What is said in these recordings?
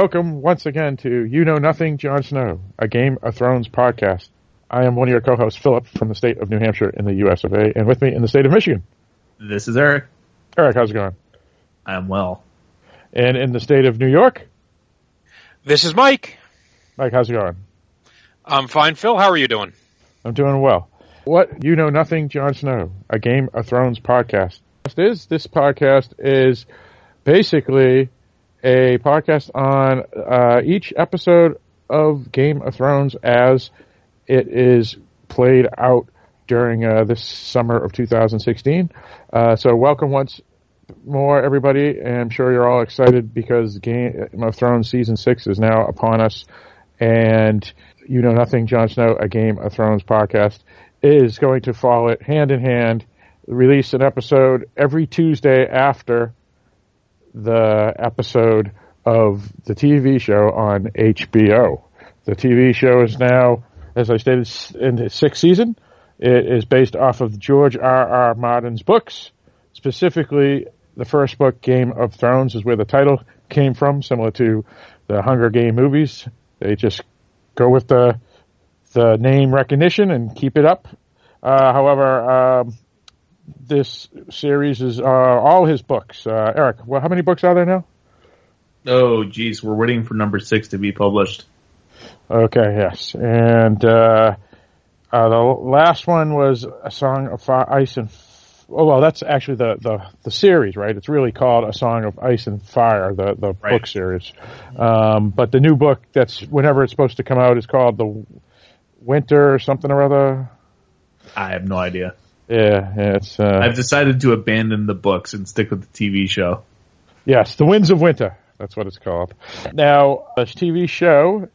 Welcome once again to You Know Nothing, Jon Snow, a Game of Thrones podcast. I am one of your co-hosts, Philip, from the state of New Hampshire in the U.S. of A., and with me in the state of Michigan. This is Eric. Eric, how's it going? I am well. And in the state of New York, This is Mike. Mike, how's it going? I'm fine, Phil. How are you doing? I'm doing well. What You Know Nothing, Jon Snow, a Game of Thrones podcast. Is this podcast is basically a podcast on uh, each episode of Game of Thrones as it is played out during uh, this summer of 2016. Uh, so welcome once more, everybody, and I'm sure you're all excited because Game of Thrones season six is now upon us, and you know nothing, Jon Snow, a Game of Thrones podcast is going to follow it hand in hand, release an episode every Tuesday after the episode of the TV show on HBO. The TV show is now, as I stated, in its sixth season. It is based off of George R. R. Martin's books. Specifically, the first book, Game of Thrones, is where the title came from, similar to the Hunger Game movies. They just go with the the name recognition and keep it up. Uh, however, um, this series is uh, all his books. Uh, Eric, well, how many books are there now? Oh, geez, we're waiting for number six to be published. Okay, yes, and uh, uh, the last one was a song of ice and. F- oh well, that's actually the, the the series, right? It's really called a song of ice and fire, the the Right. book series. Um, but the new book that's whenever it's supposed to come out is called the Winter or something or other. I have no idea. Yeah, yeah, it's uh, I've decided to abandon the books and stick with the TV show. Yes, The Winds of Winter. That's what it's called. Now, this TV show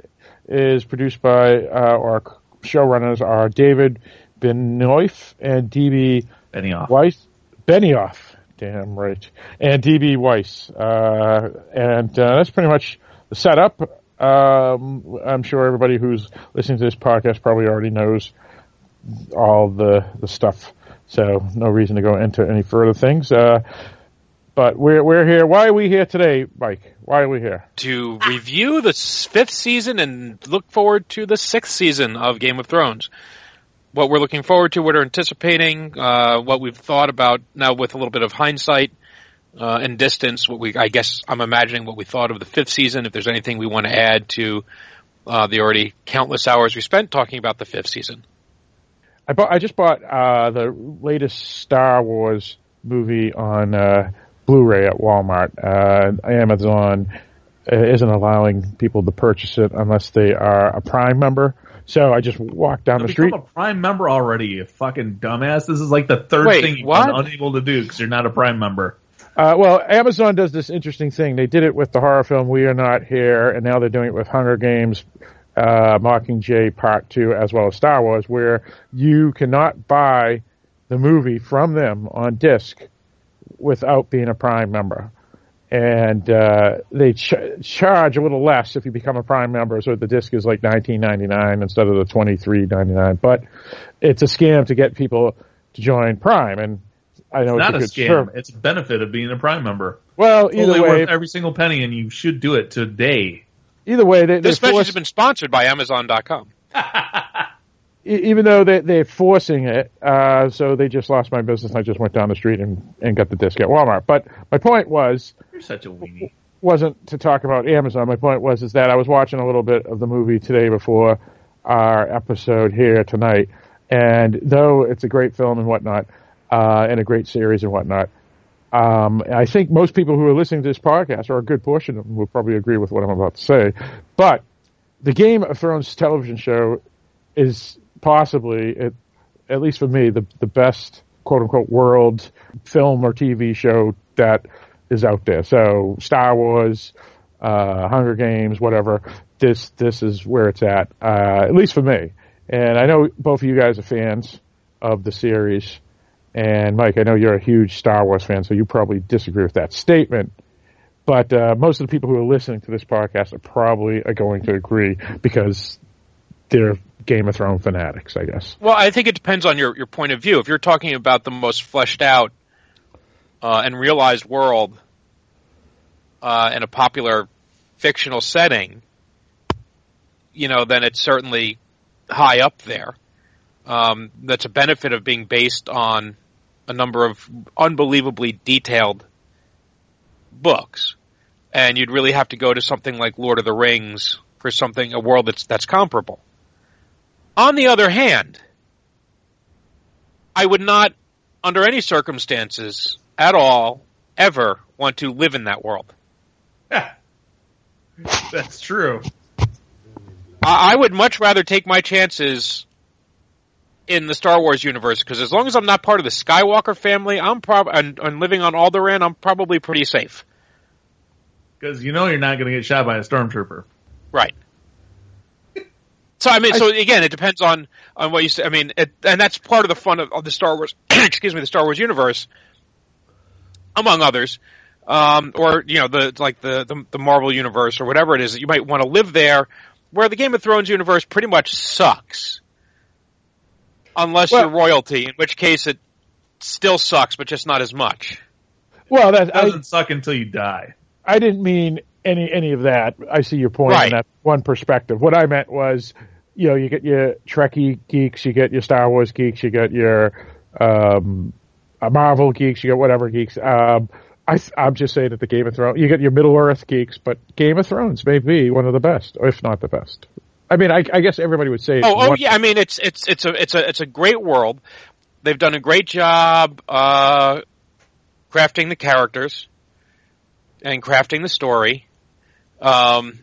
is produced by, uh, or showrunners are David Benioff and DB Benioff. Weiss. Benioff. Damn right. And DB Weiss. Uh, and uh, that's pretty much the setup. Um, I'm sure everybody who's listening to this podcast probably already knows all the, the stuff. So no reason to go into any further things. Uh, but we're we're here. Why are we here today, Mike? Why are we here? To review the fifth season and look forward to the sixth season of Game of Thrones. What we're looking forward to, what we're anticipating, uh, what we've thought about now with a little bit of hindsight uh, and distance. What we, I guess, I'm imagining what we thought of the fifth season. If there's anything we want to add to uh, the already countless hours we spent talking about the fifth season. I bought. I just bought uh, the latest Star Wars movie on uh, Blu-ray at Walmart. Uh, Amazon uh, isn't allowing people to purchase it unless they are a Prime member. So I just walked down You've the street. a Prime member already, you fucking dumbass. This is like the third Wait, thing you've been unable to do because you're not a Prime member. Uh, well, Amazon does this interesting thing. They did it with the horror film We Are Not Here, and now they're doing it with Hunger Games, uh, Mockingjay Part 2, as well as Star Wars, where you cannot buy the movie from them on disc without being a Prime member. And uh, they ch- charge a little less if you become a Prime member, so the disc is like nineteen ninety nine instead of the twenty three ninety nine. But it's a scam to get people to join Prime, and I know It's it's, not a good scam. service. It's a benefit of being a Prime member. Well, It's either only way, worth every single penny, and you should do it today. Either way, they, This they're message forced, has been sponsored by Amazon.com. e- even though they, they're forcing it, uh, so they just lost my business. I just went down the street and, and got the disc at Walmart. But my point was, You're such a weenie. wasn't to talk about Amazon. My point was is that I was watching a little bit of the movie today before our episode here tonight, and though it's a great film and whatnot, uh, and a great series and whatnot, um, I think most people who are listening to this podcast, or a good portion of them, will probably agree with what I'm about to say. But the Game of Thrones television show is possibly, at, at least for me, the the best quote unquote world film or TV show that is out there. So Star Wars, uh, Hunger Games, whatever. This this is where it's at, uh, at least for me. And I know both of you guys are fans of the series. And Mike, I know you're a huge Star Wars fan, so you probably disagree with that statement. But uh, most of the people who are listening to this podcast are probably are going to agree because they're Game of Thrones fanatics, I guess. Well, I think it depends on your, your point of view. If you're talking about the most fleshed out uh, and realized world uh, and a popular fictional setting, you know, then it's certainly high up there. Um, that's a benefit of being based on a number of unbelievably detailed books. And you'd really have to go to something like Lord of the Rings for something, a world that's, that's comparable. On the other hand, I would not, under any circumstances at all, ever want to live in that world. That's true. I, I would much rather take my chances in the Star Wars universe because as long as I'm not part of the Skywalker family, I'm probably and, and living on Alderaan, I'm probably pretty safe. Because you know you're not going to get shot by a stormtrooper. Right. So I mean, so again, it depends on on what you say. I mean, it, and that's part of the fun of, of the Star Wars. excuse me, the Star Wars universe, among others, um, or you know, the like the, the the Marvel universe or whatever it is that you might want to live there, where the Game of Thrones universe pretty much sucks, unless Well- you're royalty, in which case it still sucks, but just not as much. Well, that It doesn't suck until you die. I didn't mean any any of that. I see your point Right. in that one perspective. What I meant was, you know, you get your Trekkie geeks, you get your Star Wars geeks, you get your um, uh, Marvel geeks, you get whatever geeks. Um, I, I'm just saying that the Game of Thrones, you get your Middle Earth geeks, but Game of Thrones may be one of the best, if not the best. I mean, I, I guess everybody would say. Oh, oh yeah. I mean, it's it's it's a it's a it's a great world. They've done a great job uh, crafting the characters and crafting the story. Um,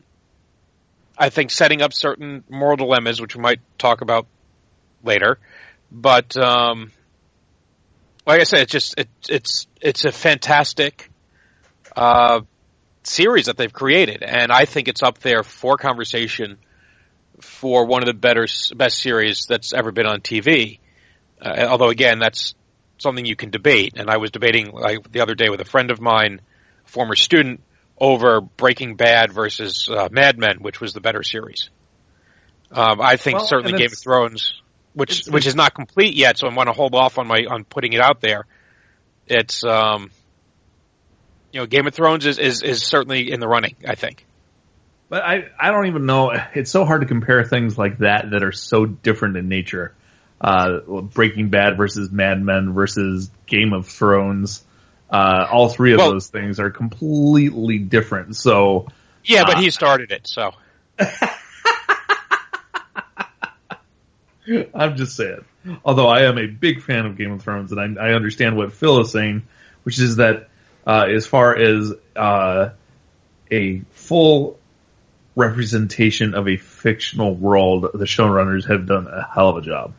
I think setting up certain moral dilemmas, which we might talk about later. But um, like I said, it's just it, it's it's a fantastic uh, series that they've created, and I think it's up there for conversation for one of the better, best series that's ever been on TV. Uh, although again, that's something you can debate. And I was debating like the other day with a friend of mine, a former student, over Breaking Bad versus uh, Mad Men, which was the better series. Um, I think Well, certainly Game of Thrones, which which is not complete yet, so I want to hold off on my on putting it out there. It's um, you know, Game of Thrones is, is is certainly in the running. I think. But I, I don't even know. It's so hard to compare things like that that are so different in nature. Uh, Breaking Bad versus Mad Men versus Game of Thrones. Uh, all three of Well- those things are completely different. So Yeah, but Uh, he started it, so I'm just saying. Although I am a big fan of Game of Thrones, and I, I understand what Phil is saying, which is that uh, as far as uh, a full representation of a fictional world, the showrunners have done a hell of a job.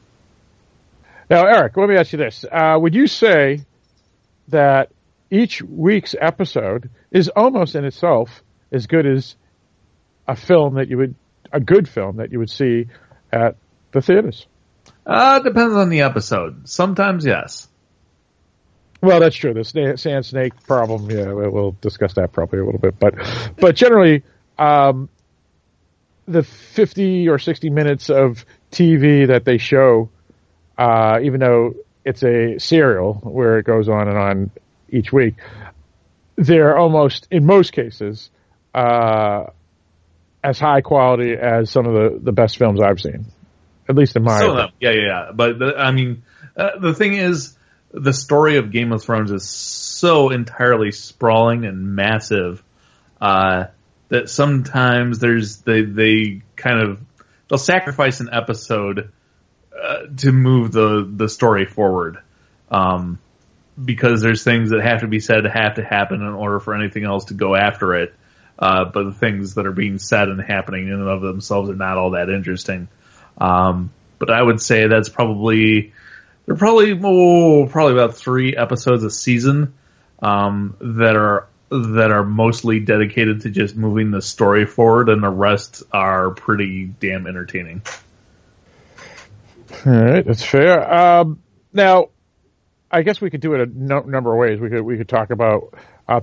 Now, Eric, let me ask you this: uh, Would you say that each week's episode is almost in itself as good as a film that you would, a good film that you would see at the theaters? Uh, depends on the episode. Sometimes, yes. Well, that's true. The sna- sand snake problem, yeah, we'll, discuss that probably a little bit, but but generally, um, the fifty or sixty minutes of TV that they show, uh, even though it's a serial where it goes on and on each week, they're almost in most cases uh, as high quality as some of the the best films I've seen, at least in my. Some of opinion. them. Yeah, yeah, yeah. But the, I mean, uh, the thing is, the story of Game of Thrones is so entirely sprawling and massive uh, that sometimes there's they they kind of they'll sacrifice an episode uh, to move the the story forward. Um, because there's things that have to be said have to happen in order for anything else to go after it. Uh, but the things that are being said and happening in and of themselves are not all that interesting. Um, but I would say that's probably there are probably oh, probably about three episodes a season um, that are that are mostly dedicated to just moving the story forward, and the rest are pretty damn entertaining. All right, that's fair. Um, now, I guess we could do it a no, number of ways. We could we could talk about uh,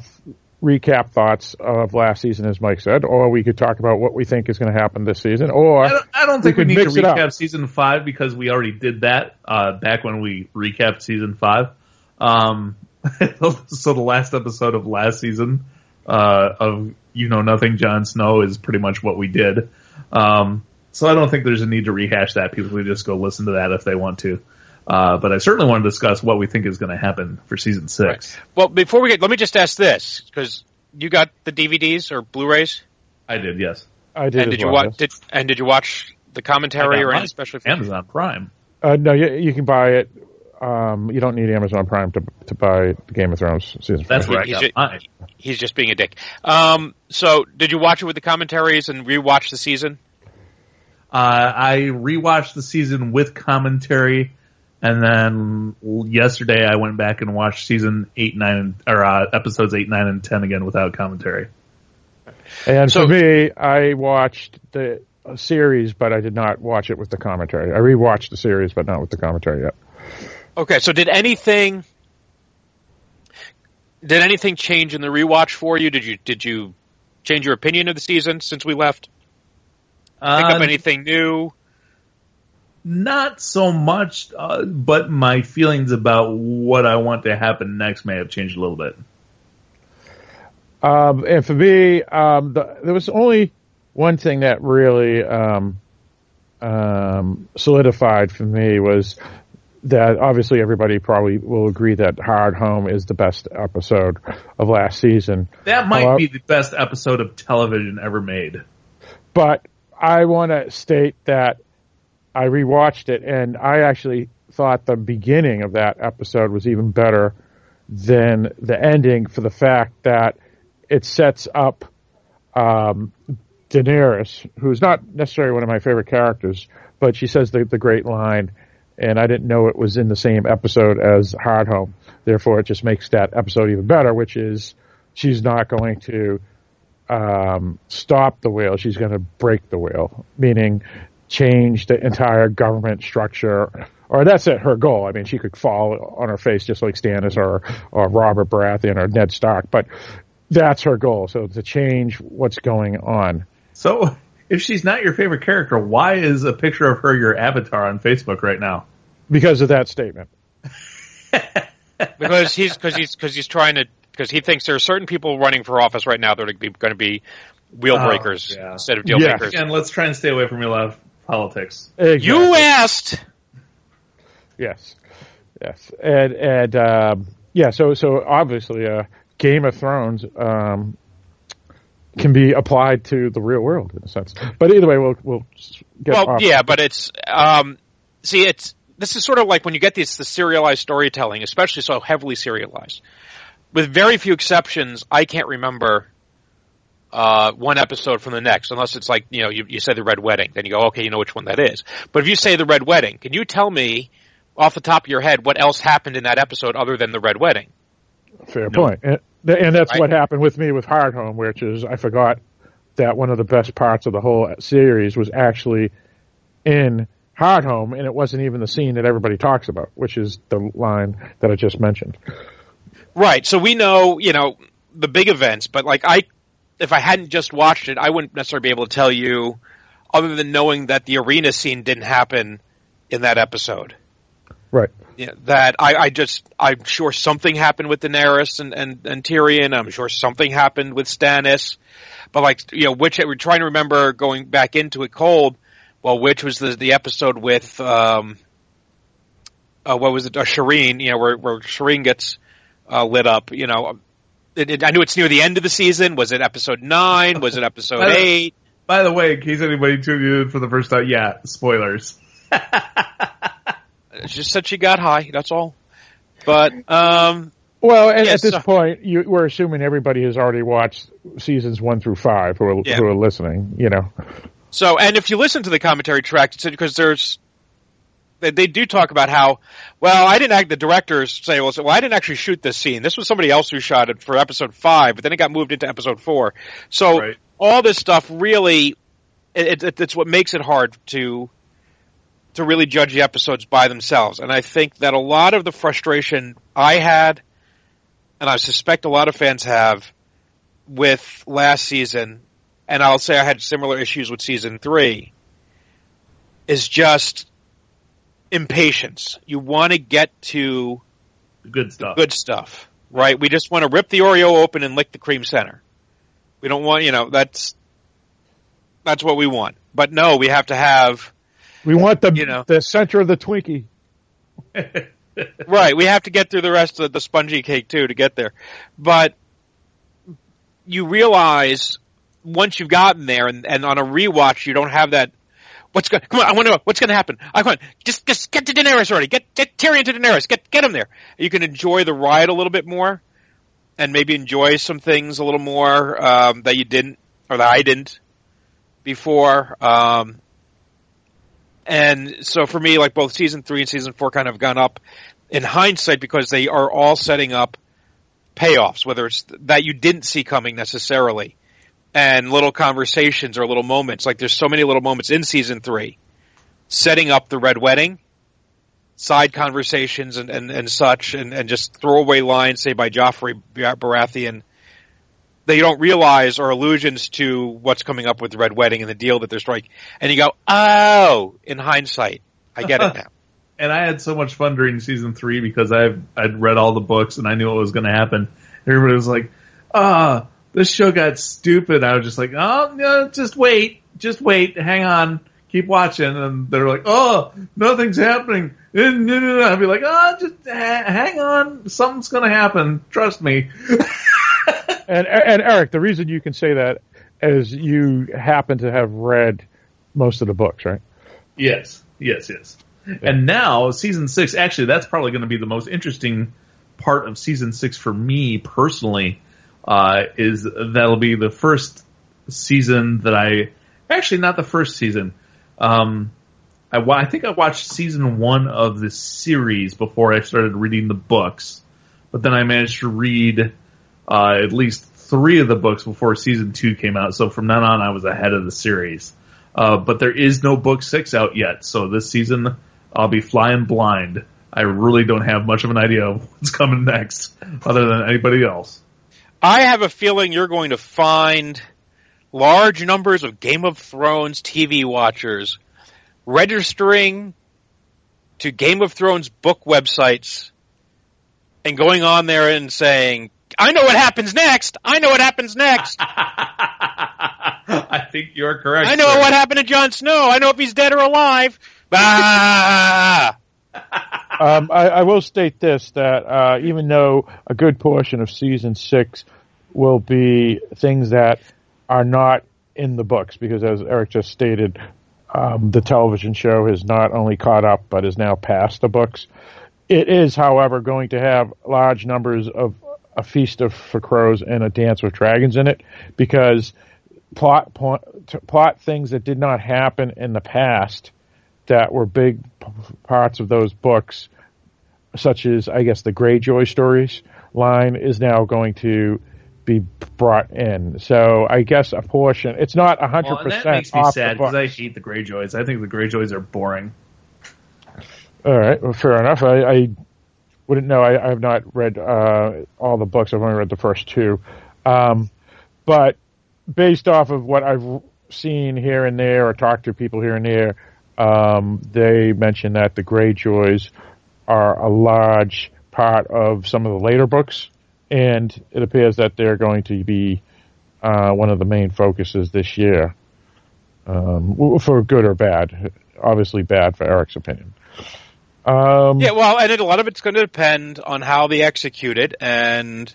recap thoughts of last season, as Mike said, or we could talk about what we think is going to happen this season, or I don't, I don't think we, could need to mix it up. recap season five because we already did that uh, back when we recapped season five. Um, so the last episode of last season uh, of you know nothing, Jon Snow is pretty much what we did. Um, so I don't think there's a need to rehash that. People can just go listen to that if they want to. Uh, but I certainly want to discuss what we think is going to happen for season six. Right. Well, before we get, let me just ask this because you got the DVDs or Blu-rays. I did, yes. I did. And did well, you watch? yes. Did, and did you watch the commentary or any special? Amazon Prime. Uh, no, you, you can buy it. Um, you don't need Amazon Prime to to buy Game of Thrones season. That's right. where I He's got ju- mine. He's just being a dick. Um, so, did you watch it with the commentaries and rewatch the season? Uh, I rewatched the season with commentary, and then yesterday I went back and watched season eight, nine, or uh, episodes eight, nine, and ten again without commentary. And So- for me, I watched the uh, series, but I did not watch it with the commentary. I rewatched the series, but not with the commentary yet. Okay, so did anything did anything change in the rewatch for you? Did you did you change your opinion of the season since we left? Pick up Uh, anything new? Not so much, uh, but my feelings about what I want to happen next may have changed a little bit. Um, and for me, um, the, there was only one thing that really um, um, solidified for me was that obviously everybody probably will agree that Hardhome is the best episode of last season. That might Hello? be the best episode of television ever made. But I want to state that I rewatched it and I actually thought the beginning of that episode was even better than the ending for the fact that it sets up um, Daenerys, who's not necessarily one of my favorite characters, but she says the, the great line, and I didn't know it was in the same episode as Hardhome. Therefore, it just makes that episode even better, which is she's not going to um, stop the wheel, she's going to break the wheel, meaning change the entire government structure. Or that's it, her goal. I mean, she could fall on her face just like Stannis or, or Robert Baratheon or Ned Stark, but that's her goal. So to change what's going on. So, if she's not your favorite character, why is a picture of her your avatar on Facebook right now? Because of that statement. Because he's because he's because he's trying to because he thinks there are certain people running for office right now that are going to be wheel Oh, breakers yeah. instead of deal Yeah. makers. And let's try and stay away from your love politics. Exactly. You asked. Yes, yes, and and um, yeah. So so obviously, uh, Game of Thrones um, can be applied to the real world in a sense. But either way, we'll we'll get Well, off. yeah, but it's um, see, it's this is sort of like when you get this the serialized storytelling, especially so heavily serialized. With very few exceptions, I can't remember uh, one episode from the next, unless it's like you know you, you say the Red Wedding, then you go, okay, you know which one that is. But if you say the Red Wedding, can you tell me off the top of your head what else happened in that episode other than the Red Wedding? Fair point. And, and that's Right. what happened with me with Hardhome, which is I forgot that one of the best parts of the whole series was actually in Hardhome, and it wasn't even the scene that everybody talks about, which is the line that I just mentioned. Right. So we know, you know, the big events, but like I, if I hadn't just watched it, I wouldn't necessarily be able to tell you, other than knowing that the arena scene didn't happen in that episode. Right. Yeah, that I, I just, I'm sure something happened with Daenerys and, and, and Tyrion. I'm sure something happened with Stannis. But like, you know, which, we're trying to remember going back into it cold. Well, which was the, the episode with, um, uh, what was it, uh, Shireen, you know, where, where Shireen gets, uh, lit up, you know. It, it, I knew it's near the end of the season. Was it episode nine? Was it episode I don't- eight? By the way, in case anybody tuned in for the first time, yeah, spoilers. She just said she got high. That's all. But, um, Well, and Yes, at this so- point, you, we're assuming everybody has already watched seasons one through five who are, Yeah. who are listening. You know, So, and if you listen to the commentary track, it's because there's, they, they do talk about how, well, I didn't act, the directors say, well, so, well, I didn't actually shoot this scene. This was somebody else who shot it for episode five, but then it got moved into episode four. So, Right. all this stuff really, it, it, it's what makes it hard to, to really judge the episodes by themselves. And I think that a lot of the frustration I had, and I suspect a lot of fans have, with last season, and I'll say I had similar issues with season three, is just impatience. You want to get to Good stuff. good stuff, right? We just want to rip the Oreo open and lick the cream center. We don't want, you know, that's that's what we want. But no, we have to have We want the You know. the center of the Twinkie. right. We have to get through the rest of the spongy cake too to get there. But you realize once you've gotten there, and, and on a rewatch, you don't have that. What's going? Come on, I want to know what's going to happen. I come on, just just get to Daenerys already. Get get Tyrion to Daenerys. Get get him there. You can enjoy the ride a little bit more, and maybe enjoy some things a little more um, that you didn't or that I didn't before. Um, and so for me, like both season three and season four kind of gone up in hindsight because they are all setting up payoffs, whether it's that you didn't see coming necessarily and little conversations or little moments. Like there's so many little moments in season three setting up the red wedding, side conversations and, and, and such and, and just throwaway lines, say by Joffrey Baratheon that you don't realize are allusions to what's coming up with the red wedding and the deal that they're striking. And you go, oh, in hindsight, I get it now. and I had so much fun during season three because I've I'd read all the books and I knew what was going to happen. Everybody was like, "Ah, this show got stupid." I was just like, "Oh no, just wait, just wait, hang on, keep watching." And they're like, "Oh, nothing's happening." And. I'd be like, "Oh, just ha- hang on, something's going to happen. Trust me." And and Eric, the reason you can say that is you happen to have read most of the books, right? Yes, yes, yes. And now season six, actually, that's probably going to be the most interesting part of season six for me personally. Uh, is that'll be the first season that I actually not the first season. Um, I, I think I watched season one of the series before I started reading the books, but then I managed to read uh, at least three of the books before season two came out. So from then on, I was ahead of the series. Uh, but there is no book six out yet, so this season I'll be flying blind. I really don't have much of an idea of what's coming next, other than anybody else. I have a feeling you're going to find large numbers of Game of Thrones TV watchers registering to Game of Thrones book websites and going on there and saying, I know what happens next. I know what happens next. I think you're correct. I know sir. what happened to Jon Snow. I know if he's dead or alive. Ah! Um, I, I will state this that uh, even though a good portion of season six will be things that are not in the books, because as Eric just stated, um, the television show has not only caught up but is now past the books. It is, however, going to have large numbers of a feast of for crows and a dance with dragons in it because plot point, plot things that did not happen in the past that were big p- parts of those books, such as I guess the Greyjoy stories line, is now going to be brought in. So I guess a portion. It's not a hundred and that percent makes me sad because I hate the Greyjoys. I think the Greyjoys are boring. All right, well, fair enough. I, I wouldn't know. I, I have not read uh, all the books. I've only read the first two, um, but based off of what I've seen here and there, or talked to people here and there, um, they mention that the Greyjoys are a large part of some of the later books, and it appears that they're going to be uh, one of the main focuses this year, um, for good or bad. Obviously, bad for Eric's opinion. Um, Yeah, well, and a lot of it's going to depend on how they execute it, and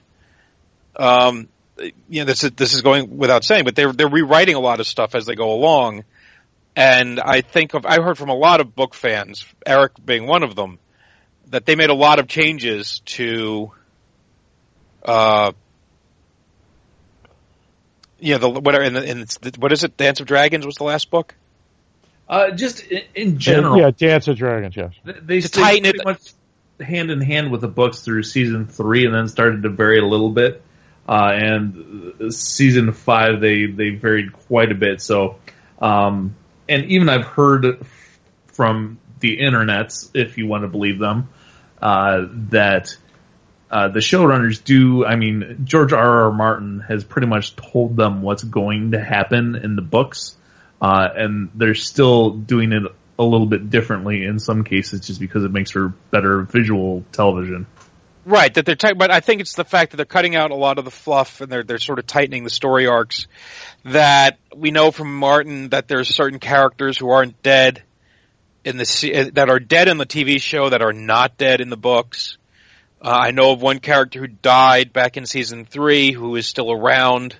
um, you know, this is this is going without saying, but they're they're rewriting a lot of stuff as they go along, and I think of I heard from a lot of book fans, Eric being one of them, that they made a lot of changes to, uh, yeah, the what in, the, in the, what is it? Dance of Dragons was the last book. Uh, just in, in general, Yeah, Dance of Dragons, yes. They, they stayed tighten it- pretty much hand in hand with the books through season three, and then started to vary a little bit. Uh, and uh, season five, they they varied quite a bit. So, um, and even I've heard from the internets, if you want to believe them, uh, that uh, the showrunners do. I mean, George R. R. Martin has pretty much told them what's going to happen in the books, uh, and they're still doing it a little bit differently in some cases, just because it makes for better visual television. Right, that they're t- but I think it's the fact that they're cutting out a lot of the fluff and they're they're sort of tightening the story arcs. That we know from Martin that there's certain characters who aren't dead in the that are dead in the TV show that are not dead in the books. Uh, I know of one character who died back in season three who is still around,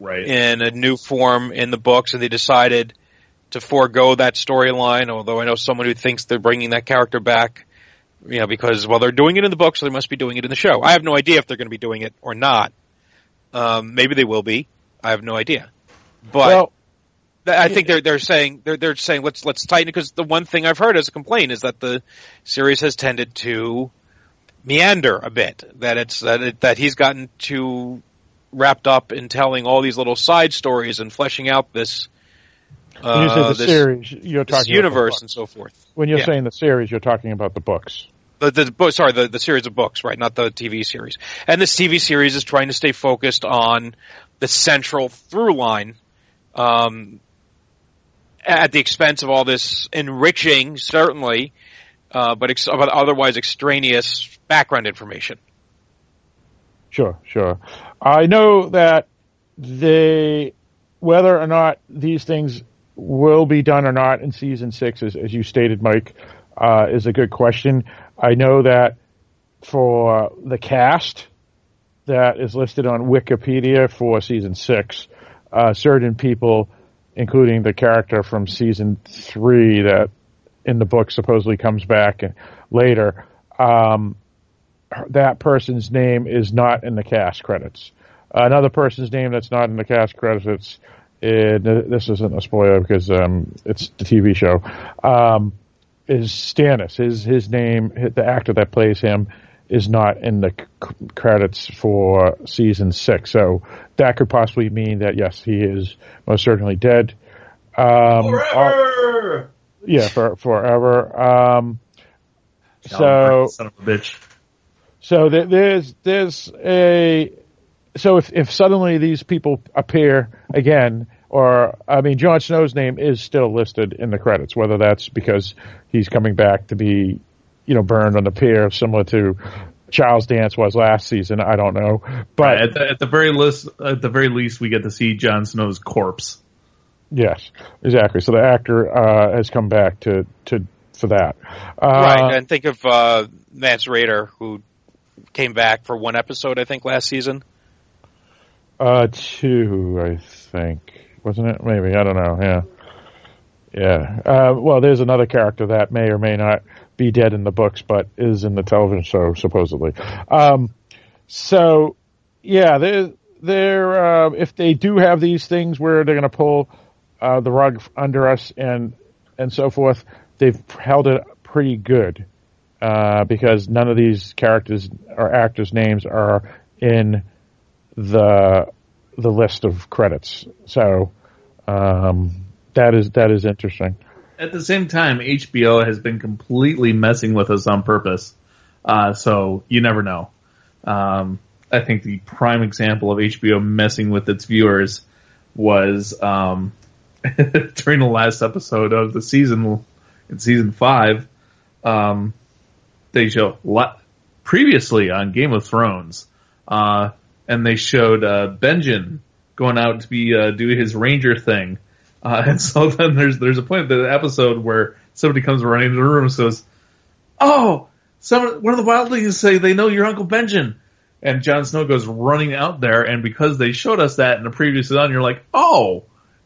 right, in a new form in the books, and they decided to forego that storyline. Although I know someone who thinks they're bringing that character back you know, because well, they're doing it in the books, so they must be doing it in the show. I have no idea if they're going to be doing it or not. Um, maybe they will be. I have no idea. But well, I think they're they're saying they're they're saying let's let's tighten it because the one thing I've heard as a complaint is that the series has tended to meander a bit. That it's that it, that he's gotten too wrapped up in telling all these little side stories and fleshing out this when you say the uh, this, series, you're talking universe and so forth. When you're yeah. saying the series, you're talking about the books. The, the book, sorry, the, the series of books, right? Not the TV series. And this TV series is trying to stay focused on the central through line, um, at the expense of all this enriching, certainly, uh, but, ex- but otherwise extraneous background information. Sure, sure. I know that they, whether or not these things will be done or not in season six, as, as you stated, Mike, uh, is a good question. I know that for the cast that is listed on Wikipedia for season six, uh, certain people, including the character from season three that in the book supposedly comes back later, um, that person's name is not in the cast credits. Another person's name that's not in the cast credits it, this isn't a spoiler because um, it's the TV show, um, is Stannis. His his name, the actor that plays him, is not in the c- credits for season six. So that could possibly mean that yes, he is most certainly dead. Um, forever. yeah, for forever. Um, so son of a bitch. So there's there's a so if, if suddenly these people appear again, or I mean, Jon Snow's name is still listed in the credits, whether that's because he's coming back to be, you know, burned on the pier, similar to Charles Dance was last season. I don't know, but right, at, the, at the very least, at the very least, we get to see Jon Snow's corpse. Yes, exactly. So the actor uh, has come back to to for that. Uh, right, and think of uh, Mance Rayder, who came back for one episode, I think, last season. Uh, two, I think, wasn't it? Maybe I don't know. Yeah, yeah. Uh, well, there's another character that may or may not be dead in the books, but is in the television show supposedly. Um, so yeah, they're uh, if they do have these things where they're going to pull uh, the rug under us and and so forth, they've held it pretty good uh, because none of these characters or actors' names are in the the list of credits. So um, that is that is interesting. At the same time, HBO has been completely messing with us on purpose. Uh, so you never know. Um, I think the prime example of HBO messing with its viewers was um, during the last episode of the season in season five. Um, they show previously on Game of Thrones. Uh, and they showed uh, Benjen going out to be uh, do his ranger thing. Uh, and so then there's there's a point in the episode where somebody comes running into the room and says, "Oh, some one of the wildlings say they know your Uncle Benjen." And Jon Snow goes running out there, and because they showed us that in the previous season, you're like, "Oh."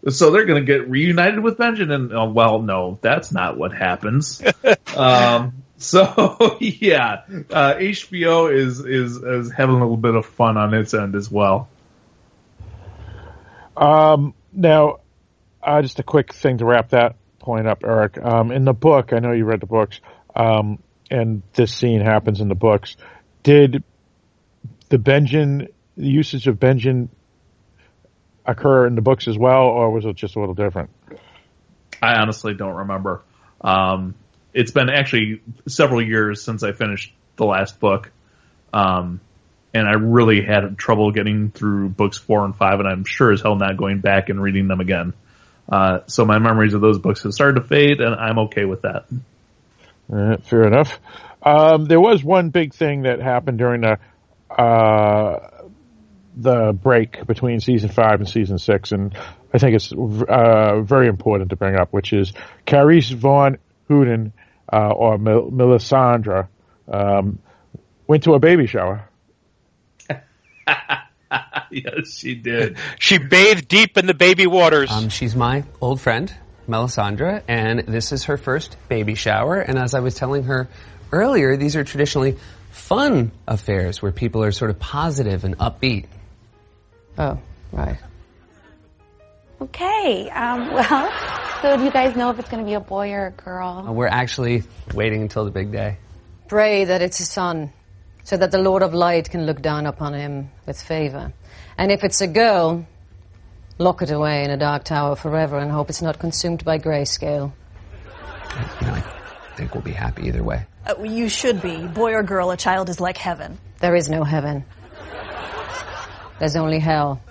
So they're going to get reunited with Benjen, and oh, well, no, that's not what happens. um, so yeah, uh, HBO is, is is having a little bit of fun on its end as well. Um, now, uh, just a quick thing to wrap that point up, Eric. Um, in the book, I know you read the books, um, and this scene happens in the books. Did the Benjen, the usage of Benjen, occur in the books as well, or was it just a little different? I honestly don't remember. Um, it's been actually several years since I finished the last book. Um, and I really had trouble getting through books four and five, and I'm sure as hell not going back and reading them again. Uh, so my memories of those books have started to fade, and I'm okay with that. Fair enough. Um, there was one big thing that happened during the uh, the break between season five and season six, and I think it's uh, very important to bring up, which is Carice Van Houten uh, or Mel- Melisandre um, went to a baby shower. yes, she did. She bathed deep in the baby waters. Um, she's my old friend, Melisandre, and this is her first baby shower. And as I was telling her earlier, these are traditionally fun affairs where people are sort of positive and upbeat. Oh, right. Okay. Um, well, so do you guys know if it's going to be a boy or a girl? Uh, We're actually waiting until the big day. Pray that it's a son, so that the Lord of Light can look down upon him with favor. And if it's a girl, lock it away in a dark tower forever and hope it's not consumed by grayscale. You know, I think we'll be happy either way. Uh, you should be. Boy or girl, a child is like heaven. There is no heaven. There's only hell.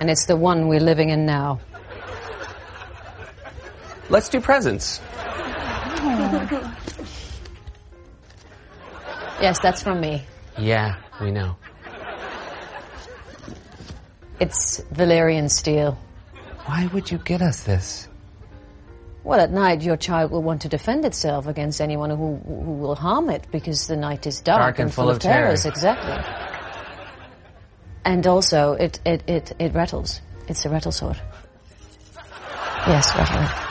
And it's the one we're living in now. Let's do presents. Yes, that's from me. Yeah, we know. It's Valyrian steel. Why would you get us this? Well, at night, your child will want to defend itself against anyone who, who will harm it because the night is dark, and, full of terrors. terror. Exactly. And also, it, it, it, it rattles. It's a rattle sword. Yes, rattle.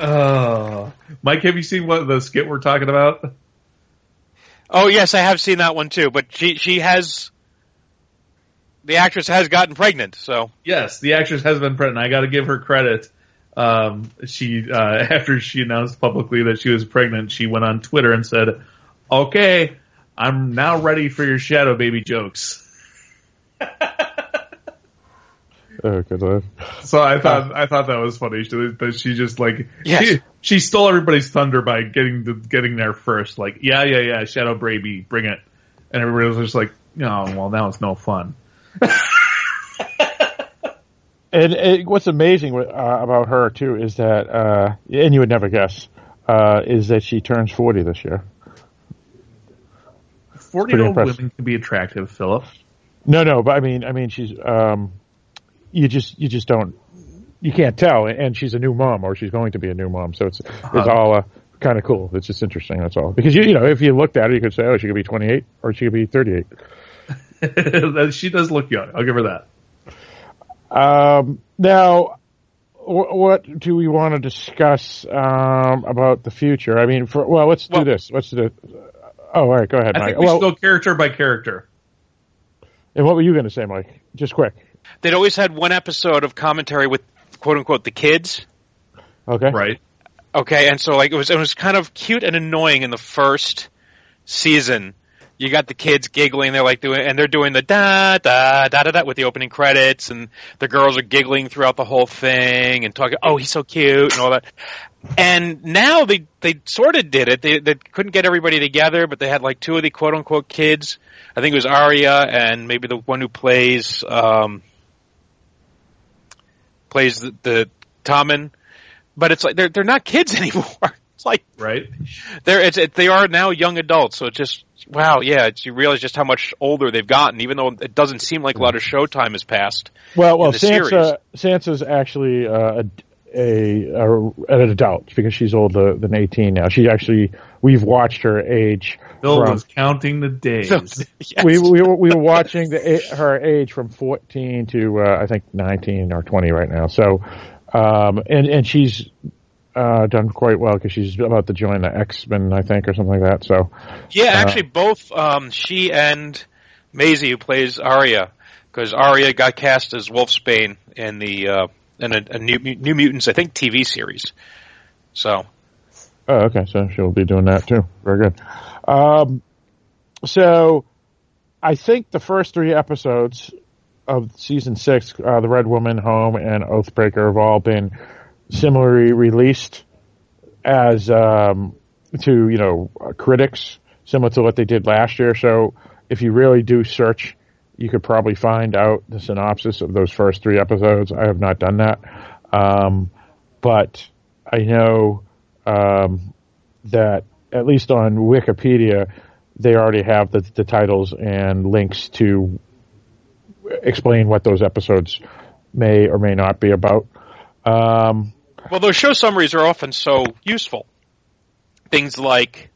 Oh, Mike, have you seen what the skit we're talking about? oh yes, I have seen that one too. But she she has the actress has gotten pregnant. So Yes, the actress has been pregnant. I got to give her credit. Um, she uh, after she announced publicly that she was pregnant, she went on Twitter and said, "Okay, I'm now ready for your shadow baby jokes." Oh, good lord. So I thought I thought that was funny. She, that she just like Yes. she, she stole everybody's thunder by getting the, getting there first. Like yeah yeah yeah shadow baby bring it, and everybody was just like oh well now it's no fun. And it, what's amazing uh, about her too is that, uh, and you would never guess, uh, is that she turns forty this year. Forty-year-old women can be attractive, Philip. No, no, but I mean, I mean, she's, um, you just, you just don't, you can't tell, and she's a new mom, or she's going to be a new mom, so it's, it's all uh, kind of cool. It's just interesting. That's all. Because you, you know, if you looked at her, you could say, oh, she could be twenty eight, or she could be thirty eight. she does look young. I'll give her that. Um, now, wh- what do we want to discuss um, about the future? I mean, for, well, let's Well- do this. Let's do. Oh, all right, go ahead, I Mike. think we Well, should go character by character. and what were you going to say, Mike? Just quick. They'd always had one episode of commentary with quote unquote the kids. Okay. Right. Okay, and so like it was it was kind of cute and annoying in the first season. You got the kids giggling, they're like doing and they're doing the da da da da da with the opening credits and the girls are giggling throughout the whole thing and talking, "Oh, he's so cute" and all that. And now they they sort of did it. They they couldn't get everybody together, but they had like two of the quote unquote kids. I think it was Arya and maybe the one who plays um plays the, the Tommen. But it's like they're they're not kids anymore. It's like Right. they're it's it, they are now young adults. So it's just wow, yeah. It's, you realize just how much older they've gotten, even though it doesn't seem like a lot of showtime has passed. Well, well, in the series. Sansa, Sansa's actually uh, a, a, a an adult because she's older than eighteen now. She actually, we've watched her age. Bill from- was counting the days. Yes. we we were, we were watching the her age from 14 to uh, I think 19 or 20 right now. So, um, and and she's uh, done quite well because she's about to join the X Men, I think, or something like that. So, Yeah, Uh, actually, both um, she and Maisie, who plays Arya, because Arya got cast as Wolfsbane in the uh, in a, a New, New Mutants, I think, TV series. So oh, okay, so she'll be doing that too. Very good. Um, so, I think the first three episodes of season six, uh, the Red Woman, Home, and Oathbreaker, have all been similarly released as um, to you know critics, similar to what they did last year. So if you really do search, you could probably find out the synopsis of those first three episodes. I have not done that, um, but I know um, that at least on Wikipedia they already have the, the titles and links to explain what those episodes may or may not be about. Um, Well, those show summaries are often so useful. Things like,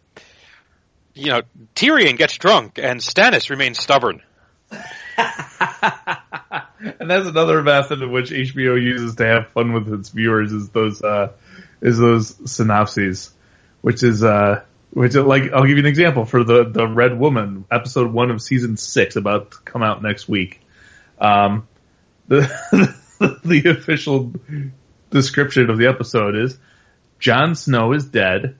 you know, Tyrion gets drunk and Stannis remains stubborn. and that's another method in which HBO uses to have fun with its viewers is those uh, is those synopses, which is uh, which like I'll give you an example for the the Red Woman episode one of season six about to come out next week. Um, the the official description of the episode is Jon Snow is dead.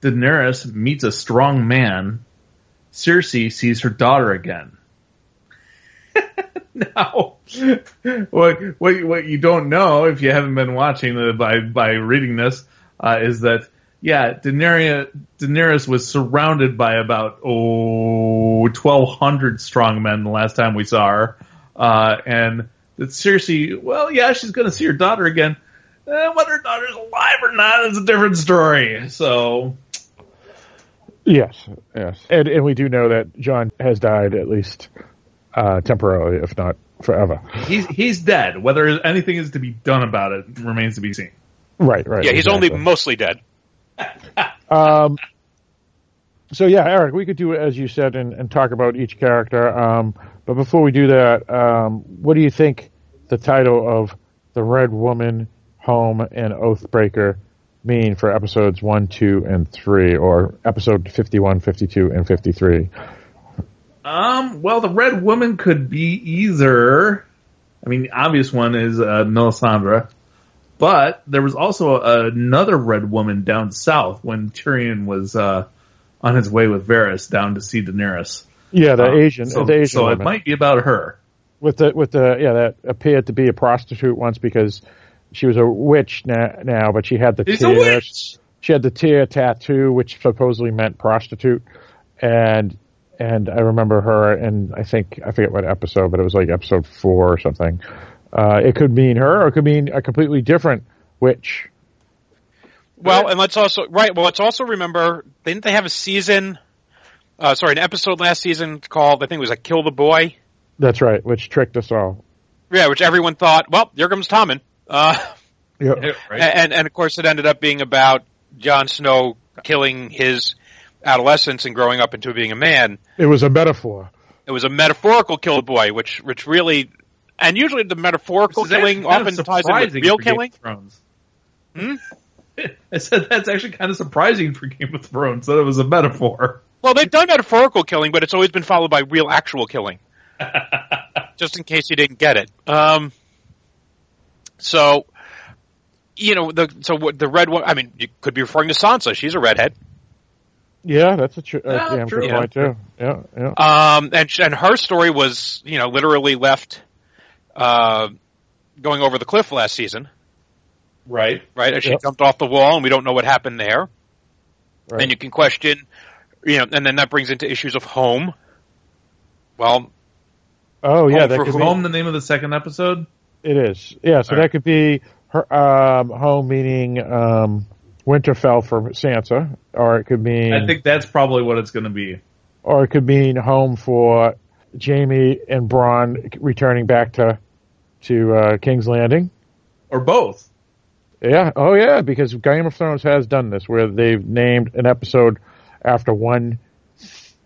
Daenerys meets a strong man. Cersei sees her daughter again. now, what what what you don't know if you haven't been watching the, by by reading this uh, is that yeah, Daenerys Daenerys was surrounded by about oh twelve hundred strong men the last time we saw her, uh, and that Cersei, well, yeah, she's going to see her daughter again. Eh, whether her daughter's alive or not is a different story. So yes, yes, and and we do know that Jon has died at least uh, temporarily, if not forever. he's he's dead. Whether anything is to be done about it remains to be seen. Right, right. Yeah, he's exactly. only mostly dead. Um, so yeah, Eric, we could do it as you said and, and talk about each character. Um, but before we do that, um, what do you think the title of the Red Woman, Home, and Oathbreaker mean for episodes one, two, and three, or episode 51, 52, and 53? Um, well, the Red Woman could be either. I mean, the obvious one is uh, Melisandre, but there was also another Red Woman down south when Tyrion was uh, on his way with Varys down to see Daenerys. Yeah, the Um, Asian, so, the Asian so it might be about her. with the with the yeah that appeared to be a prostitute once because she was a witch now, now but she had the She's tear. She had the tear tattoo, which supposedly meant prostitute, and and I remember her, and I think I forget what episode, but it was like episode four or something. Uh, it could mean her, or it could mean a completely different witch. Well, and let's also right. Well, let's also remember didn't they have a season? Uh, sorry, an episode last season called I think it was like "Kill the Boy." That's right, which tricked us all. Yeah, which everyone thought, well, here comes Tommen. Uh, Yep. Right? and and of course it ended up being about Jon Snow killing his adolescence and growing up into being a man. It was a metaphor. It was a metaphorical kill the boy, which which really, and usually the metaphorical This is actually killing often of ties in with real for Game killing. of Thrones. Hmm? I said that's actually kind of surprising for Game of Thrones that it was a metaphor. Well, they've done metaphorical killing, but it's always been followed by real actual killing. Just in case you didn't get it. Um, so, you know, the so what the red one. I mean, you could be referring to Sansa. She's a redhead. Yeah, that's a tr- uh, Yeah, damn true. good point too. Yeah, yeah. Um, and and her story was, you know, literally left uh, going over the cliff last season, Right. right? As she Yep. jumped off the wall, and we don't know what happened there. Right. And you can question, you know, and then that brings into issues of home. Well, oh yeah, Home that for could whom? be- Home, the name of the second episode. It is. Yeah, so All right. that could be her um, home meaning um, Winterfell for Sansa, or it could mean, I think that's probably what it's going to be. or it could mean home for Jaime and Bronn returning back to to uh, King's Landing. Or both. Yeah. Oh yeah, because Game of Thrones has done this where they've named an episode after one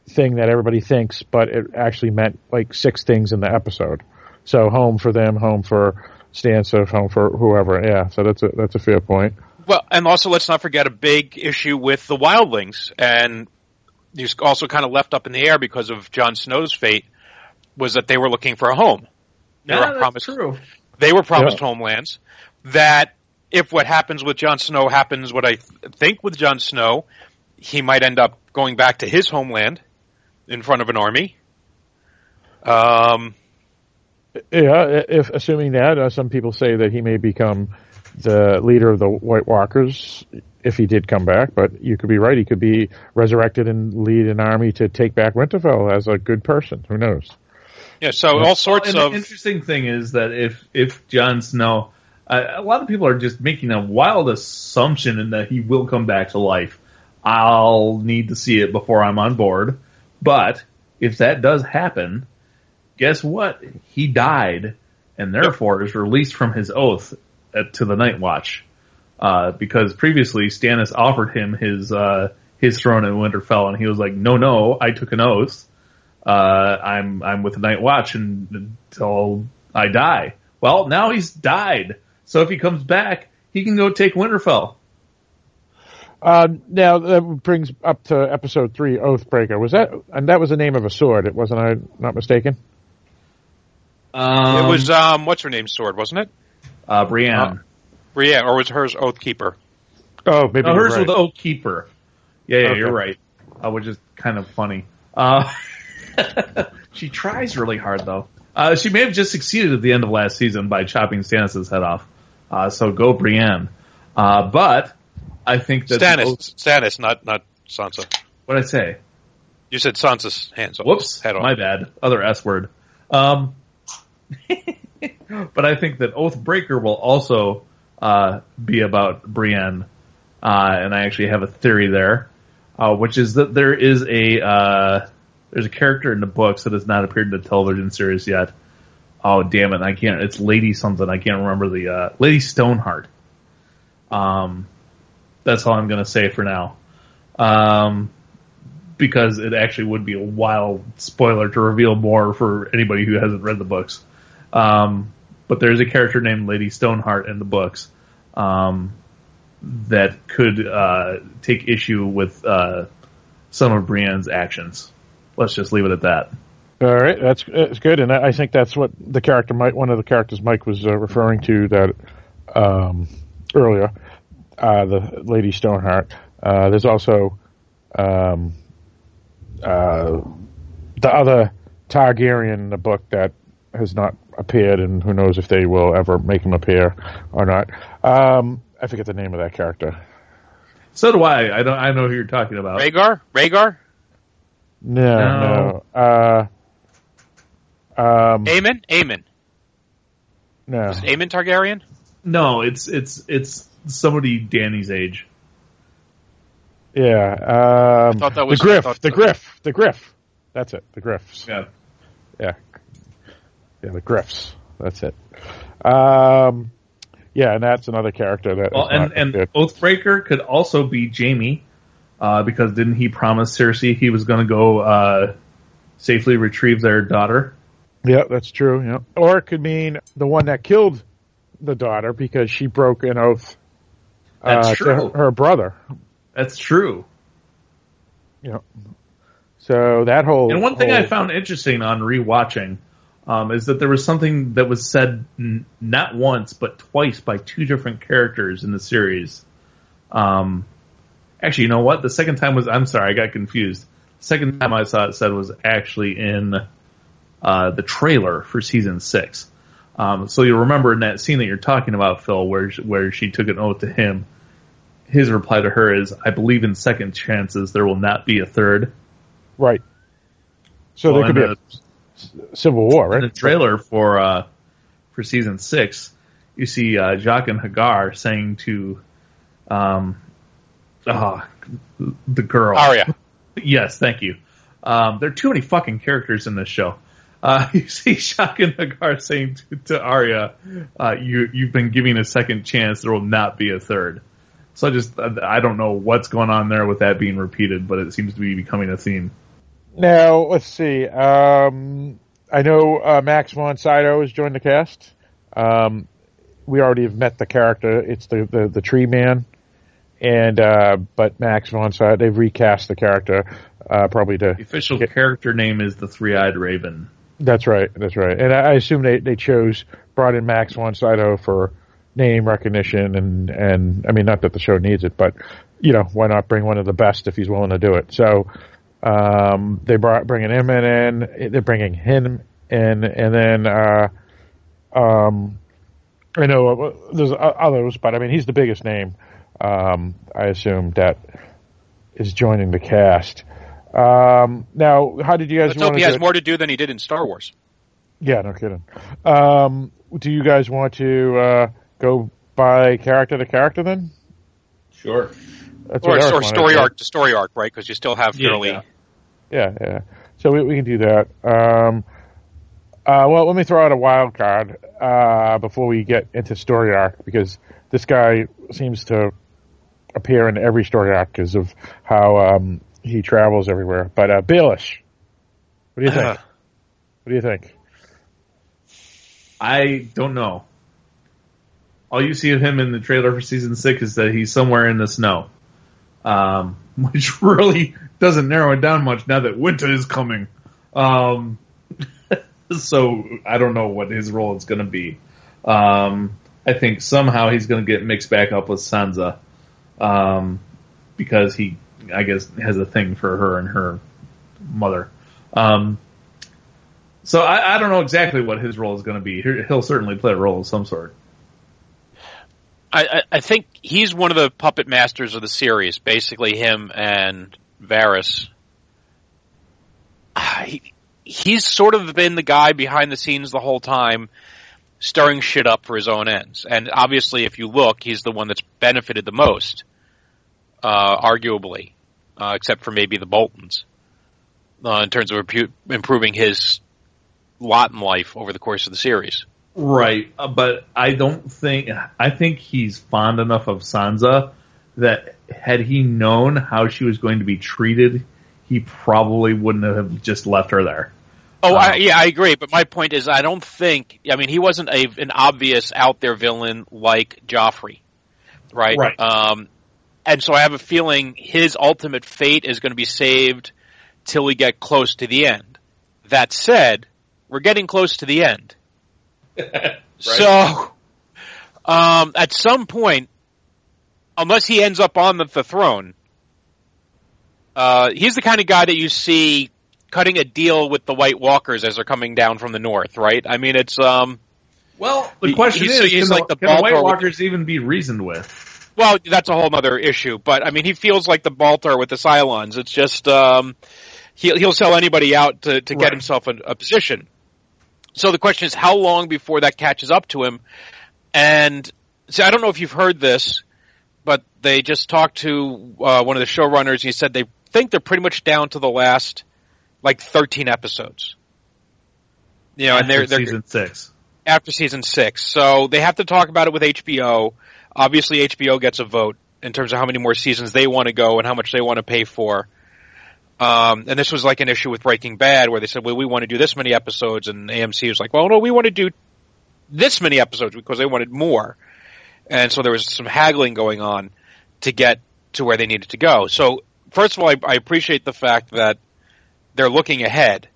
thing that everybody thinks, but it actually meant like six things in the episode. So home for them, home for Sansa, home for whoever. Yeah. So that's a that's a fair point. Well, and also let's not forget a big issue with the wildlings, and these also kind of left up in the air because of Jon Snow's fate, was that they were looking for a home. They were Yeah, that's promised, true. They were promised Yeah. homelands. That if what happens with Jon Snow happens, what I th- think with Jon Snow, he might end up going back to his homeland in front of an army. Um, Yeah, if assuming that, uh, some people say that he may become the leader of the White Walkers if he did come back. But you could be right; he could be resurrected and lead an army to take back Winterfell as a good person. Who knows? Yeah, so all sorts and of the interesting thing is that if if Jon Snow, Uh, a lot of people are just making a wild assumption in that he will come back to life. I'll need to see it before I'm on board. But if that does happen, guess what? He died and therefore is released from his oath at, to the Night Watch. Uh, because previously Stannis offered him his, uh, his throne in Winterfell and he was like, no, no, I took an oath. Uh, I'm, I'm with the Night Watch and, until I die. Well, now he's died. So if he comes back, he can go take Winterfell. Uh, now that brings up to episode three, Oathbreaker. Was that and that was the name of a sword? It wasn't I not mistaken. Um, it was um, what's her name's sword, wasn't it? uh, Brienne. Yeah, or was hers Oathkeeper? Oh, maybe No, hers right. was the Oath Yeah, yeah, Okay. you're right. Uh, which is kind of funny. Uh, she tries really hard though. Uh, she may have just succeeded at the end of last season by chopping Stannis' head off. Uh, so go Brienne. Uh, but I think that Stannis, Oath- Stannis, not not Sansa. what did I say? You said Sansa's hands. off. Whoops, head off. my bad. Other S word. Um, but I think that Oathbreaker will also uh, be about Brienne, uh, and I actually have a theory there, uh, which is that there is a uh, there's a character in the books that has not appeared in the television series yet. Oh damn it! I can't. It's Lady something. I can't remember the uh, Lady Stoneheart. Um, that's all I'm gonna say for now. Um, because it actually would be a wild spoiler to reveal more for anybody who hasn't read the books. Um, but there's a character named Lady Stoneheart in the books um, that could uh, take issue with uh, some of Brienne's actions. Let's just leave it at that. All right, that's that's good, and I I think that's what the character Mike, one of the characters Mike was uh, referring to that um, earlier, uh, the Lady Stoneheart. Uh, there's also um, uh, the other Targaryen in the book that has not appeared, and who knows if they will ever make him appear or not. Um, I forget the name of that character. So do I. I don't. I know who you're talking about. Rhaegar, Rhaegar, No, No. no. Uh, um, Aemon, Aemon, no. is Aemon Targaryen? No, it's it's it's somebody Dany's age. Yeah. Um, thought that was- the Griff. I the that- Griff. The Griff. That's it. The Griffs. Yeah. Yeah. Yeah, the Griffs. That's it. Um, yeah, and that's another character that. Well, and and good. Oathbreaker could also be Jaime, uh, because didn't he promise Cersei he was going to go uh, safely retrieve their daughter? yeah, that's true. Yeah, or it could mean the one that killed the daughter because she broke an oath. That's uh, true. To her, her brother. That's true. Know. So that whole And one thing I found interesting on rewatching um, is that there was something that was said n- not once but twice by two different characters in the series. Um, actually, you know what? The second time was I'm sorry, I got confused. The second time I saw it said was actually in uh, the trailer for season six. Um, so you'll remember in that scene that you're talking about, Phil, where she, where she took an oath to him. His reply to her is, "I believe in second chances. There will not be a third. right. So Well, there could be and a civil war, right? in the trailer for uh, for season six, you see uh, Jaqen H'ghar saying to um, ah, the girl Arya. Yes, thank you. Um, there are too many fucking characters in this show. Uh, you see Jaqen H'ghar saying to, to Arya, uh, "You you've been giving a second chance. There will not be a third. So I just I don't know what's going on there with that being repeated, but it seems to be becoming a theme. Now let's see. Um, I know uh, Max von Sydow has joined the cast. Um, we already have met the character. It's the the, the tree man, and uh, but Max von Sydow they've recast the character uh, probably to. The official character name is the Three Eyed Raven. That's right. That's right. And I, I assume they they chose brought in Max von Sydow for name recognition and and I mean not that the show needs it, but you know why not bring one of the best if he's willing to do it. So um, they brought bringing him in, in they're bringing him in, and then uh, um, I know uh, there's others, but I mean he's the biggest name. Um, I assume that is joining the cast. Um, now, how did you guys Let's hope he has it? more to do than he did in Star Wars. Yeah, no kidding. Um, do you guys want to uh, go by character to character then? Sure. That's or, or story arc to story arc, right? Because you still have Yeah, fairly. yeah. Yeah, yeah. So we, we can do that. Um, uh, well, let me throw out a wild card uh, before we get into story arc because this guy seems to appear in every story arc because of how um, he travels everywhere. But uh, Baelish, what do you think? Uh, what do you think? I don't know. All you see of him in the trailer for season six is that he's somewhere in the snow, um, which really doesn't narrow it down much now that winter is coming. Um, so I don't know what his role is going to be. Um, I think somehow he's going to get mixed back up with Sansa um, because he, I guess, has a thing for her and her mother. Um, so I, I don't know exactly what his role is going to be. He- He'll certainly play a role of some sort. I, I, I think he's one of the puppet masters of the series. Basically, him and Varys. Ah, He, he's sort of been the guy behind the scenes the whole time, stirring shit up for his own ends. And obviously, if you look, he's the one that's benefited the most, uh, arguably, uh, except for maybe the Boltons, uh, in terms of improving his lot in life over the course of the series. Right, uh, but I don't think I think he's fond enough of Sansa that had he known how she was going to be treated, he probably wouldn't have just left her there. Oh, I, Um, yeah, I agree. But my point is, I don't think. I mean, he wasn't a, an obvious out there villain like Joffrey, right? Right. Um, and so I have a feeling his ultimate fate is going to be saved till we get close to the end. That said, we're getting close to the end. So, um, at some point, unless he ends up on the, the throne, uh, he's the kind of guy that you see cutting a deal with the White Walkers as they're coming down from the north, right? I mean, it's um, Well, the He- question he's- is, he's can, like the, the can the White Baltar with- Walkers even be reasoned with? Well, that's a whole other issue. But I mean, he feels like the Baltar with the Cylons. It's just um, he'll he'll sell anybody out to to get himself a, a position. So the question is, how long before that catches up to him? And see, I don't know if you've heard this, but they just talked to uh, one of the showrunners. And he said they think they're pretty much down to the last like 13 episodes. You know, and they're they're season six. after season six. So they have to talk about it with HBO. Obviously, HBO gets a vote in terms of how many more seasons they want to go and how much they want to pay for. Um, and this was like an issue with Breaking Bad where they said, well, we want to do this many episodes. And AMC was like, well, no, we want to do this many episodes because they wanted more. And so there was some haggling going on to get to where they needed to go. So first of all, I, I appreciate the fact that they're looking ahead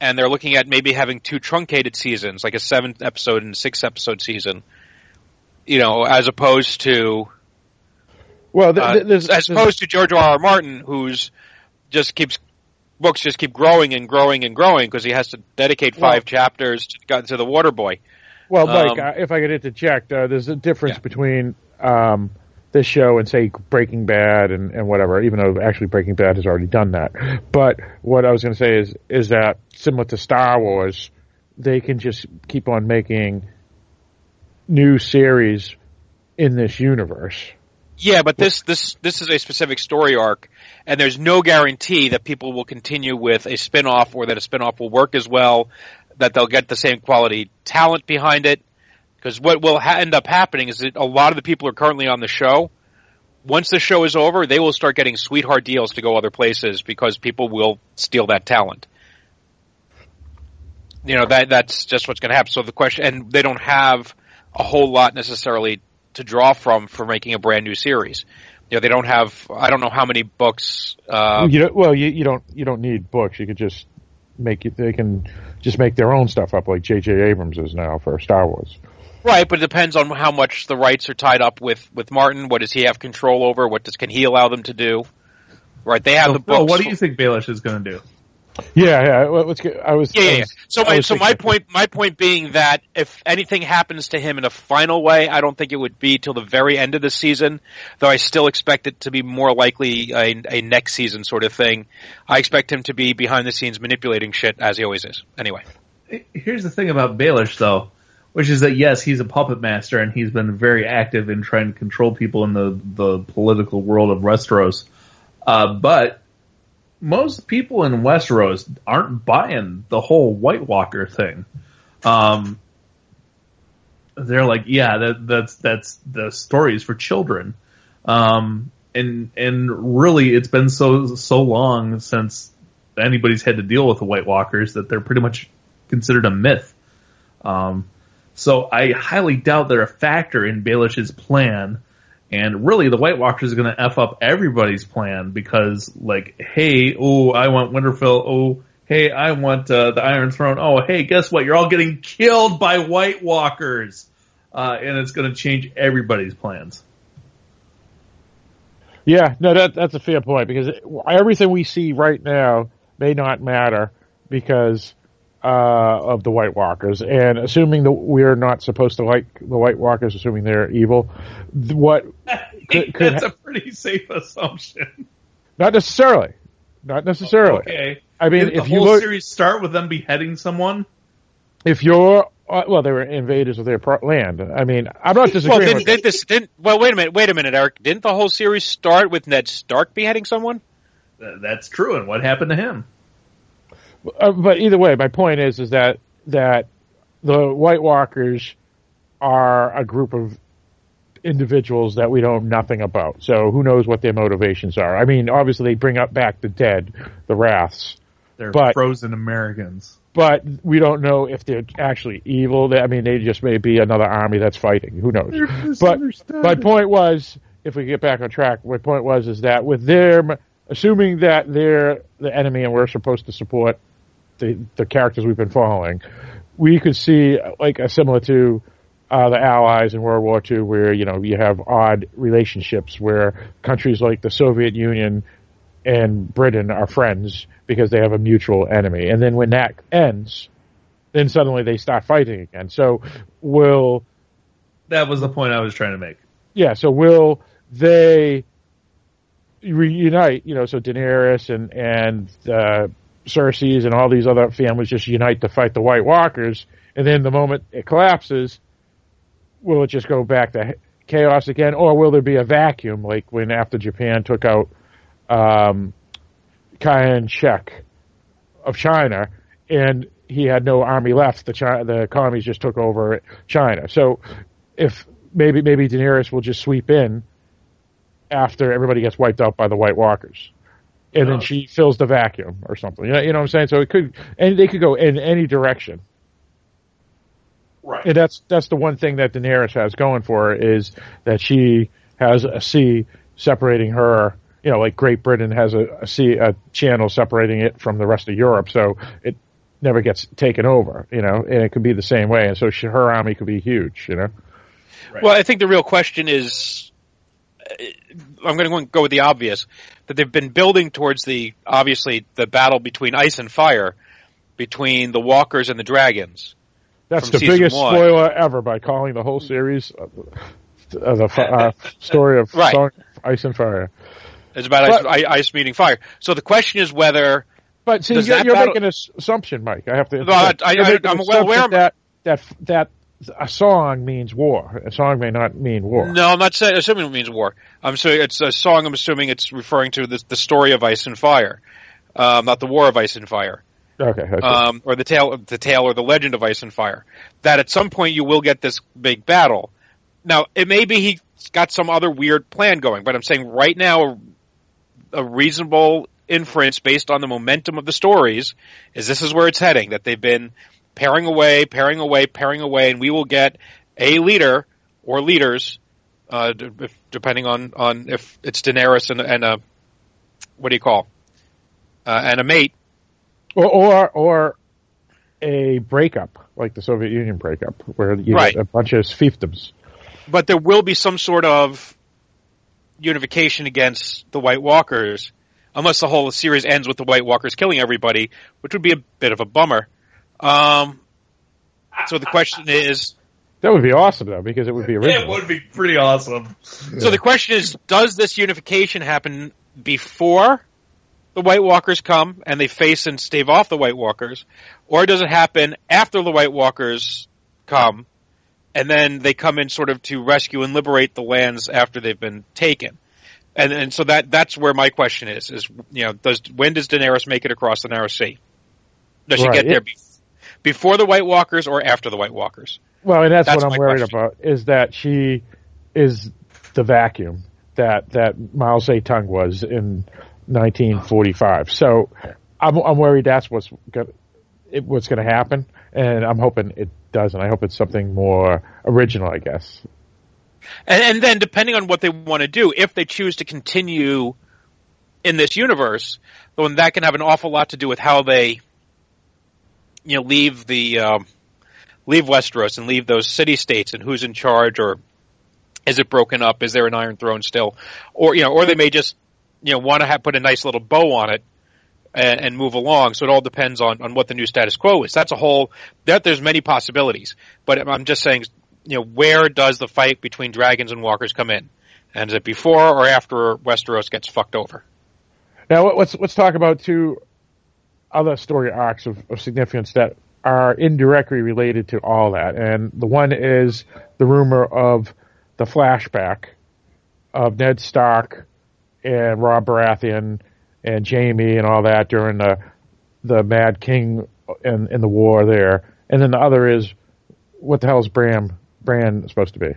and they're looking at maybe having two truncated seasons, like a seven episode and six episode season. You know, as opposed to Well, th- uh, th- there's, as there's- opposed to George R. R. Martin, who's just keeps books just keep growing and growing and growing because he has to dedicate five Well- chapters to, to the Water Boy. Well, Mike, Um, uh, if I could interject, uh, there's a difference Yeah. between um, this show and say Breaking Bad and, and whatever. Even though actually Breaking Bad has already done that, but what I was going to say is is that similar to Star Wars, they can just keep on making new series in this universe. Yeah, but this this this is a specific story arc, and there's no guarantee that people will continue with a spin-off or that a spin-off will work as well, that they'll get the same quality talent behind it. Because what will ha- end up happening is that a lot of the people are currently on the show, once the show is over, they will start getting sweetheart deals to go other places because people will steal that talent. You know that that's just what's going to happen. So the question, and they don't have a whole lot necessarily to draw from for making a brand new series. You know, they don't have. I don't know how many books. Uh, you don't, well, you, you don't you don't need books. You could just make it. They can just make their own stuff up, like J.J. Abrams is now for Star Wars. right, but it depends on how much the rights are tied up with with Martin. What does he have control over? What does can he allow them to do? Right, they have So, the Phil, books. what do you think Baelish is going to do? Yeah, yeah. well, Let's get. I was. Yeah, I yeah, yeah. So my so my point my point being that if anything happens to him in a final way, I don't think it would be till the very end of the season. Though I still expect it to be more likely a, a next season sort of thing. I expect him to be behind the scenes manipulating shit as he always is. Anyway, Here's the thing about Baelish, though. which is that yes, he's a puppet master and he's been very active in trying to control people in the the political world of Westeros. Uh, but most people in Westeros aren't buying the whole White Walker thing. Um, they're like, yeah, that, that's that's the stories for children. Um, and and really, it's been so so long since anybody's had to deal with the White Walkers that they're pretty much considered a myth. Um, so I highly doubt they're a factor in Baelish's plan. And really, the White Walkers are going to f up everybody's plan because, like, hey, oh, I want Winterfell. Oh, hey, I want uh, the Iron Throne. Oh, hey, guess what? You're all getting killed by White Walkers, uh, and it's going to change everybody's plans. Yeah, no, that that's a fair point because everything we see right now may not matter because uh, of the White Walkers, and assuming that we're not supposed to like the White Walkers, assuming they're evil, what could, could that's ha- a pretty safe assumption. Not necessarily. Not necessarily. Okay. I mean, Did if the you whole look, series start with them beheading someone, if you're uh, well, they were invaders of their pro- land. I mean, I'm not disagreeing. Well, didn't, with didn't this, didn't, well, wait a minute, wait a minute, Eric. Didn't the whole series start with Ned Stark beheading someone? Th- that's true. And what happened to him? Uh, but either way, my point is, is that that the White Walkers are a group of individuals that we know nothing about. So who knows what their motivations are? I mean, obviously they bring up back the dead, the Wraths, They're But- frozen Americans. but we don't know if they're actually evil. I mean, they just may be another army that's fighting. Who knows? But my point was, if we get back on track, my point was is that with them, assuming that they're the enemy and we're supposed to support the the characters we've been following, we could see like a similar to uh, the Allies in World War II, where you know you have odd relationships where countries like the Soviet Union and Britain are friends because they have a mutual enemy, and then when that ends, then suddenly they start fighting again. So will That was the point I was trying to make. yeah, so will they reunite? You know, so Daenerys and and uh, Cersei's and all these other families just unite to fight the White Walkers, and then the moment it collapses, will it just go back to chaos again, or will there be a vacuum like when after Japan took out um, Chiang Shek of China, and he had no army left. The China, the commies just took over China. So if maybe maybe Daenerys will just sweep in after everybody gets wiped out by the White Walkers, and Oh. then she fills the vacuum or something. You know, you know what I'm saying? So it could, and they could go in any direction. Right. And that's that's the one thing that Daenerys has going for her is that she has a sea separating her. You know, like Great Britain has a, a sea a channel separating it from the rest of Europe, so it never gets taken over. You know, and it could be the same way, and so she, her army could be huge. You know. Well, I think the real question is, I'm going to go with the obvious, that they've been building towards the obviously the battle between ice and fire, between the walkers and the dragons. That's the biggest one. spoiler ever by calling the whole series uh, uh, the uh, story of Right. Song Ice and Fire. It's about But- ice, ice meeting fire. So the question is whether But see, you're, you're battle- making an assumption, Mike. I have to. No, I- I- You're I- making I'm well aware that that that a song means war. A song may not mean war. No, I'm not saying, assuming it means war. I'm saying it's a song. I'm assuming it's referring to the, the story of Ice and Fire, um, not the War of Ice and Fire, Okay. um, or the tale, the tale or the legend of Ice and Fire. That at some point you will get this big battle. Now it may be he's got some other weird plan going, but I'm saying right now, a reasonable inference based on the momentum of the stories is this is where it's heading. That they've been pairing away, pairing away, pairing away, and we will get a leader or leaders, uh, d- if, depending on, on if it's Daenerys and, and a what do you call, uh, and a mate. or, or or a breakup, like the Soviet Union breakup, where you Right. get a bunch of fiefdoms. But there will be some sort of unification against the White Walkers, unless the whole series ends with the White Walkers killing everybody, which would be a bit of a bummer. Um, so the question is, That would be awesome, though, because it would be original. It would be pretty awesome. So the question is, does this unification happen before the White Walkers come and they face and stave off the White Walkers, or does it happen after the White Walkers come and then they come in sort of to rescue and liberate the lands after they've been taken. And and so that that's where my question is is you know does when does Daenerys make it across the narrow sea? Does she Right. get there It- be- before the White Walkers or after the White Walkers? Well, and that's, That's what I'm worried question. about is that she is the vacuum that that Mao Zedong was in 1945. So I'm I'm worried that's what's going what's going to happen, and I'm hoping it doesn't. I hope it's something more original. I guess. And, and then depending on what they want to do, if they choose to continue in this universe, then that can have an awful lot to do with how they, you know, leave the um, leave Westeros and leave those city states and who's in charge, or is it broken up? Is there an Iron Throne still, or you know, or they may just you know want to have put a nice little bow on it and, and move along. So it all depends on on what the new status quo is. That's a whole that there's many possibilities, but I'm just saying you know, where does the fight between dragons and walkers come in? And is it before or after Westeros gets fucked over? Now let- let's let's talk about two other story arcs of, of significance that are indirectly related to all that, and the one is the rumor of the flashback of Ned Stark and Rob Baratheon and Jamie and all that during the the Mad King and in the war there, and then the other is what the hell is Bram Bran supposed to be?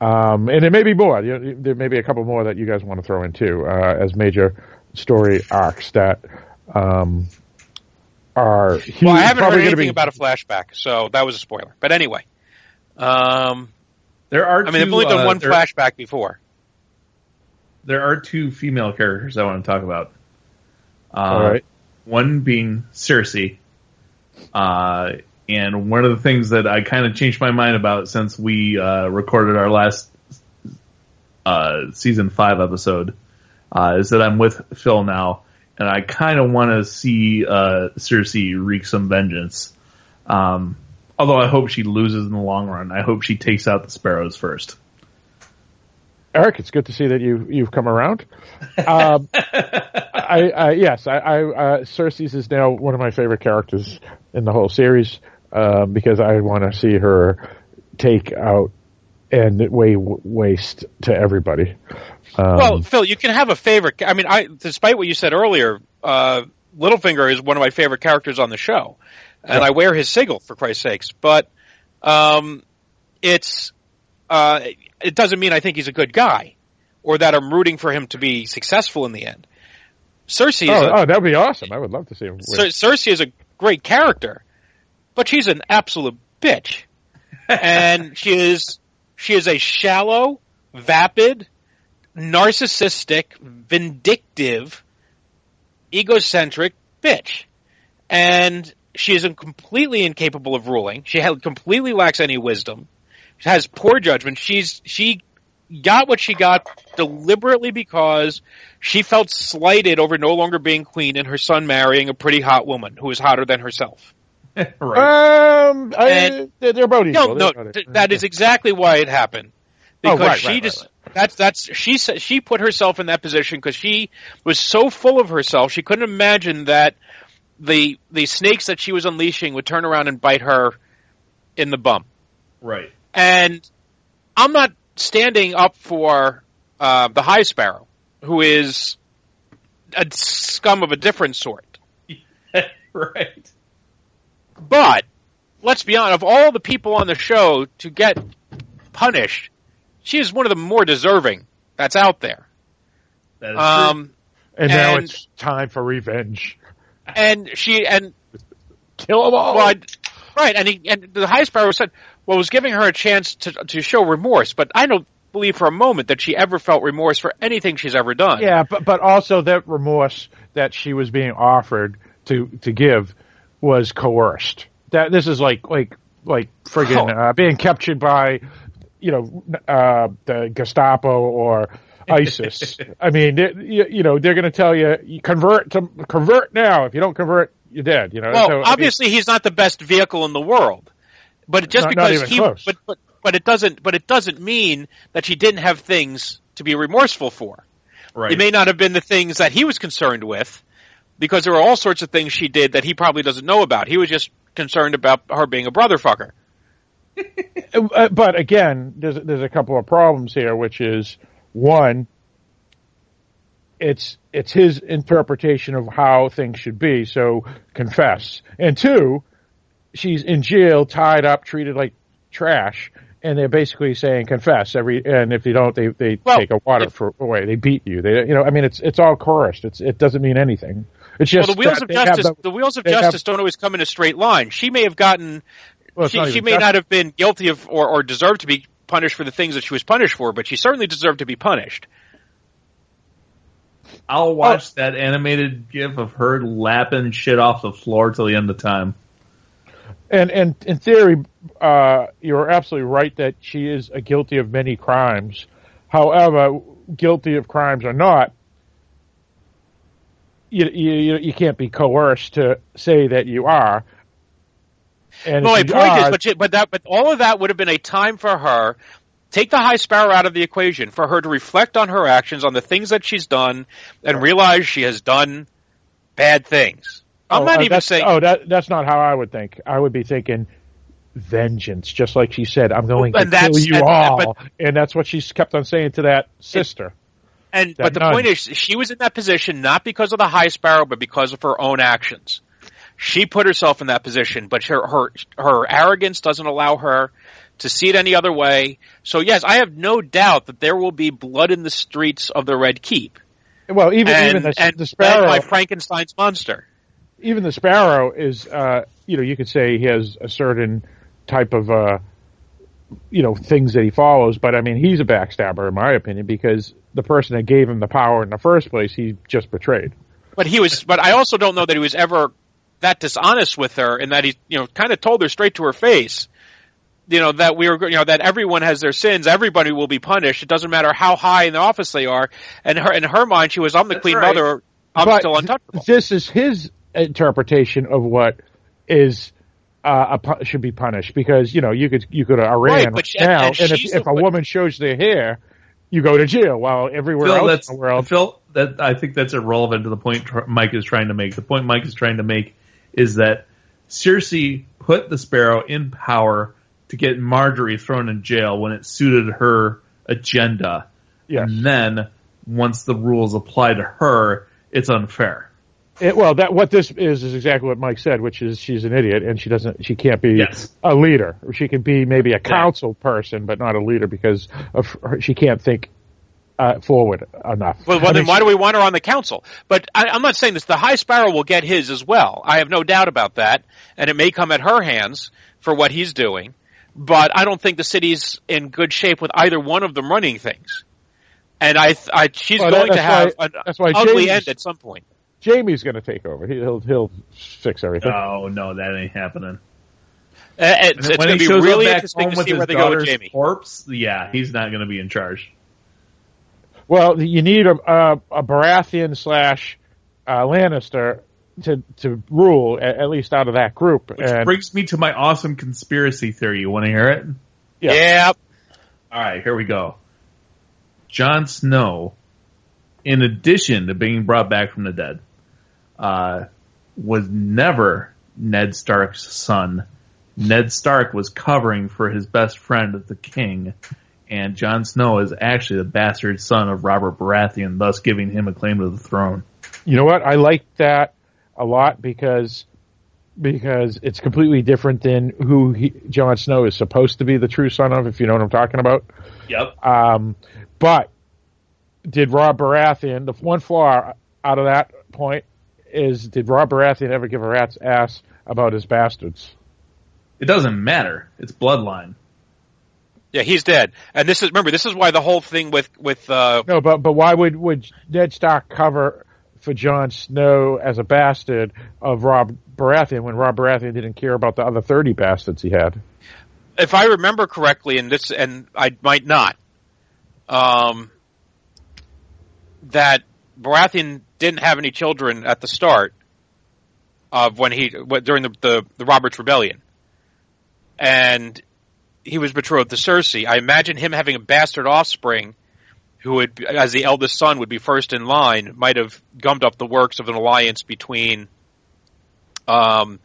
Um, and there may be more. There may be a couple more that you guys want to throw in too, uh, as major story arcs that um, are huge. Well, I haven't heard probably gonna anything be, about a flashback, so that was a spoiler. But anyway, um, There are. I mean, they've two, only done uh, one there, flashback before. There are two female characters I want to talk about. Uh, All right. One being Cersei. Uh, and one of the things that I kind of changed my mind about since we uh, recorded our last uh, season five episode uh, is that I'm with Phil now, and I kind of want to see uh, Cersei wreak some vengeance. Um, although I hope she loses in the long run. I hope she takes out the sparrows first. Eric, it's good to see that you you've come around. Um, I, I yes, I, I uh, Cersei's is now one of my favorite characters in the whole series um, because I want to see her take out and way waste to everybody. Um, well, Phil, you can have a favorite. I mean, I, despite what you said earlier, uh, Littlefinger is one of my favorite characters on the show, and I wear his sigil for Christ's sakes. But um, it's uh, it doesn't mean I think he's a good guy, or that I'm rooting for him to be successful in the end. Cersei is oh, a, oh, that'd be awesome. I would love to see him. Cer- Cersei is a great character, but she's an absolute bitch, and she is she is a shallow, vapid, narcissistic, vindictive, egocentric bitch, and she is completely incapable of ruling. She ha- completely lacks any wisdom. She has poor judgment. She's she got what she got deliberately because she felt slighted over no longer being queen and her son marrying a pretty hot woman who is hotter than herself. right. Um, I, And- they're, they're both No, no, th- that is exactly why it happened. Oh, Because right, she right, just right, that's that's she sa- she put herself in that position because she was so full of herself she couldn't imagine that the the snakes that she was unleashing would turn around and bite her in the bum. Right. And I'm not standing up for uh, the High Sparrow, who is a scum of a different sort. right. But let's be honest, of all the people on the show to get punished, she is one of the more deserving that's out there. That is true. Um, and now it's time for revenge. and she and Kill them all. well, I- right, and he, and the highest power said, well, was giving her a chance to to show remorse, but I don't believe for a moment that she ever felt remorse for anything she's ever done. Yeah, but but also that remorse that she was being offered to to give was coerced. That this is like like like friggin' Oh. uh, being captured by you know uh, the Gestapo or ISIS. I mean, they, you, you know they're going to tell you, you convert to convert now. If you don't convert, you're dead. You know. Well, So, I mean, obviously he's not the best vehicle in the world, but just Not- not because even he, close. but, but but it doesn't, but it doesn't mean that she didn't have things to be remorseful for. right. It may not have been the things that he was concerned with, because there were all sorts of things she did that he probably doesn't know about. He was just concerned about her being a brother fucker. Uh, but again, there's there's a couple of problems here, which is one, it's it's his interpretation of how things should be. So confess, and two, she's in jail, tied up, treated like trash, and they're basically saying confess every. And if you don't, they they Well, take a water if- for, away. They beat you. They you know I mean it's it's all coerced. It's it doesn't mean anything. It's just well, the wheels of justice, the- the, wheels of they have- justice don't always come in a straight line. She may have gotten, well, she, she may justice. not have been guilty of or, or deserved to be punished for the things that she was punished for, but she certainly deserved to be punished. I'll watch that animated gif of her lapping shit off the floor till the end of time. And and in theory, uh, you're absolutely right that she is guilty of many crimes. However, guilty of crimes or not, you you you can't be coerced to say that you are. And No, my point is, but she, but that but all of that would have been a time for her. Take the high sparrow out of the equation for her to reflect on her actions, on the things that she's done, and realize she has done bad things. I'm oh, not uh, even saying. Oh, that that's not how I would think. I would be thinking vengeance, just like she said, "I'm going to kill you and- all," and that's what she's kept on saying to that sister. And That but the none. point is, she was in that position not because of the high sparrow, but because of her own actions. She put herself in that position, but her her her arrogance doesn't allow her to see it any other way. So yes, I have no doubt that there will be blood in the streets of the Red Keep, Well, even and, even the, and the sparrow, by Frankenstein's monster. even the sparrow is, uh, you know, you could say he has a certain type of, uh, you know, things that he follows. But I mean, he's a backstabber in my opinion because the person that gave him the power in the first place, he just betrayed. But he was, but I also don't know that he was ever that dishonest with her, and that he, you know, kind of told her straight to her face, you know, that we were, you know, that everyone has their sins, everybody will be punished. It doesn't matter how high in the office they are. And her, in her mind, she was, I'm the That's queen right. mother, I'm But still untouchable. This is his interpretation of what is. Uh, a, pu- should be punished because you know you could you could Iran Right, but she- and- now, and and, if, if a but- woman shows their hair, you go to jail. While everywhere Phil, else that's in the world, Phil. That I think that's irrelevant to the point tr- Mike is trying to make. The point Mike is trying to make is that Cersei put the Sparrow in power to get Margaery thrown in jail when it suited her agenda, yes. and then once the rules apply to her, it's unfair. It, well, that what this is is exactly what Mike said, which is she's an idiot and she doesn't, she can't be Yes. a leader. She can be maybe a council person, but not a leader because of her, she can't think uh, forward enough. Well, well then mean, why do we want her on the council? But I, I'm not saying this. The High Sparrow will get his as well. I have no doubt about that, and it may come at her hands for what he's doing. But I don't think the city's in good shape with either one of them running things. And I, I she's Well, going to have why- an that's why ugly James- end at some point. Jaime's going to take over. He- He'll he'll fix everything. Oh no, that ain't happening. Uh, It's, it's when going he to be shows really up back interesting home to with see his where they go with daughter's Jaime. corpse, yeah, he's not going to be in charge. Well, you need a a, a Baratheon slash uh, Lannister to to rule at, at least out of that group. Which and brings me to my awesome conspiracy theory. You want to hear it? Yeah. Yeah. All right, here we go. Jon Snow, in addition to being brought back from the dead, uh, was never Ned Stark's son. Ned Stark was covering for his best friend, the king, and Jon Snow is actually the bastard son of Robert Baratheon, thus giving him a claim to the throne. You know what? I like that a lot because because it's completely different than who he, Jon Snow is supposed to be the true son of. If you know what I'm talking about. Yep. Um, but did Rob Baratheon? The one flaw out of that point is did Rob Baratheon ever give a rat's ass about his bastards? It doesn't matter. It's bloodline. Yeah, he's dead. And this is remember this is why the whole thing with with uh, No, but but why would would Ned Stark cover for Jon Snow as a bastard of Rob Baratheon when Rob Baratheon didn't care about the other thirty bastards he had? if I remember correctly, and this, and I might not, um, that Baratheon didn't have any children at the start of when he what, during the, the the Roberts Rebellion, and he was betrothed to Cersei. I imagine him having a bastard offspring, who would, as the eldest son, would be first in line, might have gummed up the works of an alliance between um,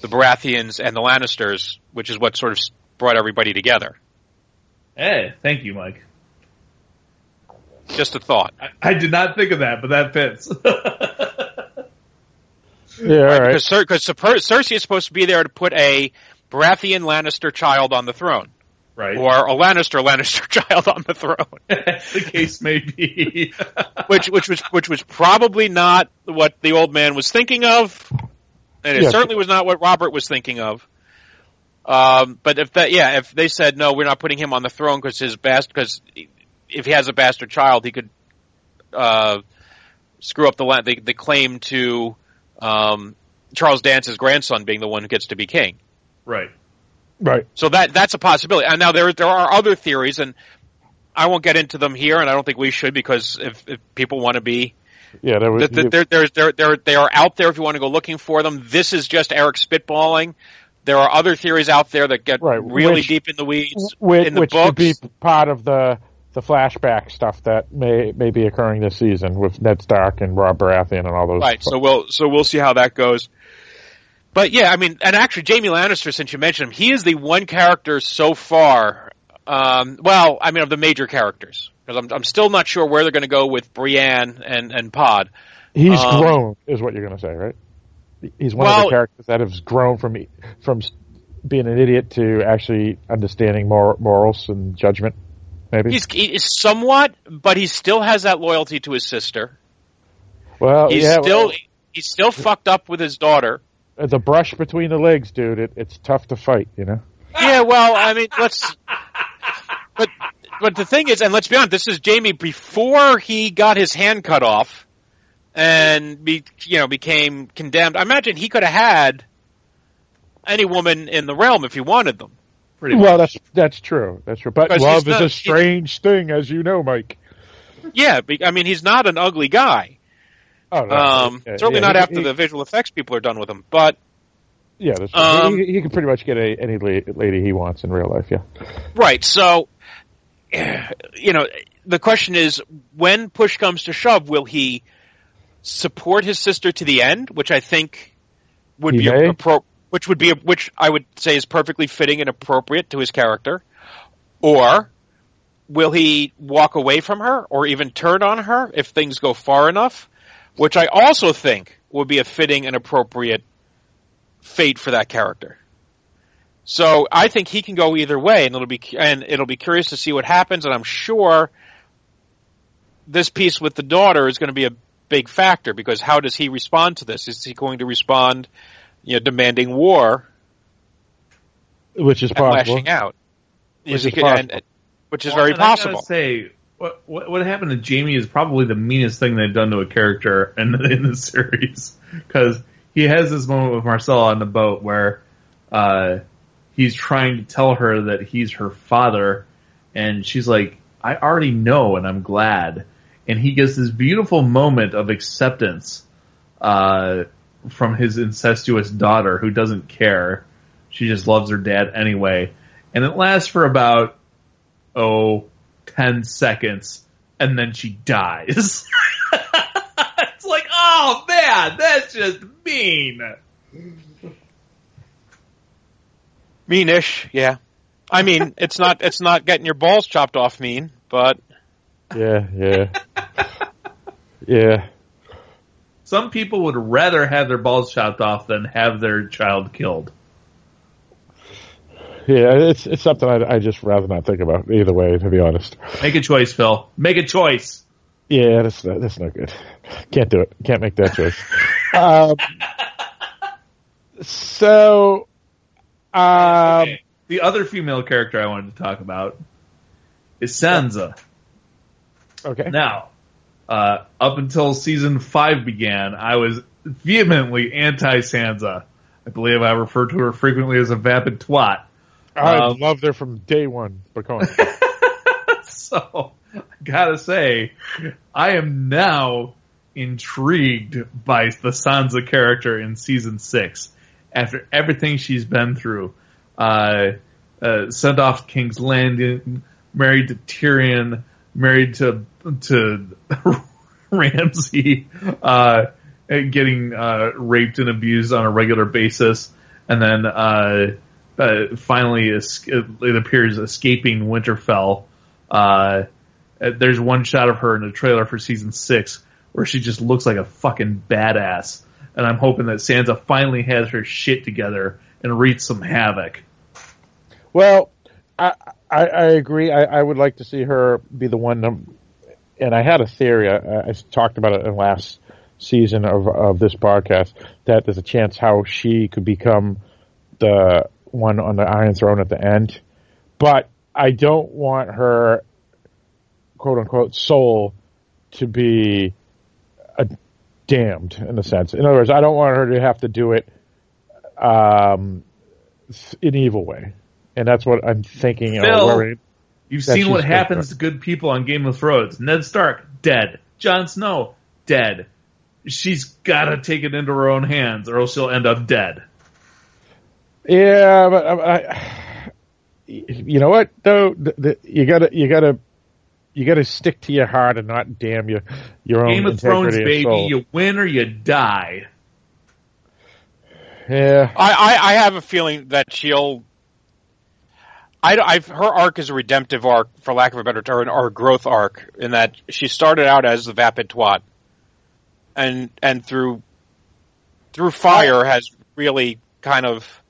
the Baratheons and the Lannisters, which is what sort of brought everybody together. Hey, thank you, Mike. Just a thought. I, I did not think of that, but that fits. Yeah, all right. Because Cer- 'cause Cer- Cersei is supposed to be there to put a Baratheon Lannister child on the throne, right. or a Lannister Lannister child on the throne, the case may be. which which was which was probably not what the old man was thinking of, and it Yeah. certainly was not what Robert was thinking of. Um, but if that, yeah, if they said no, we're not putting him on the throne because his bast because if he has a bastard child, he could uh, screw up the land. The, the claim to um, Charles Dance's grandson being the one who gets to be king. Right. Right. So that that's a possibility. And now there there are other theories, and I won't get into them here, and I don't think we should because if, if people want to be, Yeah, that was. they're, they're, they're, they're, they are out there if you want to go looking for them. This is just Eric spitballing. There are other theories out there that get Right, really which- deep in the weeds which, in the which books. could be part of the the flashback stuff that may may be occurring this season with Ned Stark and Rob Baratheon and all those. Right. So we'll so we'll see how that goes. But yeah, I mean, and actually, Jaime Lannister, since you mentioned him, he is the one character so far. Um, well, I mean, of the major characters, because I'm I'm still not sure where they're going to go with Brienne and and Pod. He's Um, grown, is what you're going to say, right? He's one of the characters that has grown from from being an idiot to actually understanding mor- morals and judgment. Maybe. He's he's somewhat, but he still has that loyalty to his sister. well, He's yeah. still well, he's still fucked up with his daughter. The brush between the legs, dude. It, it's tough to fight. You know. Yeah, well, I mean, let's. But but the thing is, and let's be honest, this is Jaime before he got his hand cut off, and be you know became condemned. I imagine he could have had any woman in the realm if he wanted them. Pretty Well, much. that's that's true. That's true. But Because love is not- a strange thing, as you know, Mike. Yeah, I mean, he's not an ugly guy. Oh, no. Um, Yeah, certainly yeah, not he- after he- the visual effects people are done with him. But Yeah. Um, he, he can pretty much get a, any lady he wants in real life. Yeah. Right. So, you know, the question is, when push comes to shove, will he support his sister to the end? Which I think would be may. appro- which would be a, which I would say is perfectly fitting and appropriate to his character, or will he walk away from her or even turn on her if things go far enough? Which I also think would be a fitting and appropriate fate for that character. So I think he can go either way, and it'll be and it'll be curious to see what happens. And I'm sure this piece with the daughter is going to be a big factor because how does he respond to this? Is he going to respond, you know, demanding war Which is and possible. lashing out? Which he is could- possible. and- which is Well, very and I possible. say, what, what happened to Jaime is probably the meanest thing they've done to a character in the, in the series because he has this moment with Myrcella on the boat where uh, he's trying to tell her that he's her father, and she's like, "I already know, and I'm glad." And he gets this beautiful moment of acceptance uh, from his incestuous daughter, who doesn't care. She just loves her dad anyway, and it lasts for about oh, 10 seconds, and then she dies. it's like, oh man, that's just mean. Meanish, yeah. I mean, it's not it's not getting your balls chopped off mean, but Yeah, yeah, yeah. Some people would rather have their balls chopped off than have their child killed. Yeah, it's it's something I I just rather not think about either way, to be honest. Make a choice, Phil. Make a choice. Yeah, that's not, that's no good. Can't do it. Can't make that choice. um, so, um, Okay. The other female character I wanted to talk about is Sansa. okay. Now, uh, up until season five began, I was vehemently anti Sansa. I believe I referred to her frequently as a vapid twat. I um, loved her from day one. But go on. So, I gotta say, I am now intrigued by the Sansa character in season six. After everything she's been through, uh, uh, sent off King's Landing, married to Tyrion, married to to Ramsay, uh, getting uh, raped and abused on a regular basis, and then uh, uh, finally es- it appears escaping Winterfell. Uh, there's one shot of her in the trailer for season six where she just looks like a fucking badass, and I'm hoping that Sansa finally has her shit together and wreaks some havoc. Well, I I, I agree. I, I would like to see her be the one. And I had a theory. I, I talked about it in last season of of this podcast that there's a chance how she could become the one on the Iron Throne at the end, but I don't want her quote unquote soul to be a damned in a sense. In other words, I don't want her to have to do it um, in evil way, and that's what I'm thinking. Phil, You've seen what happens to good people on Game of Thrones. Ned Stark, dead. Jon Snow, dead. She's gotta take it into her own hands or else she'll end up dead. Yeah, but I, I, you know what though, the, the, you gotta you gotta you gotta stick to your heart and not damn your your own Game of Thrones, integrity baby, soul. you win or you die. yeah, I, I, I have a feeling that she'll. I, I've, her arc is a redemptive arc, for lack of a better term, or a growth arc, in that she started out as the vapid twat, and and through through fire has really kind of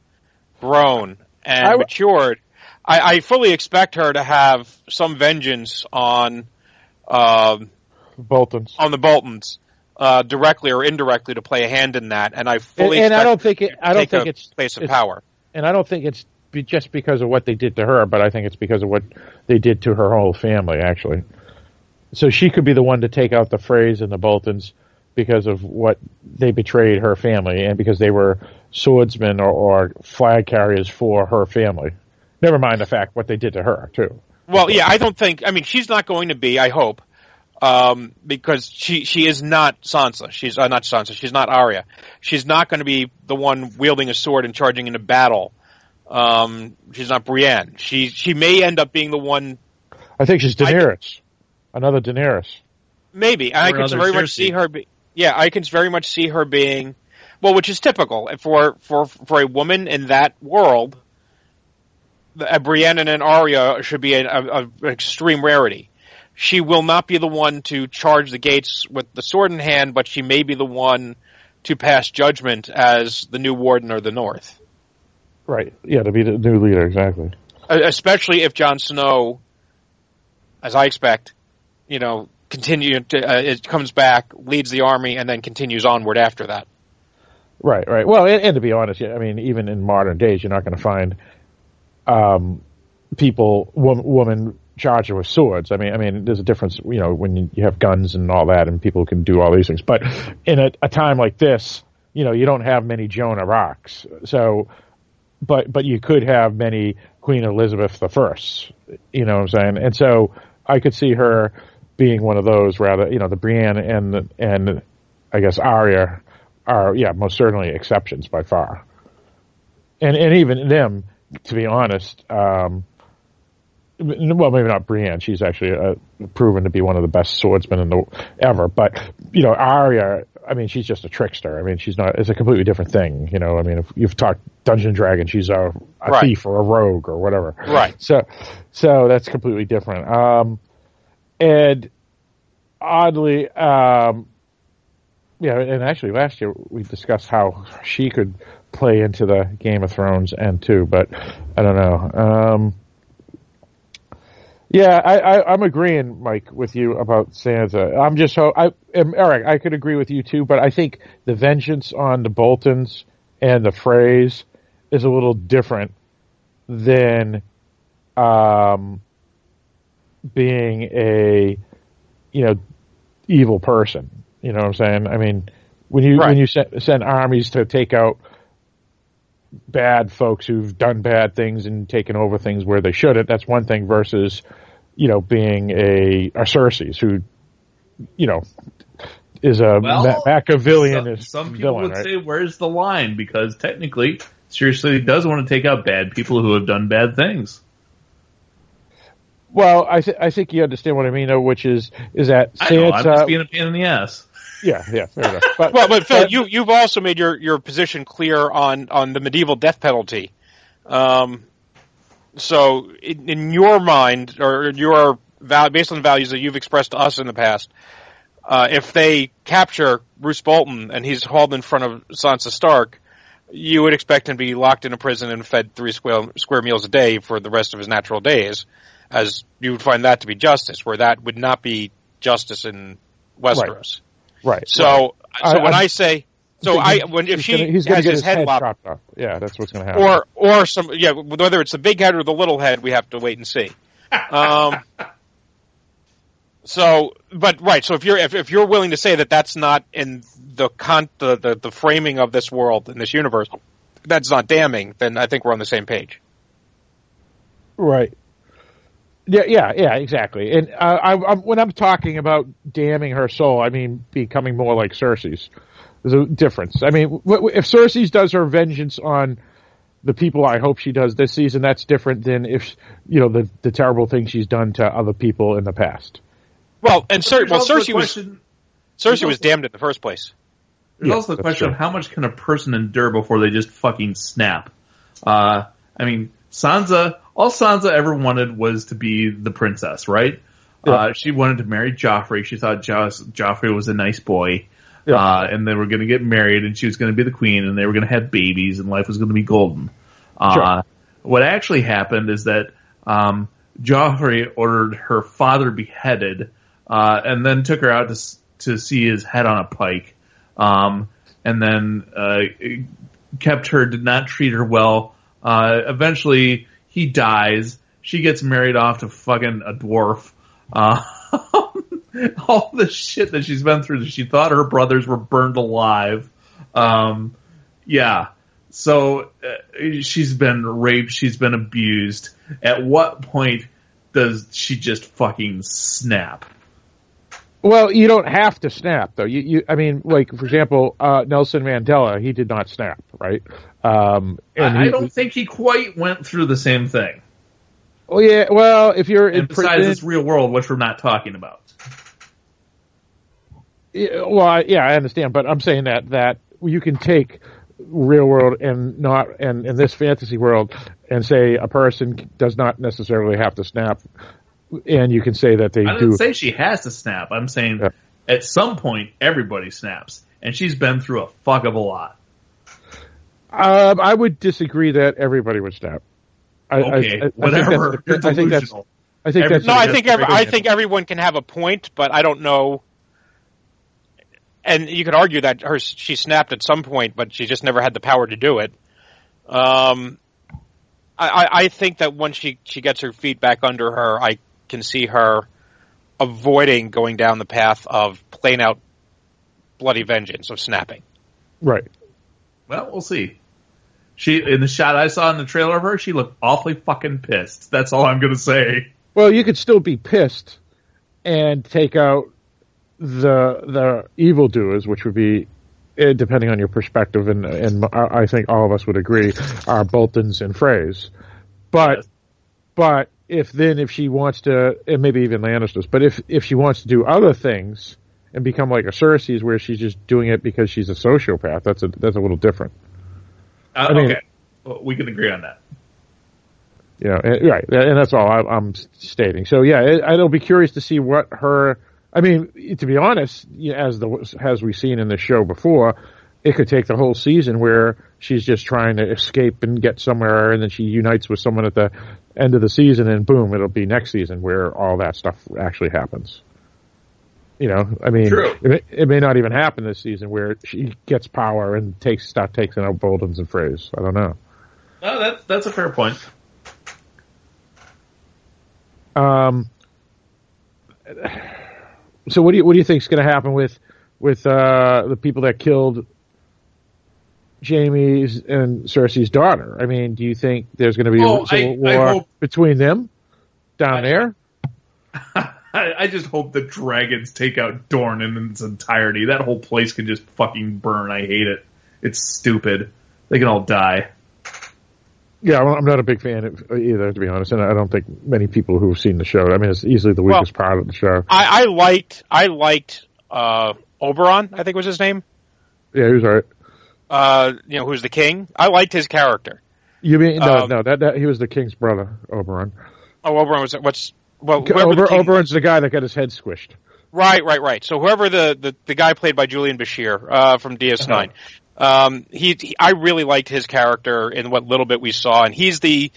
grown and I w- matured. I, I fully expect her to have some vengeance on um, Bolton's. on the Boltons, uh, directly or indirectly, to play a hand in that. And I fully and I don't think it, I don't think it's place of it's- power. and I don't think it's be just because of what they did to her, but I think it's because of what they did to her whole family, actually. So she could be the one to take out the Freys and the Boltons because of what they betrayed her family and because they were swordsmen or, or flag carriers for her family. Never mind the fact what they did to her too. Well, yeah, I don't think. I mean, she's not going to be. I hope, um, because she she is not Sansa. She's uh, not Sansa. She's not Arya. She's not going to be the one wielding a sword and charging into battle. Um, she's not Brienne. She she may end up being the one. I think she's Daenerys, another Daenerys. Maybe and I Or can another very much see her. Be, yeah, I can very much see her being. Well, which is typical for for for a woman in that world. A Brienne and an Arya should be an extreme rarity. She will not be the one to charge the gates with the sword in hand, but she may be the one to pass judgment as the new warden or the North. Right. Yeah, to be the new leader, exactly. Especially if Jon Snow, as I expect, you know, continue to uh, it comes back, leads the army, and then continues onward after that. Right, right. Well, and, and to be honest, I mean, even in modern days, you're not going to find um, people, wom- woman charging with swords. I mean, I mean, there's a difference, you know, when you, you have guns and all that, and people can do all these things. But in a, a time like this, you know, you don't have many Joan of Arcs, so. But but you could have many Queen Elizabeth the First, you know what I'm saying? And so I could see her being one of those rather, you know, the Brienne and and I guess Arya are yeah most certainly exceptions by far, and and even them to be honest, um, well maybe not Brienne, she's actually uh, proven to be one of the best swordsmen in the ever, but you know Arya, I mean she's just a trickster. I mean she's not. It's a completely different thing. You know, I mean if you've talked Dungeon Dragon, she's a, a Right. thief or a rogue or whatever. Right. So so that's completely different. Um, and oddly, um, yeah, and actually last year we discussed how she could play into the Game of Thrones end too, but I don't know. Um, yeah, I, I'm agreeing, Mike, with you about Sansa. I'm just so I, um, Eric, I could agree with you too, but I think the vengeance on the Boltons and the Freys is a little different than um, being a you know evil person. You know what I'm saying? I mean, when you Right. when you send, send armies to take out bad folks who've done bad things and taken over things where they shouldn't, that's one thing versus you know being a, a Cersei's who you know is a Well, Machiavellian Some, some people villain, would right? say, "Where's the line?" Because technically, seriously, does want to take out bad people who have done bad things. Well, I th- I think you understand what I mean, though, which is is that I know, I'm just being a pain in the ass. Yeah, yeah, fair enough. But, Well, but Phil, you you've also made your, your position clear on, on the medieval death penalty Um, so, in, in your mind, or your val- based on the values that you've expressed to us in the past, uh, if they capture Roose Bolton and he's hauled in front of Sansa Stark, you would expect him to be locked in a prison and fed three square, square meals a day for the rest of his natural days, as you would find that to be justice, where that would not be justice in Westeros. Right. So, right. so I- when I'm- I say, so I, when if he's she gonna, he's gonna has get his head lopped chopped off. Yeah, that's what's going to happen. or or some yeah whether it's the big head or the little head we have to wait and see um so but right so if you're if, if you're willing to say that that's not in the con the, the the framing of this world in this universe that's not damning then i think we're on the same page Right. Yeah, yeah, yeah, exactly. And uh, I, I'm, when I'm talking about damning her soul, I mean becoming more like Cersei's. There's a difference. I mean, w- w- if Cersei does her vengeance on the people I hope she does this season, that's different than if you know the the terrible things she's done to other people in the past. well and Cer- well also the cersei was question- cersei was damned in the first place There's Yeah, also the question true. of how much can a person endure before they just fucking snap. Uh, I mean, Sansa, all Sansa ever wanted was to be the princess, right? Uh, she wanted to marry Joffrey. She thought jo- Joffrey was a nice boy. Yeah. Uh, and they were going to get married and she was going to be the queen and they were going to have babies and life was going to be golden. Uh, Sure. what actually happened is that, um, Joffrey ordered her father beheaded, uh, and then took her out to, to see his head on a pike. Um, and then, uh, kept her, did not treat her well. Uh, eventually he dies. She gets married off to fucking a dwarf. Uh, all the shit that she's been through. She thought her brothers were burned alive. Um, yeah. So uh, she's been raped. She's been abused. At what point does she just fucking snap? Well, you don't have to snap though. You, you I mean, like for example, uh, Nelson Mandela, he did not snap, right? Um, and I, I don't think he quite went through the same thing. Well, yeah. Well, if you're in besides prison, this real world, which we're not talking about. Yeah, well, I- yeah, I understand, but I'm saying that that you can take real world and not and in this fantasy world and say a person does not necessarily have to snap, and you can say that they I do. didn't say she has to snap. I'm saying Yeah. at some point everybody snaps, and she's been through a fuck of a lot. um, I would disagree that everybody would snap. I, I- Okay, I, I think that's- whatever. I think that's. I think that's. no i think every, i think everyone can have a point but i don't know and you could argue that her she snapped at some point, but she just never had the power to do it. Um, I, I, I think that once she she gets her feet back under her, I can see her avoiding going down the path of plain out bloody vengeance of snapping. right. Well, we'll see. She in the shot I saw in the trailer of her, she looked awfully fucking pissed. That's all I'm gonna say. Well, you could still be pissed and take out the the evildoers, which would be, eh, depending on your perspective, and and I I think all of us would agree, are Boltons and Freys. But Yes. but if then if she wants to, and maybe even Lannisters, but if if she wants to do other things and become like a Cersei's, where she's just doing it because she's a sociopath, that's a that's a little different. Uh, I mean- okay, well, we can agree on that. You know, and- right, and that's all I, I'm stating. So yeah, it, I'll be curious to see what her. I mean, to be honest, as the as we've seen in the show before, it could take the whole season where she's just trying to escape and get somewhere, and then she unites with someone at the end of the season, and boom, it'll be next season where all that stuff actually happens. You know, I mean, It, may, it may not even happen this season where she gets power and takes start taking out Bolton's and Freys. I don't know. No, that's that's a fair point. Um, so what do you what do you think is going to happen with with uh, the people that killed Jaime's and Cersei's daughter? I mean, do you think there's going to be Oh, a civil I- I war hope- between them down I- there? I, I just hope the dragons take out Dorne in its entirety. That whole place can just fucking burn. I hate it. It's stupid. They can all die. Yeah, well, I'm not a big fan of either, to be honest, and I don't think many people who've seen the show. I mean, it's easily the Well- weakest part of the show. I, I liked I liked uh, Oberyn, I think was his name. Yeah, he was all right. Uh, you know, who's the king? I liked his character. You mean no, Um, no? That, that he was the king's brother, Oberyn. Oh, Oberyn was what's well, whoever the Ober, king- Oberyn's the guy that got his head squished. Right, right, right. So whoever the, the, the guy played by Julian Bashir uh, from DS9, um, he, he I really liked his character in what little bit we saw, and he's the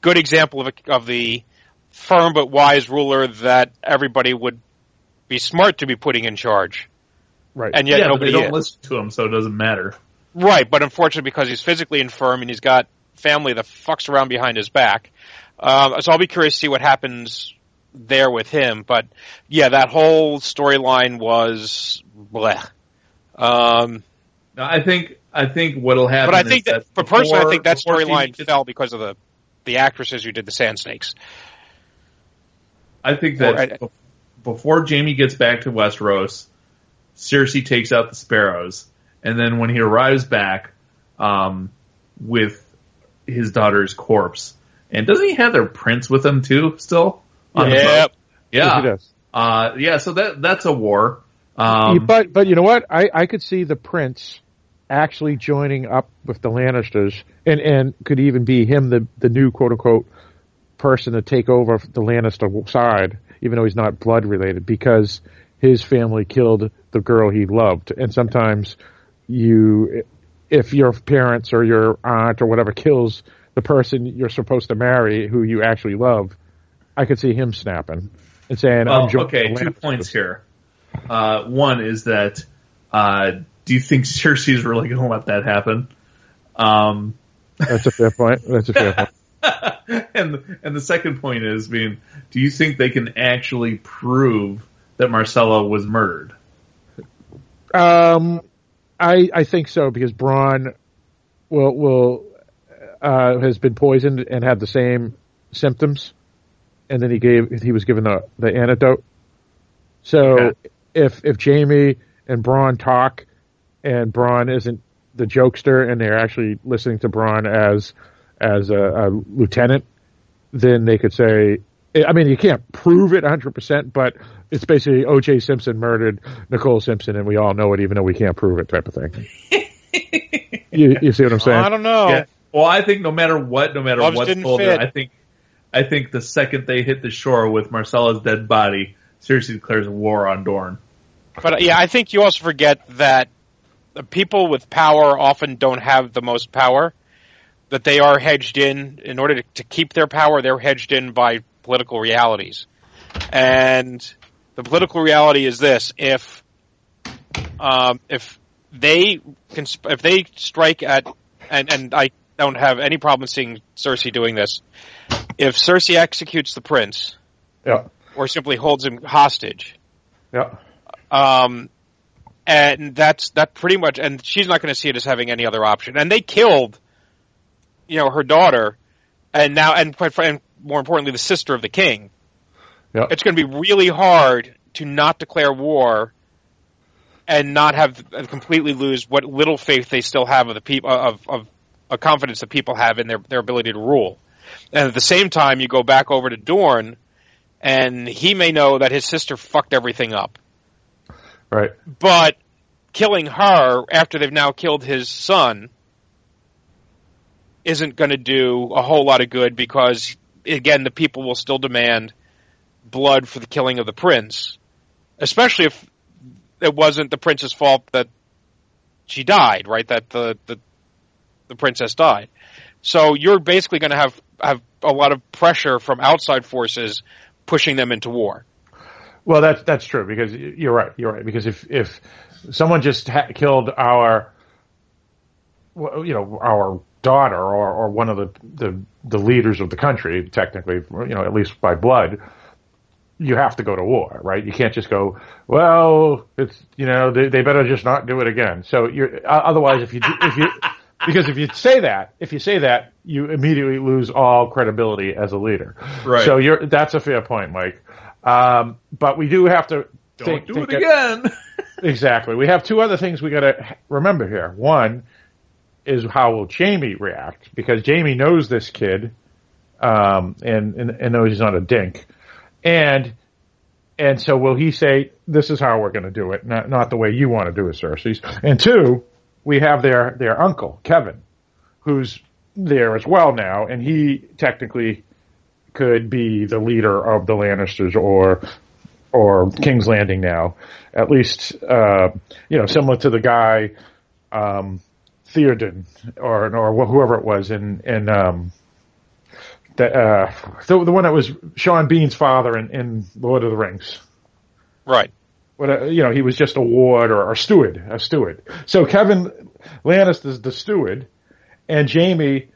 good example of a, of the firm but wise ruler that everybody would be smart to be putting in charge, Right. and yet yeah, but nobody they don't is. listen to him, so it doesn't matter. Right, but unfortunately, because he's physically infirm and he's got family that fucks around behind his back, um, so I'll be curious to see what happens there with him. But yeah, that whole storyline was bleh. Um, No, I think I think what'll happen. but I think is that, but personally, I think that storyline gets- fell because of the the actresses who did the Sand Snakes. I think that bef- before Jaime gets back to Westeros, Cersei takes out the sparrows, and then when he arrives back um, with his daughter's corpse, and doesn't he have their prince with him too? Still, on the Yep. boat? Yes, yeah, he does. uh, yeah. So that that's a war. Um, but but you know what? I I could see the prince actually joining up with the Lannisters, and and could even be him the the new quote unquote person to take over the Lannister side, even though he's not blood related, because his family killed the girl he loved, and sometimes you if your parents or your aunt or whatever kills the person you're supposed to marry who you actually love, I could see him snapping and saying, Well, "I'm okay, two points here. Uh, one is that uh, do you think Cersei's really going to let that happen? Um, That's a fair point. That's a fair point. and and the second point is being, do you think they can actually prove that Myrcella was murdered? Um, I I think so because Bronn will will uh, has been poisoned and had the same symptoms, and then he gave he was given the the antidote. So Okay. if if Jaime and Bronn talk, and Bronn isn't the jokester, and they're actually listening to Bronn as as a, a lieutenant, then they could say. I mean, you can't prove it 100%, but it's basically O.J. Simpson murdered Nicole Simpson, and we all know it, even though we can't prove it, type of thing. you, you see what I'm saying? I don't know. Yeah. Well, I think no matter what, no matter Gloves what's didn't told her, fit. I think I think the second they hit the shore with Myrcella's dead body, seriously declares war on Dorne. But uh, yeah, I think you also forget that the people with power often don't have the most power. That they are hedged in in order to, to keep their power. They're hedged in by political realities, and the political reality is this: if um, if they can, if they strike at, and and I don't have any problem seeing Cersei doing this. If Cersei executes the prince, Yeah. or simply holds him hostage, Yeah. um, and that's that pretty much. And she's not going to see it as having any other option. And they killed, you know, her daughter, and now, and and more importantly, the sister of the king. Yeah. It's going to be really hard to not declare war and not have completely lose what little faith they still have of the people uh, of of a confidence that people have in their their ability to rule. And at the same time, you go back over to Dorne, and he may know that his sister fucked everything up Right. but killing her after they've now killed his son isn't going to do a whole lot of good because again the people will still demand blood for the killing of the prince especially if it wasn't the prince's fault that she died right? That the the, the princess died. So you're basically going to have have a lot of pressure from outside forces pushing them into war. Well, that's that's true because you're right. You're right. Because if if someone just ha- killed our, you know, our daughter or, or one of the, the the leaders of the country, technically, you know, at least by blood, you have to go to war, right? You can't just go, well, it's you know, they, they better just not do it again. So you're otherwise, if you do, if you because if you say that, if you say that, you immediately lose all credibility as a leader. Right. So you're that's a fair point, Mike. Um, but we do have to Don't think- do think it again. Exactly. We have two other things we got to remember here. One is how will Jaime react because Jaime knows this kid, um, and, and and knows he's not a dink, and and so will he say this is how we're going to do it, not not the way you want to do it, Cersei? And two, we have their their uncle Kevan, who's there as well now, and he technically could be the leader of the Lannisters or or King's Landing now. At least, uh, you know, similar to the guy um, Theoden or or whoever it was in in um, the, uh, the the one that was Sean Bean's father in, in Lord of the Rings. Right. But, uh, you know, he was just a ward or, a steward, a steward. So Kevan Lannister's the steward, and Jaime,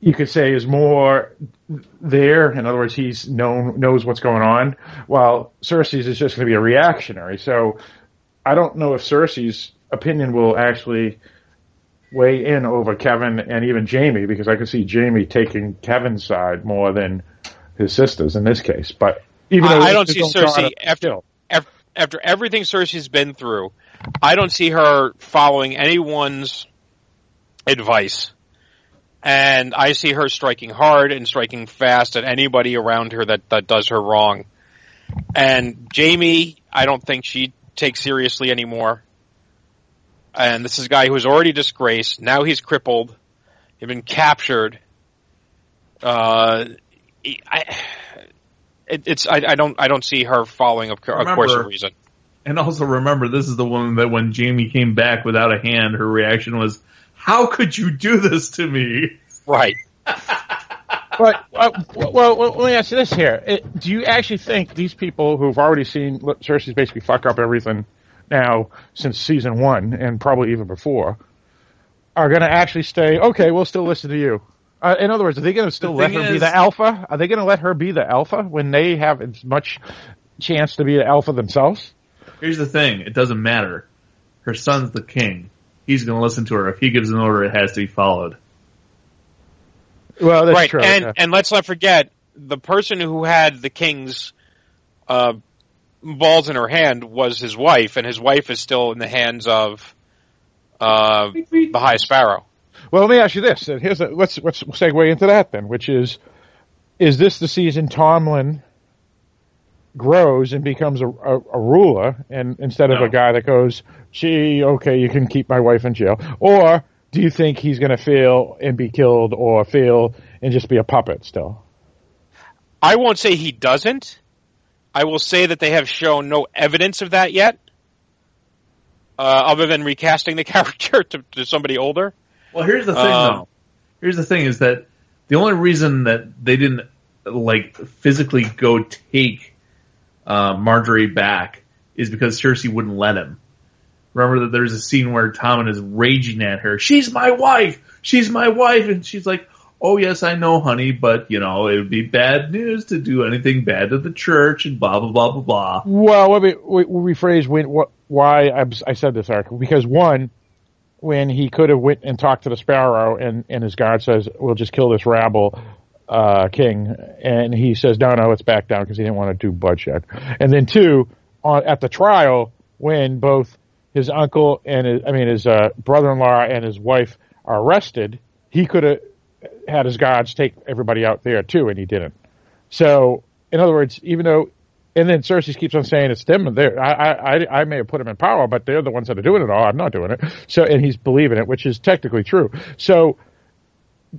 you could say, is more there. In other words, he's known knows what's going on, while Cersei's is just going to be a reactionary. So I don't know if Cersei's opinion will actually weigh in over Kevan and even Jaime because I could see Jaime taking Kevan's side more than his sisters in this case. But even though I, I don't see Cersei after, after after everything Cersei's been through, I don't see her following anyone's advice. And I see her striking hard and striking fast at anybody around her that, that does her wrong. And Jaime, I don't think she takes seriously anymore and this is a guy who was already disgraced. Now he's crippled. He's been captured. Uh, I, it, it's I, I, don't I don't see her following a, a remember, course of reason. And also remember, this is the woman that when Jaime came back without a hand, her reaction was, "How could you do this to me?" Right. but uh, well, well, let me ask you this here: it, Do you actually think these people who've already seen Cersei's basically fuck up everything? Now since season one and probably even before are going to actually stay. Okay, we'll still listen to you. Uh, in other words, are they going to still let her is, be the alpha? Are they going to let her be the alpha when they have as much chance to be the alpha themselves? Here's the thing: it doesn't matter. Her son's the king. He's going to listen to her. If he gives an order, it has to be followed. Well, that's right. true. And yeah. and let's not forget the person who had the king's uh, balls in her hand was his wife, and his wife is still in the hands of uh, the High Sparrow. Well, let me ask you this. And Here's a, let's let's segue into that then, which is, is this the season Tommen grows and becomes a, a, a ruler, and instead no. of a guy that goes, "Gee, okay, you can keep my wife in jail," or do you think he's going to fail and be killed, or fail and just be a puppet still? I won't say he doesn't. I will say that they have shown no evidence of that yet, uh, other than recasting the character to, to, somebody older. Well, here's the thing, um, though. Here's the thing: is that the only reason that they didn't like physically go take uh, Margaery back is because Cersei wouldn't let him. Remember that there's a scene where Tommen is raging at her. She's my wife. She's my wife, and she's like, oh yes, I know, honey, but you know, it would be bad news to do anything bad to the church and blah blah blah blah blah. Well, let me rephrase when, what, why I, I said this article because one, when he could have went and talked to the Sparrow and and his guard says, "We'll just kill this rabble." Uh, king, and he says, "No, no, let's back down," because he didn't want to do bloodshed. And then two, on at the trial, when both his uncle and his, I mean his uh, brother-in-law and his wife are arrested, he could have had his gods take everybody out there too, and he didn't. So, in other words, even though, and then Cersei keeps on saying it's them. There, I, I, I may have put them in power, but they're the ones that are doing it all. I'm not doing it. So, and he's believing it, which is technically true. So,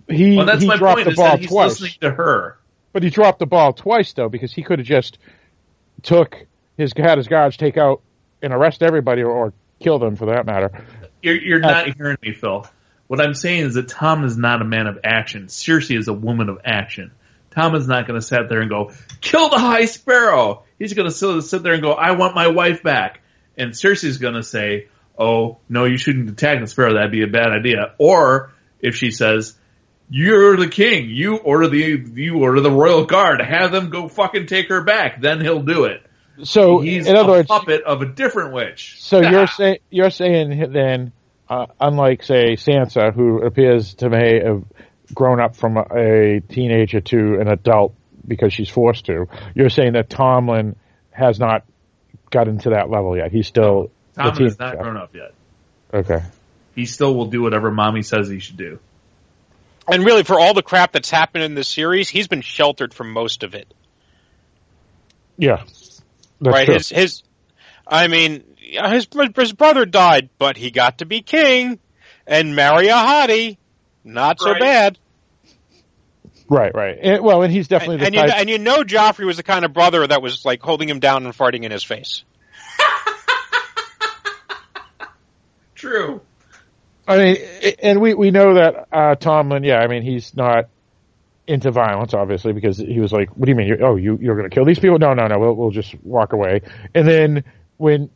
he well, he dropped point, the ball twice. to her, but he dropped the ball twice though because he could have just took his had his guards take out and arrest everybody or, or kill them for that matter. You're, you're uh, not hearing me, Phil. What I'm saying is that Tom is not a man of action. Cersei is a woman of action. Tom is not going to sit there and go, kill the High Sparrow. He's going to sit there and go, I want my wife back. And Cersei's going to say, oh, no, you shouldn't attack the Sparrow. That'd be a bad idea. Or if she says, you're the king. You order the, you order the royal guard. Have them go fucking take her back. Then he'll do it. So he's in other a words, puppet of a different witch. So you're saying, you're saying then uh, unlike say Sansa, who appears to may have grown up from a, a, teenager to an adult because she's forced to. You're saying that Tommen has not gotten to that level yet. He's still Tommen has not grown up yet. Okay. He still will do whatever mommy says he should do. And really, for all the crap that's happened in this series, he's been sheltered from most of it. Yeah. right. True. His his. I mean, his his brother died, but he got to be king and marry a hottie. not so Right. bad. Right, right. And, well, and he's definitely And, the and you and you know Joffrey was the kind of brother that was like holding him down and farting in his face. True. I mean, and we we know that uh, Tommen. Yeah, I mean, he's not into violence, obviously, because he was like, "What do you mean? You, oh, you you're going to kill these people? No, no, no. We'll we'll just walk away." And then when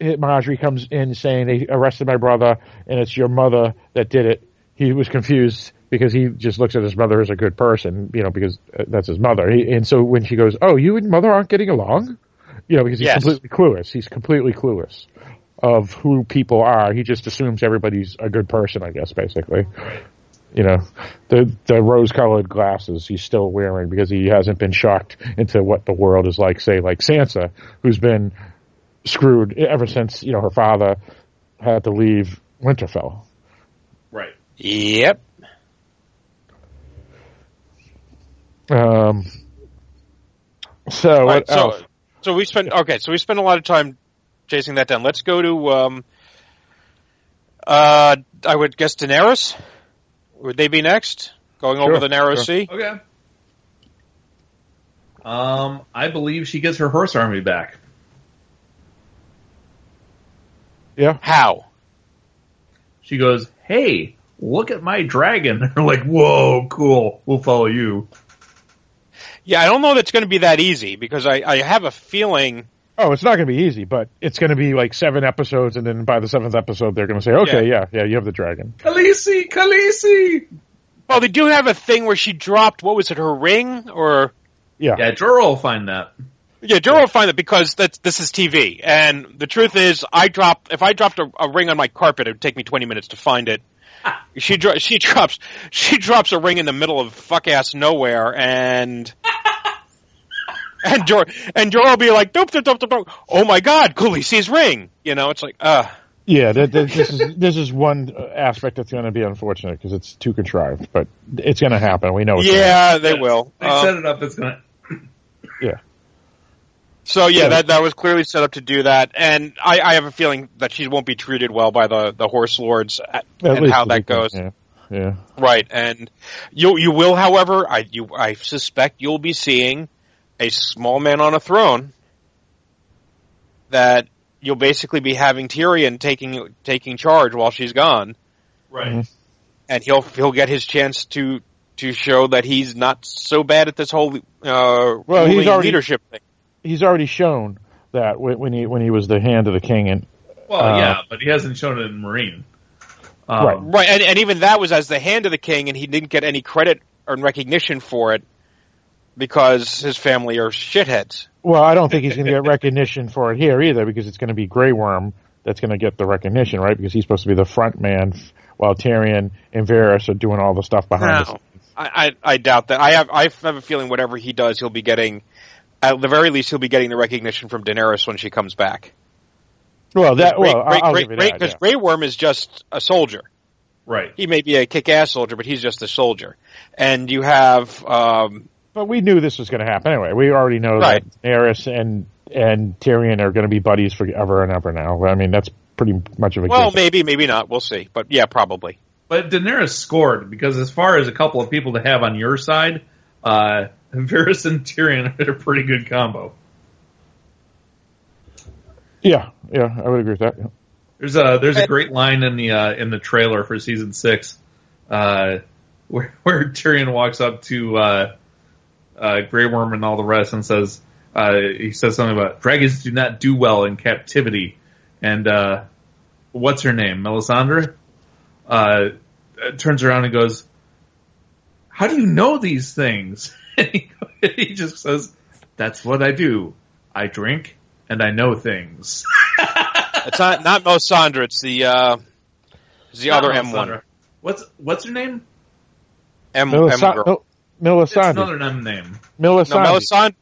Margaery comes in saying they arrested my brother and it's your mother that did it, he was confused because he just looks at his mother as a good person, you know, because uh, that's his mother. He, and so when she goes, "Oh, you and mother aren't getting along," you know, because he's Yes. completely clueless. He's completely clueless of who people are. He just assumes everybody's a good person, I guess, basically. You know, the the rose colored glasses he's still wearing because he hasn't been shocked into what the world is like, say, like Sansa, who's been screwed ever since, you know, her father had to leave Winterfell. Right. Yep. Um so All what right, so else? so we spent okay, so we spent a lot of time chasing that down. Let's go to um uh I would guess Daenerys. Would they be next? Going over the narrow sure. sea? Okay. Um, I believe she gets her horse army back. Yeah. How? She goes, "Hey, look at my dragon." They're like, "Whoa, cool. We'll follow you." Yeah, I don't know that's going to be that easy because I, I have a feeling. Oh, it's not going to be easy, but it's going to be like seven episodes, and then by the seventh episode, they're going to say, "Okay, yeah, yeah, you have the dragon." Khaleesi, Khaleesi. Well, they do have a thing where she dropped what was it, her ring or Yeah, Yeah, Jorah will find that. Yeah, Joe will find it because that's this is TV, and the truth is, I drop if I dropped a, a ring on my carpet, it would take me twenty minutes to find it. She dro- she drops she drops a ring in the middle of fuck ass nowhere, and and Jor and Jor will be like, doop, doop, doop, doop, doop. oh my god, Khaleesi's ring. You know, it's like, uh yeah. That, that, this is this is one aspect that's going to be unfortunate because it's too contrived, but it's going to happen. We know. It's gonna yeah, they will. They Um, set it up. It's gonna. Yeah. So yeah, Yeah. that that was clearly set up to do that, and I, I have a feeling that she won't be treated well by the the horse lords at, At and how that goes. Yeah. Yeah. Right, and you you will, however, I you I suspect you'll be seeing a small man on a throne that you'll basically be having Tyrion taking taking charge while she's gone, Right. and he'll he'll get his chance to to show that he's not so bad at this whole uh, Well, he's already- leadership thing. He's already shown that when, when he when he was the hand of the king, and Well, Uh, yeah, but he hasn't shown it in Meereen. Um, Right. Right, and, and even that was as the hand of the king, and he didn't get any credit or recognition for it because his family are shitheads. well, I don't think he's going to get recognition for it here either because it's going to be Grey Worm that's going to get the recognition, right? Because he's supposed to be the front man, while Tyrion and Varys are doing all the stuff behind the No. I, I, I doubt that. I have I have a feeling whatever he does, he'll be getting. At the very least, he'll be getting the recognition from Daenerys when she comes back. Well, that Grey- well, Grey- I'll Grey- give you that. because yeah. Grey Worm is just a soldier. Right. He may be a kick-ass soldier, but he's just a soldier. And you have um, But we knew this was going to happen anyway. We already know Right. that Daenerys and and Tyrion are going to be buddies forever and ever now. I mean, that's pretty much of a well, given. maybe, maybe not. We'll see. But yeah, probably. But Daenerys scored because as far as a couple of people to have on your side, uh, Varys and Tyrion are a pretty good combo. Yeah, yeah, I would agree with that. yeah. There's a there's a great line in the uh, in the trailer for season six, uh, where where Tyrion walks up to uh, uh, Grey Worm and all the rest and says uh, he says something about dragons do not do well in captivity, and uh, what's her name, Melisandre, uh, turns around and goes, "How do you know these things?" and he, he just says, "That's what I do. I drink and I know things." It's not not Melisandre. It's the uh, it's the other M one. What's what's her name? M, M Melisa- girl. Mil- It's another M name. No, Melisandre.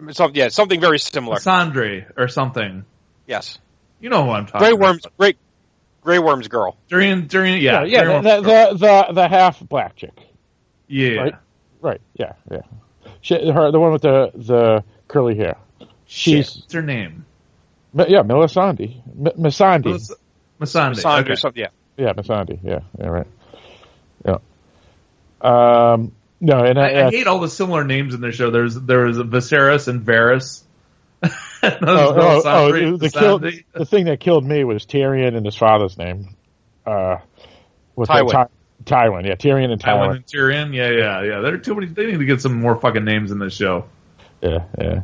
Melisandre. Some, yeah, something very similar. Sandre or something. Yes, You know who I'm talking Grey about. Worm's Grey Grey Worm's girl. During during yeah yeah, yeah, Worm's the, the the the half black chick. Yeah. right? Right. Yeah. Yeah. She, her, the one with the the curly hair. She's What's her name? M- yeah, Melisandre. M- Missandei. Melis- Missandei. Melisandre, Okay. something. Yeah. Yeah, Missandei. Yeah. Yeah. Right. Yeah. Um, no, and I, I, I hate all the similar names in their show. There's there's Viserys and Varys. oh, oh, oh, the, kill, the thing that killed me was Tyrion and his father's name. Uh, what's Tywin. Ty- Tywin, yeah, Tyrion and Tywin. Tywin and Tyrion, yeah, yeah, yeah. There are too many. They need to get some more fucking names in this show. Yeah, yeah.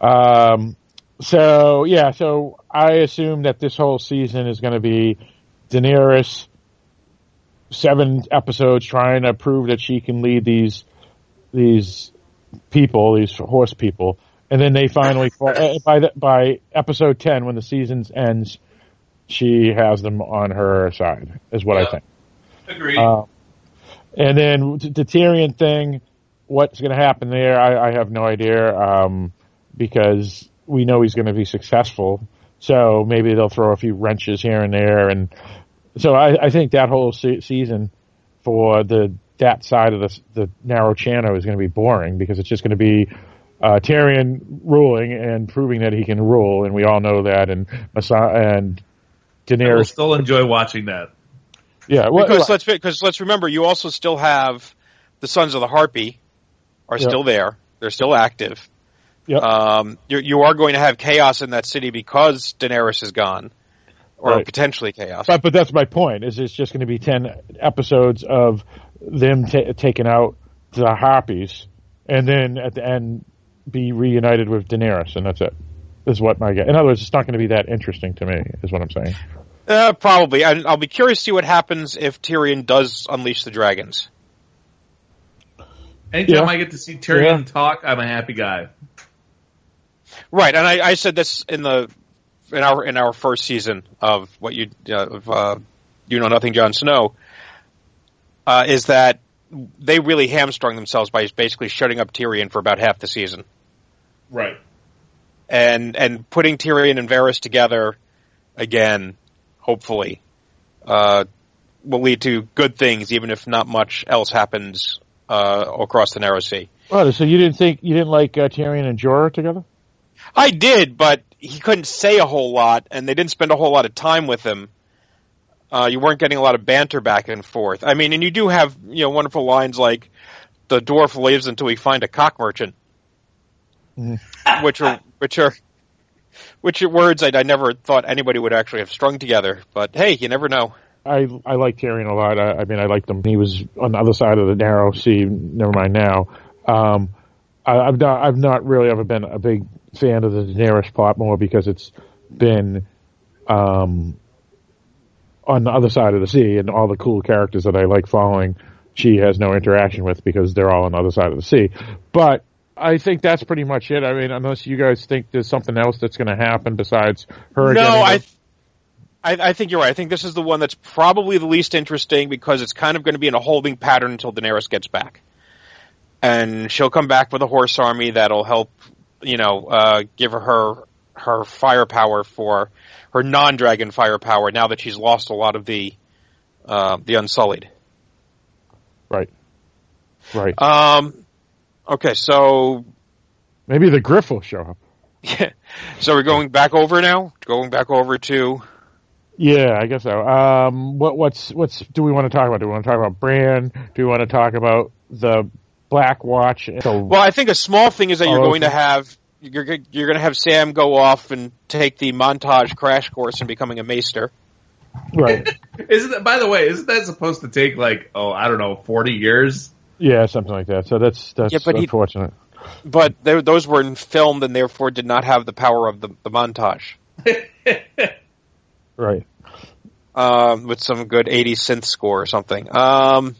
Um, so yeah, so I assume that this whole season is going to be Daenerys seven episodes trying to prove that she can lead these these people, these horse people, and then they finally by the, by episode ten when the season ends, she has them on her side. Is what yeah. I think. Agreed. Uh, and then the Tyrion thing, what's going to happen there? I, I, have no idea um, because we know he's going to be successful. So maybe they'll throw a few wrenches here and there, and so I, I think that whole se- season for the that side of the the narrow channel is going to be boring because it's just going to be uh, Tyrion ruling and proving that he can rule, and we all know that, and Masa- and Daenerys. I will still enjoy watching that. Yeah, well, because let's because let's remember, you also still have the Sons of the Harpy are yeah. still there; they're still active. Yep. Um, you you are going to have chaos in that city because Daenerys is gone, or right. potentially chaos. But but that's my point. Is it's just going to be ten episodes of them t- taking out the Harpies, and then at the end be reunited with Daenerys, and that's it. Is what my guess. In other words, it's not going to be that interesting to me. Is what I'm saying. Uh, probably. I, I'll be curious to see what happens if Tyrion does unleash the dragons. Anytime yeah. I get to see Tyrion yeah. talk, I'm a happy guy. Right, and I, I, said this in the in our in our first season of what you uh, of uh, you know nothing, Jon Snow, uh, is that they really hamstrung themselves by basically shutting up Tyrion for about half the season. Right. And and putting Tyrion and Varys together again, hopefully, uh, will lead to good things, even if not much else happens uh, across the narrow sea. Oh, so you didn't think you didn't like uh, Tyrion and Jorah together? I did, but he couldn't say a whole lot, and they didn't spend a whole lot of time with him. Uh, you weren't getting a lot of banter back and forth. I mean, and you do have you know wonderful lines like the dwarf lives until we find a cock merchant, mm-hmm. which are which are which words I, I never thought anybody would actually have strung together. But hey, you never know. I I like Tyrion a lot. I, I mean, I liked him. He was on the other side of the narrow sea. Never mind now. Um, I, have not I've not really ever been a big fan of the Daenerys plot more because it's been um, on the other side of the sea, and all the cool characters that I like following, she has no interaction with because they're all on the other side of the sea. But I think that's pretty much it. I mean, unless you guys think there's something else that's going to happen besides her. No, I, th- I, I think you're right. I think this is the one that's probably the least interesting because it's kind of going to be in a holding pattern until Daenerys gets back, and she'll come back with a horse army that'll help you know, uh, give her her firepower for her non-dragon firepower now that she's lost a lot of the uh, the Unsullied. Right. Right. Um. Okay, so maybe the Griff will show up. Yeah. So we're going back over now. Going back over to. Yeah, I guess so. Um, what what's what's do we want to talk about? Do we want to talk about Bran? Do we want to talk about the Black Watch. So well, I think a small thing is that you're going to have you're you're going to have Sam go off and take the montage crash course in becoming a maester. Right. isn't that, by the way, isn't that supposed to take like oh I don't know forty years? Yeah, something like that. So that's that's yeah, but unfortunate. He, but those were filmed and therefore did not have the power of the, the montage. right. Um, with some good 80s synth score or something. Um,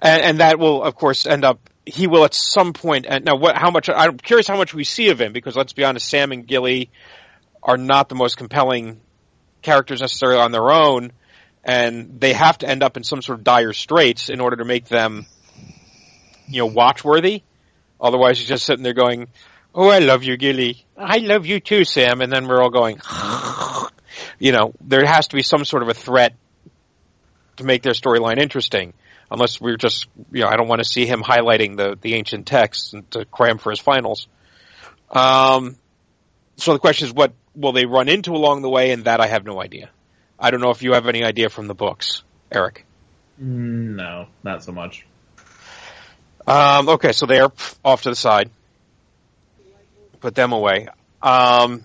and, and that will, of course, end up. He will at some point. And now, what? How much? I'm curious how much we see of him because let's be honest, Sam and Gilly are not the most compelling characters necessarily on their own, and they have to end up in some sort of dire straits in order to make them, you know, watchworthy. Otherwise, he's just sitting there going, "Oh, I love you, Gilly. I love you too, Sam." And then we're all going, you know, there has to be some sort of a threat to make their storyline interesting unless we're just, you know, I don't want to see him highlighting the, the ancient texts to cram for his finals. Um, so the question is, what will they run into along the way? And that I have no idea. I don't know if you have any idea from the books, Eric. No, not so much. Um, okay, so they're off to the side. Put them away. Um,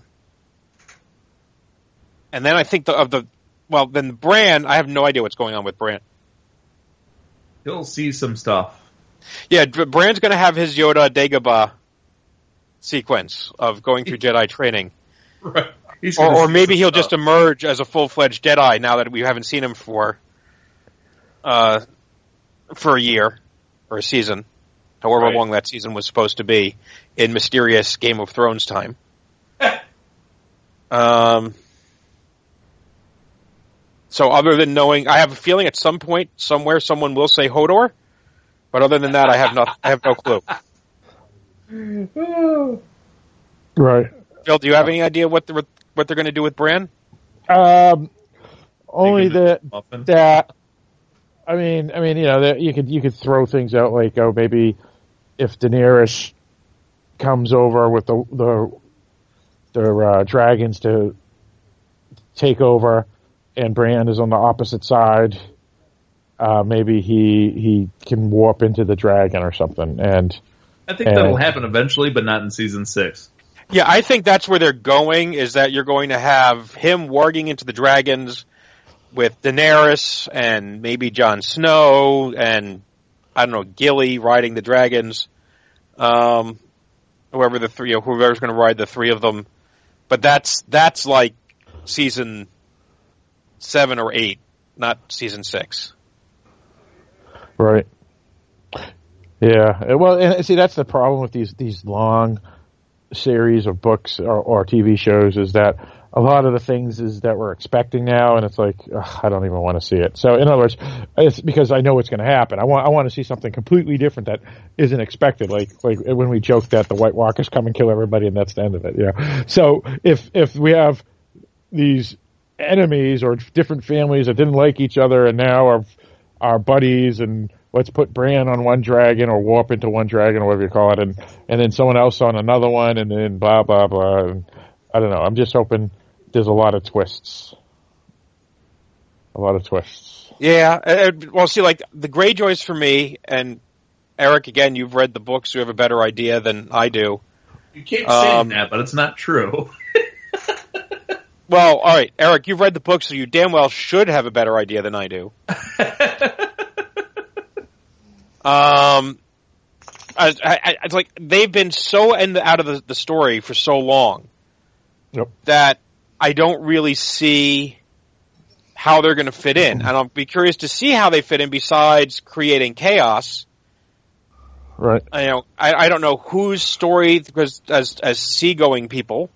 and then I think the, of the well, then Bran. I have no idea what's going on with Bran. He'll see some stuff. Yeah, Bran's going to have his Yoda Dagobah sequence of going through Jedi training, Right. Or, or maybe he'll just emerge as a full fledged Jedi now that we haven't seen him for uh, for a year or a season, however Right. long that season was supposed to be in mysterious Game of Thrones time. um. So other than knowing, I have a feeling at some point, somewhere, someone will say Hodor. But other than that, I have no, I have no clue. Right. Phil, do you have any idea what the, what they're going to do with Bran? Um, only Thinking that that I mean, I mean, you know, that you could you could throw things out like, oh, maybe if Daenerys comes over with the the the uh, dragons to take over, and Bran is on the opposite side, uh, maybe he he can warp into the dragon or something, and I think and- that'll happen eventually, but not in season six. Yeah, I think that's where they're going. Is that you're going to have him warging into the dragons with Daenerys and maybe Jon Snow and I don't know Gilly riding the dragons. Um, whoever the three, whoever's going to ride the three of them. But that's that's like season seven or eight, not season six. Right. Yeah. Well, and see, that's the problem with these these long series of books or, or TV shows is that a lot of the things is that we're expecting now, and it's like ugh, I don't even want to see it. So, in other words, it's because I know what's going to happen. I want I want to see something completely different that isn't expected. Like like when we joke that the White Walkers come and kill everybody, and that's the end of it. Yeah. So if if we have these enemies or different families that didn't like each other and now are are buddies and let's put Bran on one dragon or warp into one dragon or whatever you call it and and then someone else on another one and then blah blah blah and I don't know. I'm just hoping there's a lot of twists. A lot of twists. Yeah, well, see, like the Greyjoys for me, and Eric, again, you've read the books, you have a better idea than I do. You keep saying Um, that, but it's not true. Well, all right, Eric, you've read the books, so you damn well should have a better idea than I do. um, I, I, I, it's like they've been so in the, out of the, the story for so long Yep. that I don't really see how they're going to fit in, and I'll be curious to see how they fit in. Besides creating chaos, Right. I know I, I don't know whose story because as as seagoing people,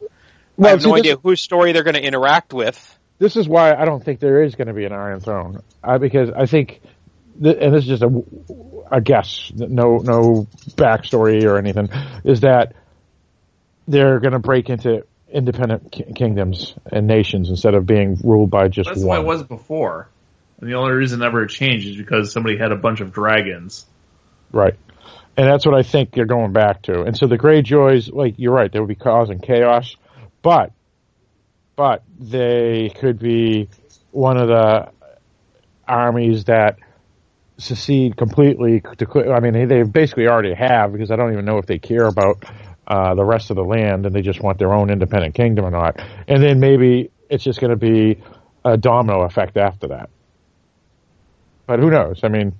I have see, no this- idea whose story they're going to interact with. this is why I don't think there is going to be an Iron Throne uh, because I think, th- and this is just a, a guess, no no backstory or anything, is that they're going to break into independent ki- kingdoms and nations instead of being ruled by just That's one. it was before. And the only reason ever it changed is because somebody had a bunch of dragons. Right. And that's what I think they're going back to. And so the Greyjoys, like you're right, they would be causing chaos, but but they could be one of the armies that secede completely. To, I mean, they, they basically already have because I don't even know if they care about uh, the rest of the land and they just want their own independent kingdom or not. And then maybe it's just going to be a domino effect after that. But who knows? I mean,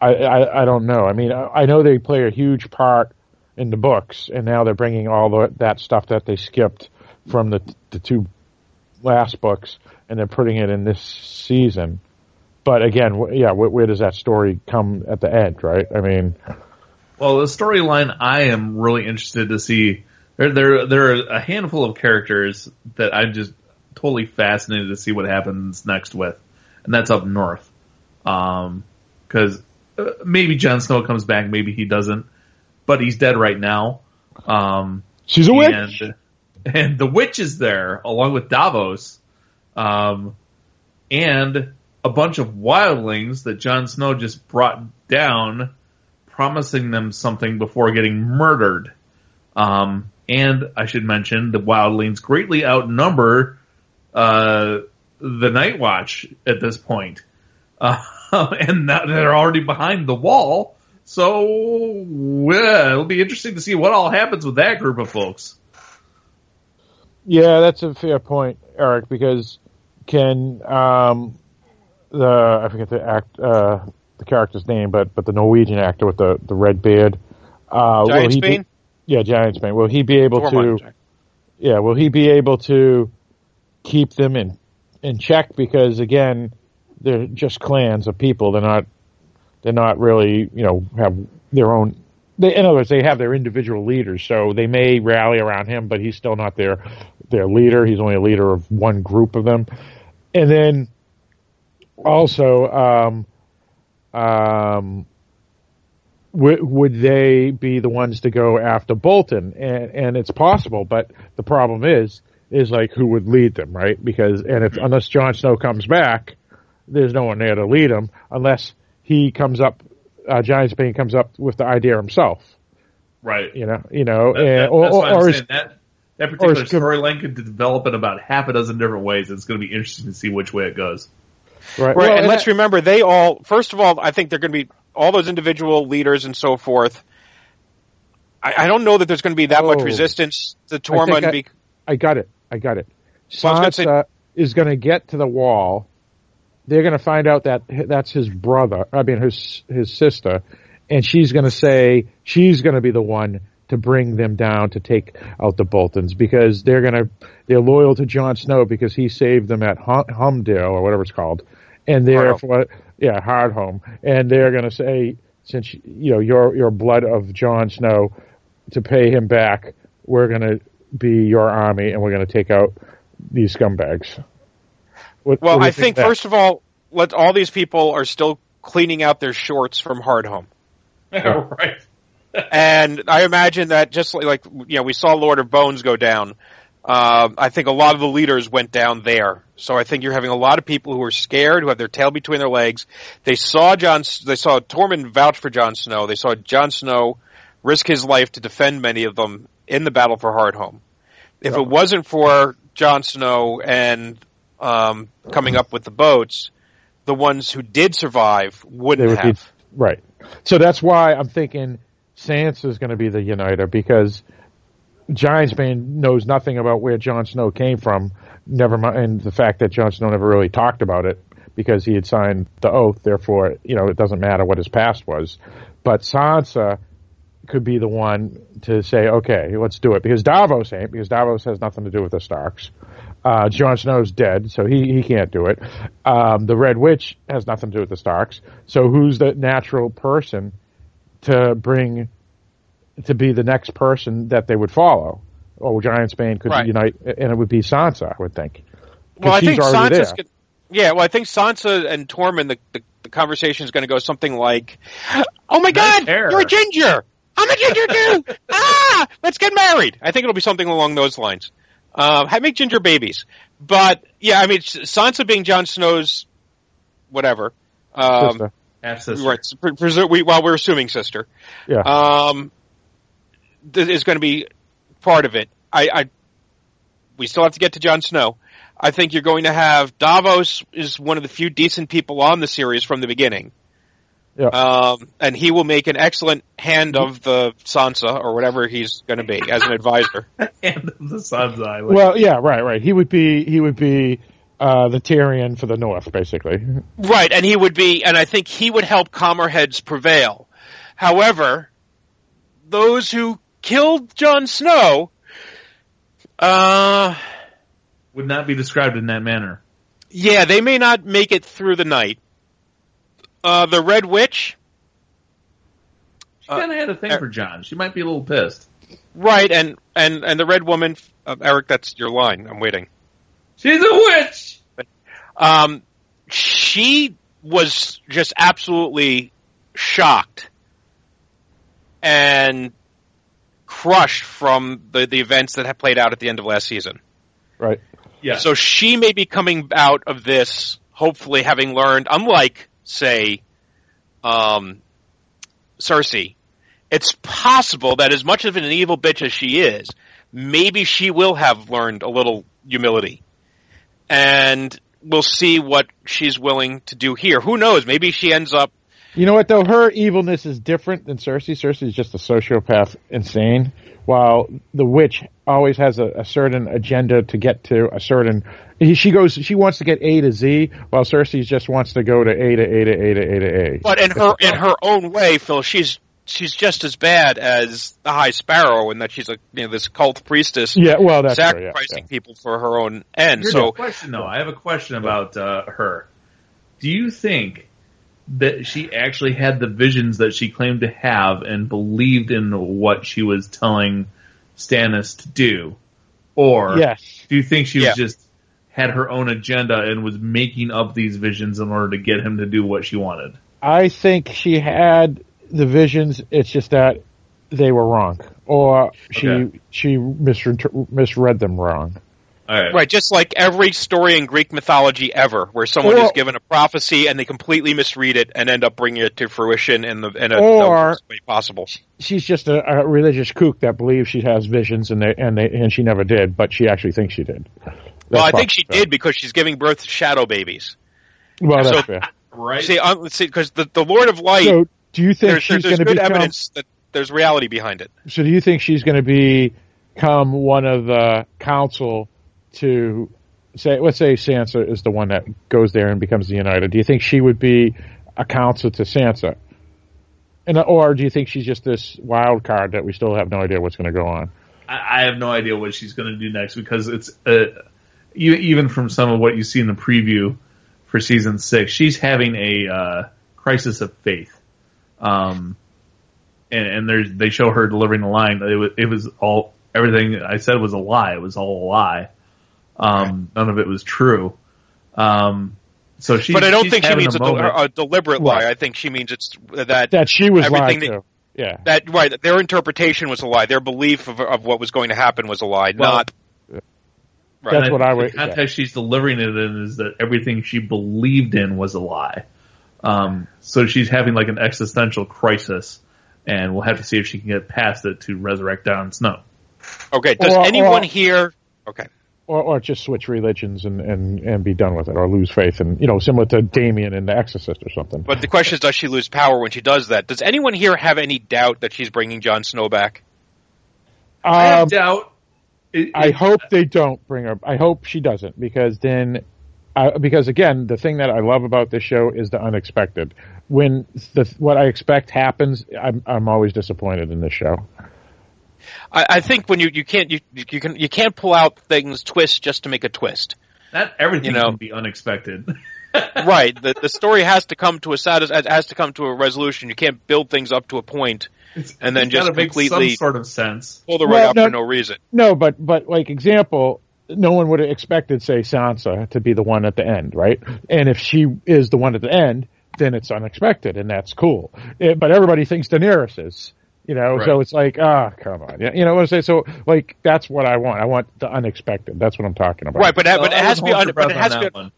I, I, I don't know. I mean, I, I know they play a huge part in the books, and now they're bringing all the, that stuff that they skipped from the the two last books, and they're putting it in this season. But again, yeah, wh- where does that story come at the end, right? I mean, Well, the storyline I am really interested to see. There, there, there are a handful of characters that I'm just totally fascinated to see what happens next with, and that's up north. Um, because uh, maybe Jon Snow comes back, maybe he doesn't, but he's dead right now. Um, she's a witch. and and the witch is there along with Davos, um, and a bunch of wildlings that Jon Snow just brought down, promising them something before getting murdered. Um, and I should mention the wildlings greatly outnumber uh, the Night Watch at this point. Uh, and they're already behind the wall. So well, it'll be interesting to see what all happens with that group of folks. Yeah, that's a fair point, Eric. Because can um, the I forget the act uh, the character's name, but but the Norwegian actor with the the red beard, uh, will Giantsbane? yeah, Giantsbane. Will he be able to? sorry. Yeah, will he be able to keep them in in check? Because again, they're just clans of people. They're not. They're not really, you know, have their own. They, in other words, they have their individual leaders, so they may rally around him, but he's still not their their leader. He's only a leader of one group of them. And then also, um, um, would, would they be the ones to go after Bolton? And, and it's possible, but the problem is, is like who would lead them, right? Because, and if, unless Jon Snow comes back, there's no one there to lead him unless he comes up, uh, Giantsbane comes up with the idea himself, Right. you know, you know, That- and, that- or, that's or, or saying that that particular is storyline could develop in about half a dozen different ways. And it's going to be interesting to see which way it goes. Right, Right, well, and let's remember they all. First of all, I think they're going to be all those individual leaders and so forth. I, I don't know that there's going to be that much Oh. resistance to Tormund. I- be- I got it. I got it. Well, Sansa gonna is going to get to the wall. They're going to find out that that's his brother. I mean, his his sister, and she's going to say she's going to be the one to bring them down to take out the Boltons because they're going to they're loyal to Jon Snow because he saved them at Hum- Humdale or whatever it's called, and therefore, yeah, Hardhome, and they're going to say since you know you're you're blood of Jon Snow, to pay him back, we're going to be your army and we're going to take out these scumbags. What, well, what I think of that? first of all, let all these people are still cleaning out their shorts from Hardhome. right. And I imagine that just like, like you know, we saw Lord of Bones go down. Uh, I think a lot of the leaders went down there. So I think you're having a lot of people who are scared, who have their tail between their legs. They saw Jon, they saw Tormund vouch for Jon Snow. They saw Jon Snow risk his life to defend many of them in the battle for Hardhome. If it wasn't for Jon Snow and um, coming up with the boats, the ones who did survive wouldn't would have. be right. So that's why I'm thinking Sansa is going to be the uniter because Giantsbane knows nothing about where Jon Snow came from. Never mind, and the fact that Jon Snow never really talked about it because he had signed the oath. Therefore, you know, it doesn't matter what his past was. But Sansa could be the one to say, okay, let's do it because Davos ain't because Davos has nothing to do with the Starks. Uh, Jon Snow's dead, so he, he can't do it. Um, the Red Witch has nothing to do with the Starks. So who's the natural person to bring to be the next person that they would follow? Oh, Giantsbane could Right. unite, and it would be Sansa, I would think. Well, I she's think already Sansa's. there. Gonna, yeah, well, I think Sansa and Tormund, the, the, the conversation is going to go something like, "Oh my God, hair. you're a ginger. I'm a ginger too. ah, let's get married." I think it'll be something along those lines. Um, have make ginger babies, but yeah, I mean Sansa being Jon Snow's whatever. Um, Sister. Half sister. right, so presu- we, while we're assuming sister, Yeah. um, th- is going to be part of it. I, I, we still have to get to Jon Snow. I think you're going to have Davos is one of the few decent people on the series from the beginning. Yeah. Um, and he will make an excellent hand of the Sansa or whatever he's going to be as an advisor. Hand of the sun's eye. well, yeah, right, right. He would be he would be uh, the Tyrion for the North, basically. Right, and he would be, and I think he would help calmer heads prevail. However, those who killed Jon Snow, uh, would not be described in that manner. yeah, they may not make it through the night. Uh, the Red Witch, She Uh, kind of had a thing er- for Jon. She might be a little pissed. right, and and and the Red Woman, uh, Eric, that's your line. I'm waiting. She's a witch. Um, she was just absolutely shocked and crushed from the, the events that had played out at the end of last season. Right. Yeah. So she may be coming out of this, hopefully having learned, unlike, say, um, Cersei, it's possible that as much of an evil bitch as she is, maybe she will have learned a little humility. And we'll see what she's willing to do here. Who knows? Maybe she ends up. You know what though? Her evilness is different than Cersei. Cersei is just a sociopath, insane. While the witch always has a, a certain agenda to get to a certain. She goes. She wants to get A to Z, while Cersei just wants to go to A to A to A to A to A. But in her in her own way, Phil, she's she's just as bad as the High Sparrow in that she's a you know this cult priestess. Yeah, well, that's true, yeah, sacrificing yeah. people for her own end. Here's so a question though. I have a question about uh, her. Do you think that she actually had the visions that she claimed to have and believed in what she was telling Stannis to do, or Yes. do you think she Yeah. was just had her own agenda and was making up these visions in order to get him to do what she wanted? I think she had the visions. It's just that they were wrong, or she Okay. she misread, misread them wrong. All right. Right, just like every story in Greek mythology ever, where someone Or- is given a prophecy and they completely misread it and end up bringing it to fruition in the in a Or- the worst way possible. She's just a, a religious kook that believes she has visions, and they and they and she never did, but she actually thinks she did. well, I think she possible. did because she's giving birth to shadow babies. Well, that's So- fair. Right. See, um, because the, the Lord of Light, So, do you think there's, she's going to good become? evidence that there's reality behind it. So, do you think she's going to become one of the council to say? Let's say Sansa is the one that goes there and becomes the United. Do you think she would be a counsel to Sansa? And, or do you think she's just this wild card that we still have no idea what's going to go on? I, I have no idea what she's going to do next because it's uh, you, even from some of what you see in the preview for season six, she's having a uh, crisis of faith. Um, and, and there's they show her delivering the line. It was, it was all everything I said was a lie. It was all a lie. Um, none of it was true. Um, so she. but I don't think she means a a, del- a deliberate Right. lie. I think she means it's that That she was Everything lied that- to. Yeah. that right their interpretation was a lie. Their belief of, of what was going to happen was a lie, Well, not. Right. That's what I the would- context she's delivering it in is that everything she believed in was a lie. Um, so she's having like an existential crisis, and we'll have to see if she can get past it to resurrect Jon Snow. Okay. Does Or- anyone or- here? Okay. Or, or just switch religions and, and, and be done with it, or lose faith, and you know, similar to Damien in The Exorcist or something. But the question is, does she lose power when she does that? Does anyone here have any doubt that she's bringing Jon Snow back? I have Um, doubt. It- I it- hope they don't bring her. I hope she doesn't because then, uh, because again, the thing that I love about this show is the unexpected. When the what I expect happens, I'm I'm always disappointed in this show. I, I think when you, you can't you, you can you can't pull out things twist just to make a twist. not everything you know- can be unexpected. right. The the story has to come to a satis- has to come to a resolution. You can't build things up to a point and then just completely some sort of sense. pull the rug Well, up no- for no reason. No, but but like example, no one would have expected, say, Sansa to be the one at the end, right? And if she is the one at the end, then it's unexpected, and that's cool. Eh, but everybody thinks Daenerys is. You know, so it's like, ah, come on. Yeah, You know what I'm saying? So, like, that's what I want. I want the unexpected. That's what I'm talking about. Right, but So but it has to be un- but it has to be one.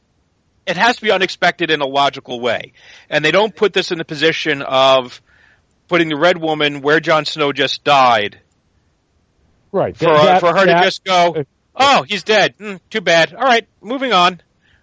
it has to be unexpected in a logical way. And they don't put this in the position of putting the Red Woman where Jon Snow just died right. for, That- for her that- to just go, oh, he's dead. Mm, too bad. All right, moving on.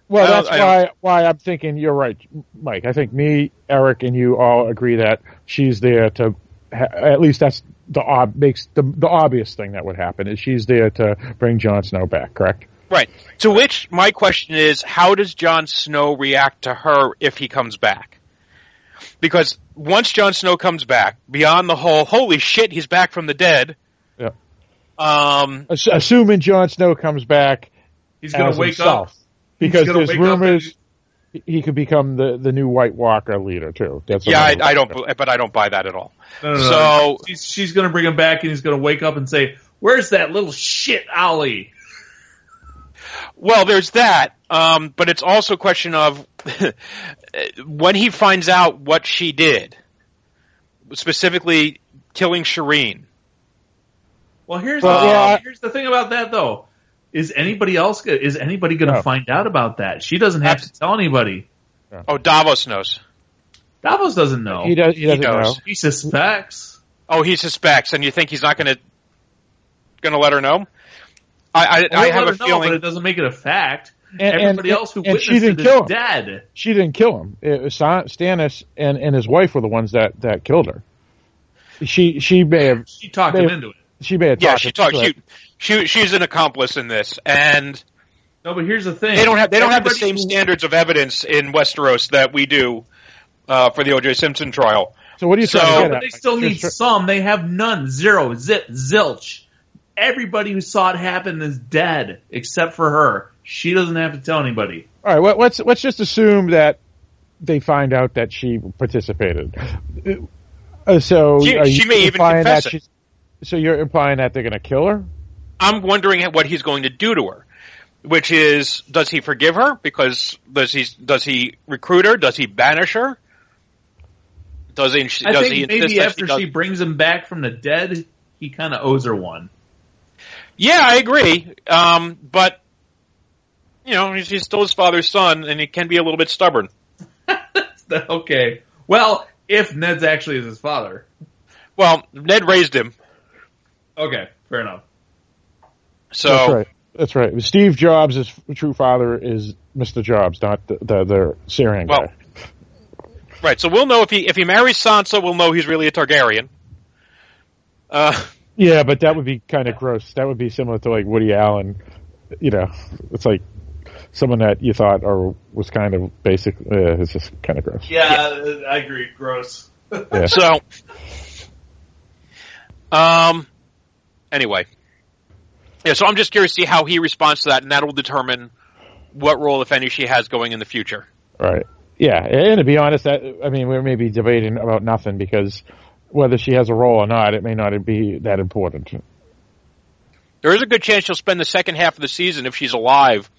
Well, that's why why I'm thinking you're right, Mike. I think me, Eric, and you all agree that she's there to. Ha- at least that's the ob- makes the the obvious thing that would happen is she's there to bring Jon Snow back. Correct. Right. To which my question is, how does Jon Snow react to her if he comes back? Because once Jon Snow comes back, beyond the whole "holy shit, he's back from the dead,". Um, Ass- assuming Jon Snow comes back He's going to wake himself, up. because there's wake and- rumors he could become the the new White Walker leader too. That's yeah, I, I don't, but I don't buy that at all. No, no, no. So- she's, she's going to bring him back, and he's going to wake up and say, "Where's that little shit Ollie?" Well, there's that, um, but it's also a question of when he finds out what she did, specifically killing Shireen. Well, here's Well, the, yeah, um, here's the thing about that though. Is anybody else is anybody going to oh. No. find out about that? She doesn't have to tell anybody. Oh, Davos knows. Davos doesn't know. He does. He doesn't know. knows. He suspects. Oh, he suspects, and you think he's not going to going to let her know? I I, Well, I have let a her know, feeling. but it doesn't make it a fact. And- Everybody and- else who and she witnessed didn't it kill is him. dead. She didn't kill him. It was Stannis and, and his wife were the ones that, that killed her. She she may have She talked They- him into it. She may have Yeah, talked she him talked. She, she she's an accomplice in this, and No, but here's the thing. they don't have they don't have the same who- standards of evidence in Westeros that we do uh, for the O.J. Simpson trial. So what are you So- trying No, but they still need tr- some. They have none, zero, zit, zilch. Everybody who saw it happen is dead, except for her. She doesn't have to tell anybody. All right, well, let's let's just assume that they find out that she participated. Uh, so She- she may even confess it. She's- So you're implying that they're going to kill her? I'm wondering what he's going to do to her. Which is, does he forgive her? Because does he does he recruit her? Does he banish her? Does he? I does think he maybe after does- she brings him back from the dead, he kind of owes her one. Yeah, I agree. Um, but you know, he's, he's still his father's son, and he can be a little bit stubborn. okay. Well, if Ned's actually his father. Well, Ned raised him, Okay, fair enough. so That's right. That's right. Steve Jobs' his true father is Mr. Jobs, not the the, the Syrian Well, guy. right. So we'll know if he if he marries Sansa, we'll know he's really a Targaryen. Uh, Yeah, but that would be kind of gross. That would be similar to like Woody Allen. You know, it's like someone that you thought or was kind of basic. Uh, it's just kind of gross. Yeah, I agree. Gross. Yeah. so, um, anyway, yeah. So I'm just curious to see how he responds to that, and that will determine what role, if any, she has going in the future. Right. Yeah, and to be honest, that I mean, we may be debating about nothing because whether she has a role or not, it may not be that important. There is a good chance she'll spend the second half of the season, if she's alive,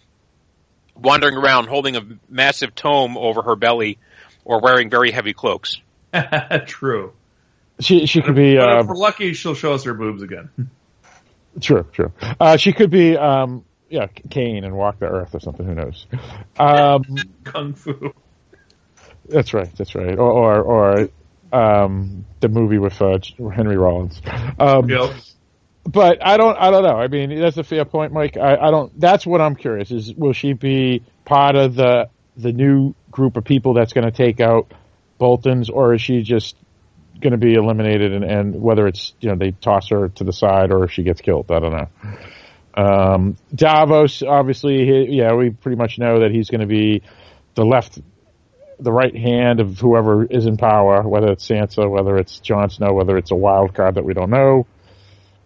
wandering around holding a massive tome over her belly or wearing very heavy cloaks. True. She she could be But uh, if we're lucky, she'll show us her boobs again. true, true. Uh, she could be um, yeah, Caine and walk the earth or something. Who knows? Um, Kung Fu. that's right. That's right. Or or, or um, the movie with uh, Henry Rollins. Um, Yep. but I don't I don't know. I mean, that's a fair point, Mike. I, I don't. That's what I'm curious is will she be part of the the new group of people that's going to take out Bolton's, or is she just going to be eliminated? And, and whether it's you know they toss her to the side or she gets killed, I don't know. Um, Davos, obviously, he, yeah, we pretty much know that he's going to be the left, the right hand of whoever is in power, whether it's Sansa, whether it's Jon Snow, whether it's a wild card that we don't know.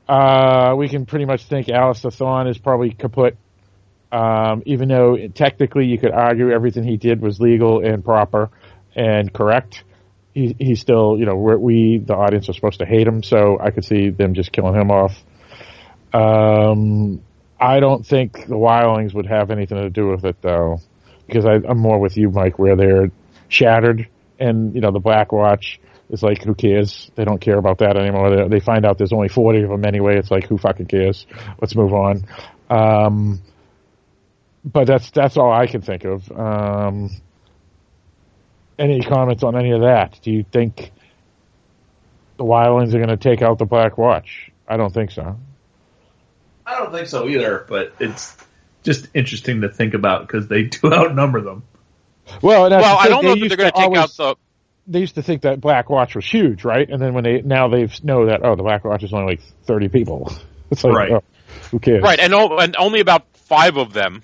Uh, we can pretty much think Alistair Thorne is probably kaput. Um, even though technically you could argue everything he did was legal and proper and correct, he, he's still, you know, we, the audience, are supposed to hate him, so I could see them just killing him off. Um, I don't think the Wildlings would have anything to do with it, though, because I, I'm more with you, Mike, where they're shattered, and you know the Black Watch is like, who cares? They don't care about that anymore. They, they find out there's only 40 of them anyway. It's like, who fucking cares? Let's move on. Um, but that's that's all I can think of. Um, any comments on any of that? Do you think the Wildlings are going to take out the Black Watch? I don't think so. I don't think so either, but it's just interesting to think about because they do outnumber them. Well, and Well, the I thing, don't know they that used they're going to take always- out the. They used to think that Black Watch was huge, right? And then when they now they know that oh, the Black Watch is only like thirty people. It's like, Right. oh, who cares? Right, and, o- and only about five of them,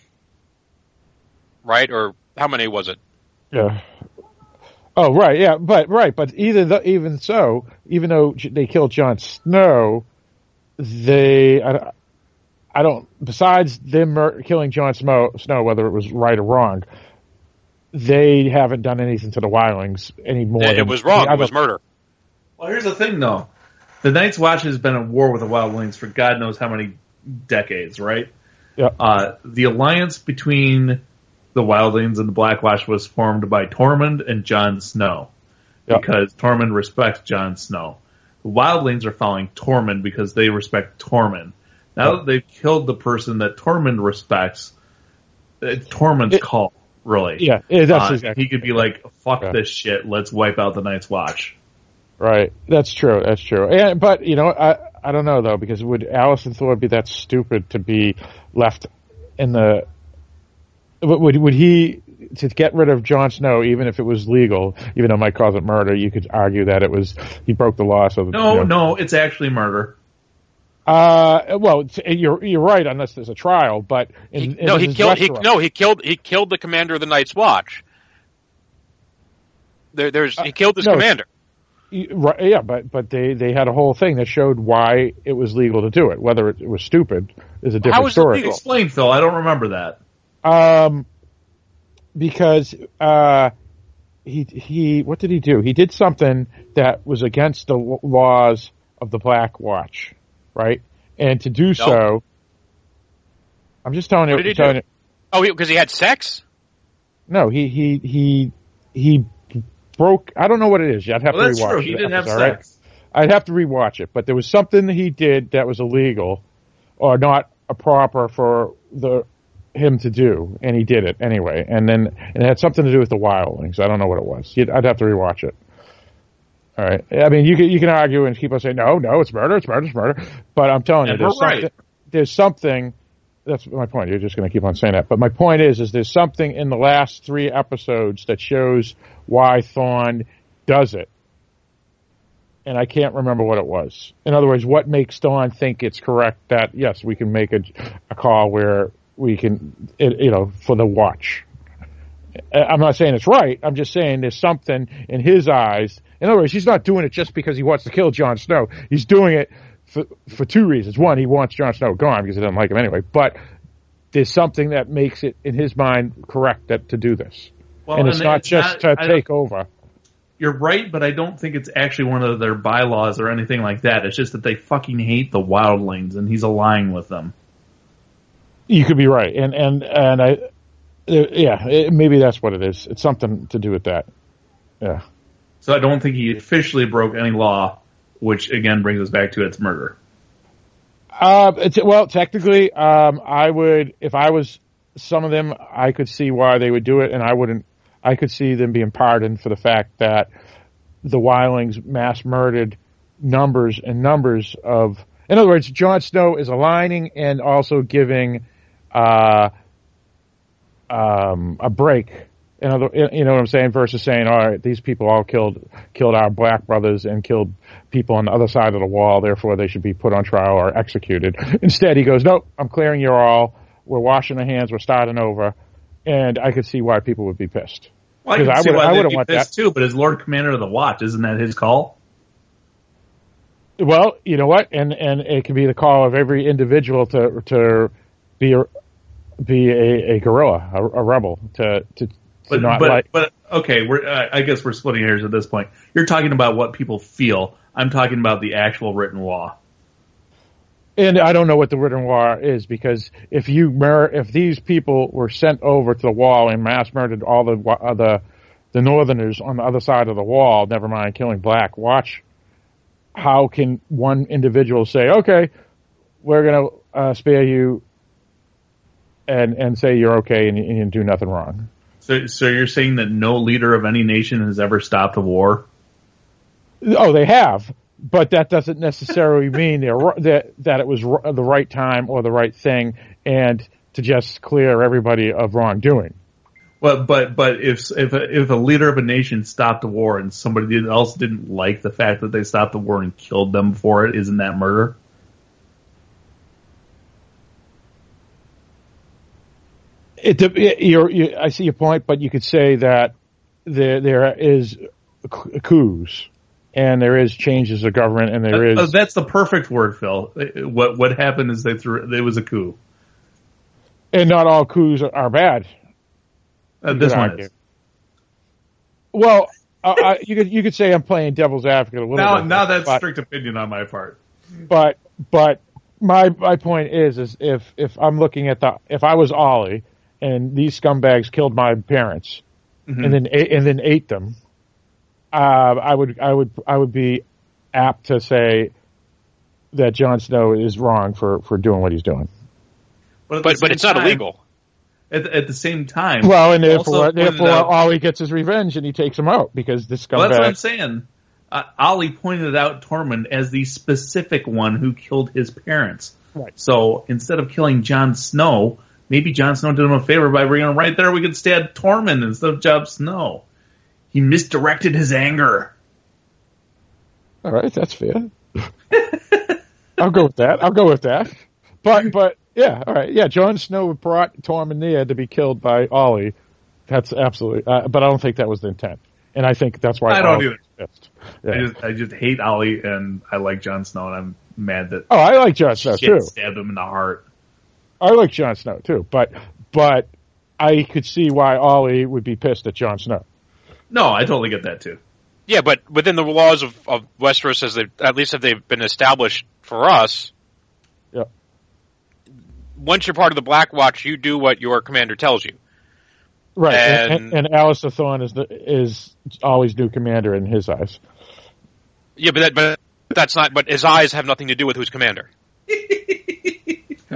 right? Or how many was it? Yeah. Oh, right. Yeah, but right, but either the, even so, even though they killed Jon Snow, they I, I don't. Besides them mur- killing Jon Snow, Snow, whether it was right or wrong, they haven't done anything to the Wildlings anymore. It than was wrong. the It was murder. Well, here's the thing, though. The Night's Watch has been at war with the Wildlings for God knows how many decades, right? Yeah. Uh, the alliance between the Wildlings and the Black Watch was formed by Tormund and Jon Snow Yeah. because Tormund respects Jon Snow. The Wildlings are following Tormund because they respect Tormund. Now that they've killed the person that Tormund respects, it's Tormund's It- call, really. Yeah, that's Uh, exactly He could be like, "Fuck Yeah. this shit. Let's wipe out the Night's Watch." Right. That's true. That's true. And, but you know, I I don't know though because would Alison Thor be that stupid to be left in the would would he to get rid of Jon Snow, even if it was legal, even though Mike cause it murder, you could argue that it was he broke the law. So No, you know, no, it's actually murder. Uh, well, you're you're right unless there's a trial, but in, He, in no, he killed. He, no, he killed. He killed the commander of the Night's Watch. There, there's he killed his no, commander. Right, yeah, but but they they had a whole thing that showed why it was legal to do it. Whether it was stupid is a different How was it story. legal? Explain, Phil. I don't remember that. Um, because uh, he he what did he do? He did something that was against the laws of the Black Watch, right? And to do so, I'm just telling you. What did he telling do? you- Oh, because he had sex. no, he he he he broke. I don't know what it is. I'd have Well, to that's rewatch. true. He the didn't have episode, all right? sex. I'd have to rewatch it, but there was something that he did that was illegal or not a proper for the him to do, and he did it anyway. And then and it had something to do with the wildlings. I don't know what it was. You'd, I'd have to rewatch it. All right. I mean, you can you can argue and people say no, no, it's murder, it's murder, it's murder. But I'm telling And you, there's we're right. something. There's something. That's my point. You're just going to keep on saying that. But my point is, is there's something in the last three episodes that shows why Thorne does it and I can't remember what it was. In other words, what makes Dawn think it's correct that yes, we can make a, a call where we can, it, you know, for the watch. I'm not saying it's right. I'm just saying there's something in his eyes. In other words, he's not doing it just because he wants to kill Jon Snow. He's doing it for for two reasons. One, he wants Jon Snow gone because he doesn't like him anyway. But there's something that makes it in his mind correct that to do this, Well, and it's not just not- to I- take over. You're right, but I don't think it's actually one of their bylaws or anything like that. It's just that they fucking hate the wildlings, and he's aligning with them. You could be right, and and and I, uh, yeah, it, maybe that's what it is. It's something to do with that. Yeah, So I don't think he officially broke any law, which again brings us back to its murder. uh, it's, well, technically, um, I would if I was some of them, I could see why they would do it, and I wouldn't. I could see them being pardoned for the fact that the Wildlings mass murdered numbers and numbers of. In other words, Jon Snow is aligning and also giving uh, um, a break. In other, you know what I'm saying? Versus saying, "All right, these people all killed killed our black brothers and killed people on the other side of the wall. Therefore, they should be put on trial or executed." Instead, he goes, "Nope, I'm clearing you all. We're washing our hands. We're starting over." And I could see why people would be pissed. Well, I I would- I be want pissed too, but as Lord Commander of the Watch, isn't that his call? Well, you know what, and and it can be the call of every individual to to be be a, a guerrilla, a, a rebel, to to, to But not but like. but okay, we're uh, I guess we're splitting hairs at this point. You're talking about what people feel. I'm talking about the actual written law. And I don't know what the written law is because if you mur- if these people were sent over to the wall and mass murdered all the uh, the the Northerners on the other side of the wall, never mind killing Black Watch, how can one individual say, "Okay, we're going to uh, spare you," and and say you're okay and, and do nothing wrong? So so you're saying that no leader of any nation has ever stopped a war? Oh, they have, but that doesn't necessarily mean they're, that that it was r- the right time or the right thing, and to just clear everybody of wrongdoing. Well, but but if if a, if a leader of a nation stopped a war and somebody else didn't like the fact that they stopped the war and killed them for it, isn't that murder? It, it you're, you, I see your point, but you could say that there there is coups and there is changes of government and there is Uh, that's the perfect word, Phil. Uh, What what happened is they threw it was a coup. and not all coups are, are bad. Uh, this one is. Well, uh, I, you could you could say I'm playing devil's advocate a little Now bit. now that's but- strict opinion on my part. but but my my point is is if if I'm looking at the if I was Ollie and these scumbags killed my parents and then ate, and then ate them, uh, I would I would I would be apt to say that Jon Snow is wrong for for doing what he's doing. at the But but same it's not illegal. At, at the same time, Well, and also therefore pointed therefore out- Ollie gets his revenge and he takes him out because this Well, that's what I'm saying. Uh, Ollie pointed out Tormund as the specific one who killed his parents. Right. So instead of killing Jon Snow, maybe Jon Snow did him a favor by bringing him right there. We could stab Tormund instead of Jon Snow. He misdirected his anger. All right, that's fair. I'll go with that. I'll go with that. But but yeah, all right, yeah. Jon Snow brought Tormund there to be killed by Ollie. That's absolutely. Uh, but I don't think that was the intent, and I think that's why I don't Ollie either. pissed. I just, I just hate Ollie, and I like Jon Snow, and I'm mad that Oh, I like Jon Snow shit too. stabbed him in the heart. I like Jon Snow too. But but I could see why Ollie would be pissed at Jon Snow. No, I totally get that too. Yeah, but within the laws of, of Westeros, as they at least if they've been established for us, Yeah. once you're part of the Black Watch, you do what your commander tells you. Right, and, And- and, and Alliser Thorne is the is Ollie's new commander in his eyes. Yeah, but that, but that's not. But his eyes have nothing to do with who's commander.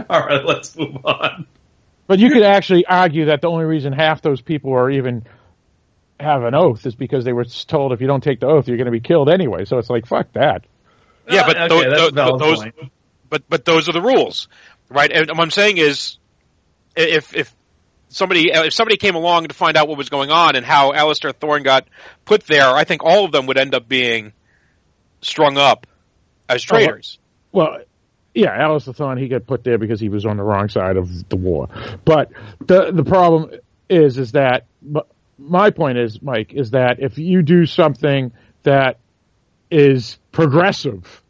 All right, let's move on. But you could actually argue that the only reason half those people are even have an oath is because they were told if you don't take the oath, you're going to be killed anyway. So it's like fuck that. Yeah, but uh, okay, tho- that's tho- a valid those, point. but but those are the rules, right? And what I'm saying is, if if somebody uh, if somebody came along to find out what was going on and how Alliser Thorne got put there, I think all of them would end up being strung up as uh-huh. traitors. Well, yeah, Alliser Thorne he got put there because he was on the wrong side of the war. But the the problem is is that my point is, Mike, is that if you do something that is progressive,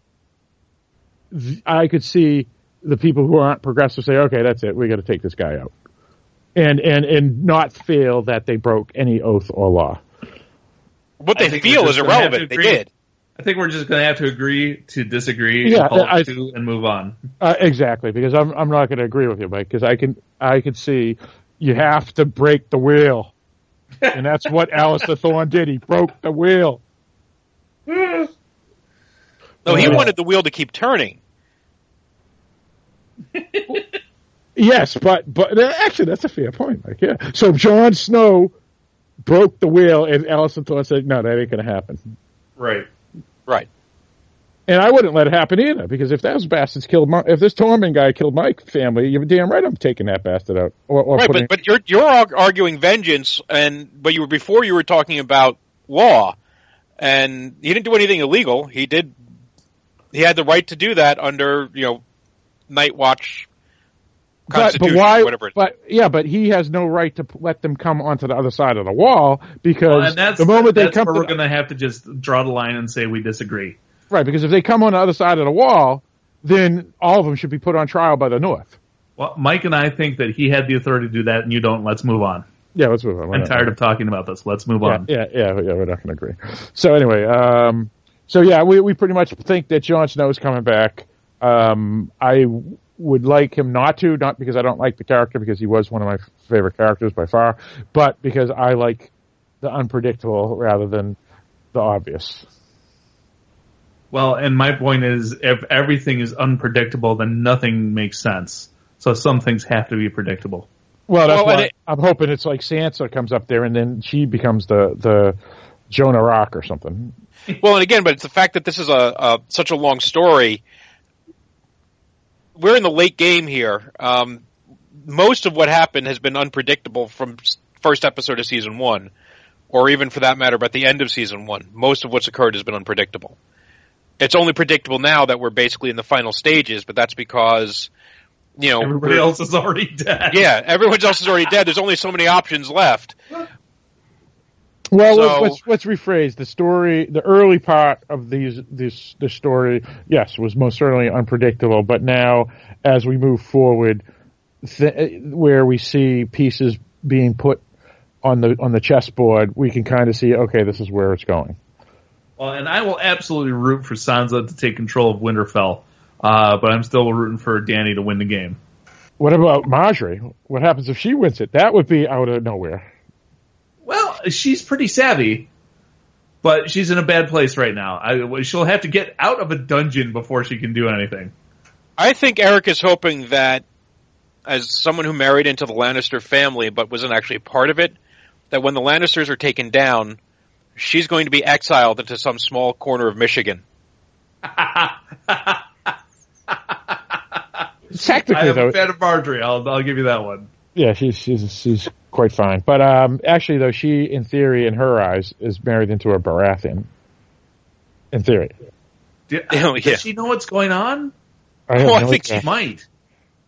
I could see the people who aren't progressive say, "Okay, that's it. We got to take this guy out," and and and not feel that they broke any oath or law. What they feel is irrelevant. They did. I think we're just going to have to agree to disagree Yeah, and I- it and move on. Uh, exactly, because I'm I'm not going to agree with you, Mike, because I can I can see you have to break the wheel, and that's what Alliser Thorne did. He broke the wheel. No, he wanted the wheel to keep turning. Yes, but but uh, actually that's a fair point, Mike. Yeah. So Jon Snow broke the wheel, and Alliser Thorne said, "No, that ain't going to happen." Right. Right. And I wouldn't let it happen either, because if those bastards killed my, if this Tormund guy killed my family, you're damn right I'm taking that bastard out. Or, or Right, putting, but, but you're you're arguing vengeance, and but you were before you were talking about law, and he didn't do anything illegal. He did. He had the right to do that under you know, Night Watch but, Constitution, but why? whatever. It is. But yeah, but he has no right to let them come onto the other side of the wall because Well, that's the moment they come where to we're going to have to just draw the line and say we disagree. right, because if they come on the other side of the wall, then all of them should be put on trial by the North. Well, Mike and I think that he had the authority to do that, and you don't. Let's move on. Yeah, let's move on. We're I'm not- tired of talking about this. Let's move yeah, on. yeah, yeah, yeah, we're not going to agree. So anyway, um, so yeah, we we pretty much think that Jon Snow is coming back. Um, I would like him not to, not because I don't like the character, because he was one of my favorite characters by far, but because I like the unpredictable rather than the obvious. Well, and my point is, if everything is unpredictable, then nothing makes sense. So some things have to be predictable. Well, that's Well, why it- I'm hoping it's like Sansa comes up there and then she becomes the the Joan of Arc or something. Well, and again, but it's the fact that this is a, a such a long story. We're in the late game here. Um, most of what happened has been unpredictable from first episode of season one, or even for that matter, by the end of season one. Most of what's occurred has been unpredictable. It's only predictable now that we're basically in the final stages, but that's because, you know, Everybody else is already dead. yeah, everyone else is already dead. There's only so many options left. Well, So- let's let's rephrase the story. The early part of these this this story, yes, was most certainly unpredictable. But now, as we move forward, th- where we see pieces being put on the on the chessboard, we can kind of see, okay, this is where it's going. Well, and I will absolutely root for Sansa to take control of Winterfell, uh, but I'm still rooting for Dany to win the game. What about Margaery? What happens if she wins it? That would be out of nowhere. Well, she's pretty savvy, but she's in a bad place right now. I, she'll have to get out of a dungeon before she can do anything. I think Eric is hoping that, as someone who married into the Lannister family but wasn't actually part of it, that when the Lannisters are taken down, she's going to be exiled into some small corner of Michigan. Technically, I am though, a fan of Margaery. I'll, I'll give you that one. Yeah, she's she's she's quite fine. But um, actually, though, she in theory, in her eyes, is married into a Baratheon. In theory, Do, Oh, yeah. Does she know what's going on? I have Oh, I no think She might.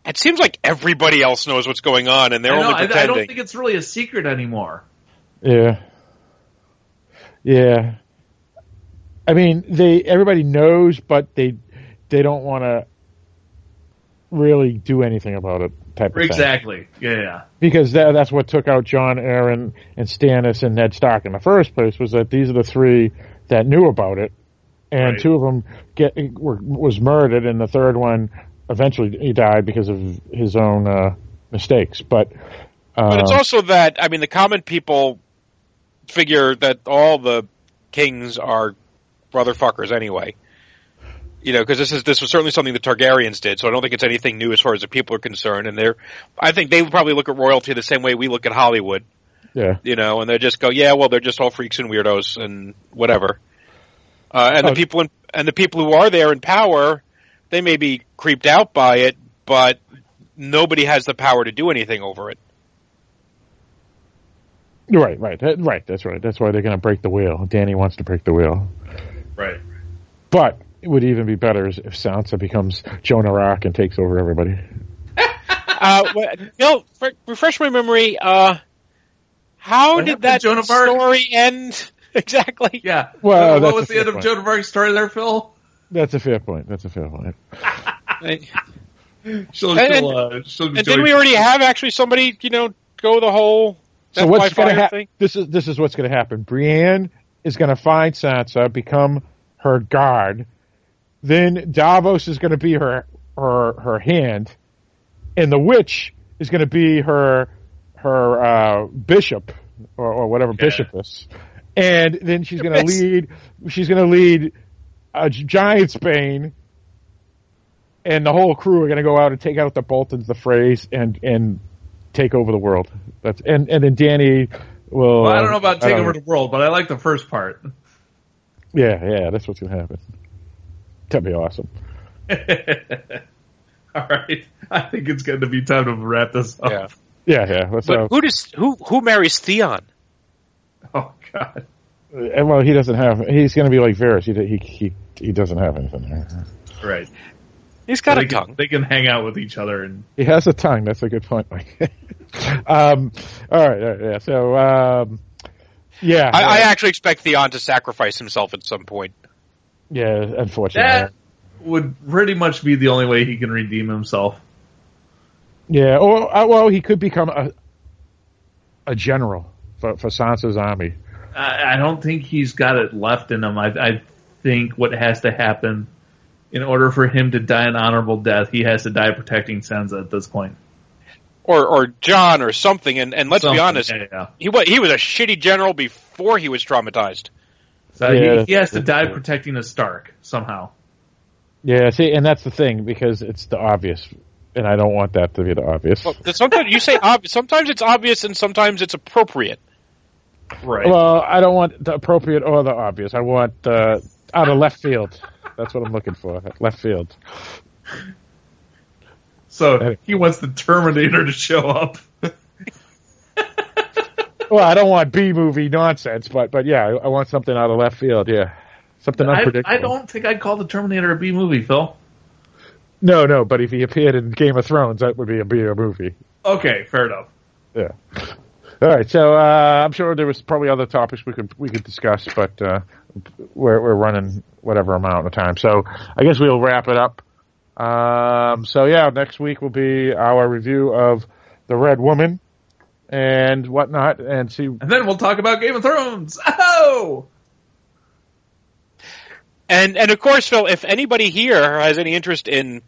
It seems like everybody else knows what's going on, and they're know, only I, I don't think it's really a secret anymore. Yeah. Yeah. I mean, they everybody knows, but they they don't want to really do anything about it. Type of thing. Exactly. Yeah, yeah. because that, that's what took out Jon Arryn and Stannis and Ned Stark in the first place was that these are the three that knew about it, and Right. two of them get were, was murdered, and the third one eventually he died because of his own uh, mistakes. But uh, But it's also that I mean the common people figure that all the kings are brotherfuckers anyway. You know, because this is this was certainly something the Targaryens did, so I don't think it's anything new as far as the people are concerned. And they're, I think they would probably look at royalty the same way we look at Hollywood. yeah, You know, and they just go, yeah, well, they're just all freaks and weirdos and whatever. Uh, and Oh. the people in, and the people who are there in power, they may be creeped out by it, but nobody has the power to do anything over it. right, right, that- right. That's right. That's why they're going to break the wheel. Dany wants to break the wheel. Right. But it would even be better if Sansa becomes Joan of Arc and takes over everybody. Uh, well, you refresh my memory. Uh, how What did that to Joan of Arc? story end exactly? Yeah. Well, what was the fair end of point. Joan of Arc's story there, Phil? That's a fair point. That's a fair point. She'll, And- she'll, uh, she'll And enjoy- did we already have actually somebody, you know, go the whole So what's going to fire happen? thing? This is this is what's going to happen. Brienne is going to find Sansa, become her guard. Then Davos is going to be her her her hand, and the witch is going to be her her uh, bishop or, or whatever bishopess. And then she's going to lead. She's going to lead a giant Spain. And the whole crew are going to go out and take out the Boltons, the Freys, and and take over the world. That's and and then Dany will. Well, I don't know about I taking over the world, but I like the first part. Yeah, yeah, that's what's gonna happen. That'd be awesome. All right. I think it's going to be time to wrap this up. Yeah. Yeah, yeah. Let's. But Uh, who does who who marries Theon? Oh, God. and well, he doesn't have. He's gonna be like Varys. He he he he doesn't have anything there. Right. He's got they a can, tongue. They can hang out with each other and He has a tongue. That's a good point, um. All right. all right, Yeah. So. Um. Yeah. I, I actually expect Theon to sacrifice himself at some point. Yeah. Unfortunately. that would pretty much be the only way he can redeem himself. Yeah. Or uh, well, he could become a a general for for Sansa's army. I, I don't think he's got it left in him. I, I think what has to happen in order for him to die an honorable death, he has to die protecting Sansa at this point. Or or Jon or something and, and let's be honest, Yeah, yeah. he was he was a shitty general before he was traumatized. So Yeah, he, he has to die true. protecting a Stark somehow. Yeah. See, and that's the thing because it's the obvious, and I don't want that to be the obvious. Well, sometimes you say obvious, sometimes it's obvious and sometimes it's appropriate. Right. Well, I don't want the appropriate or the obvious. I want uh, out of left field. That's what I'm looking for. Left field. so he wants the Terminator to show up. Well, I don't want B movie nonsense, but but yeah, I, I want something out of left field. Yeah, something I, unpredictable. I don't think I'd call the Terminator a B movie, Phil. No, no. But if he appeared in Game of Thrones, that would be a B movie. Okay, fair enough. Yeah. All right. So uh, I'm sure there was probably other topics we could we could discuss, but uh, we're we're running whatever amount of time. So I guess we'll wrap it up. Um, so yeah, next week will be our review of the Red Woman and whatnot, and see. And then we'll talk about Game of Thrones. Oh! And and of course, Phil, if anybody here has any interest in,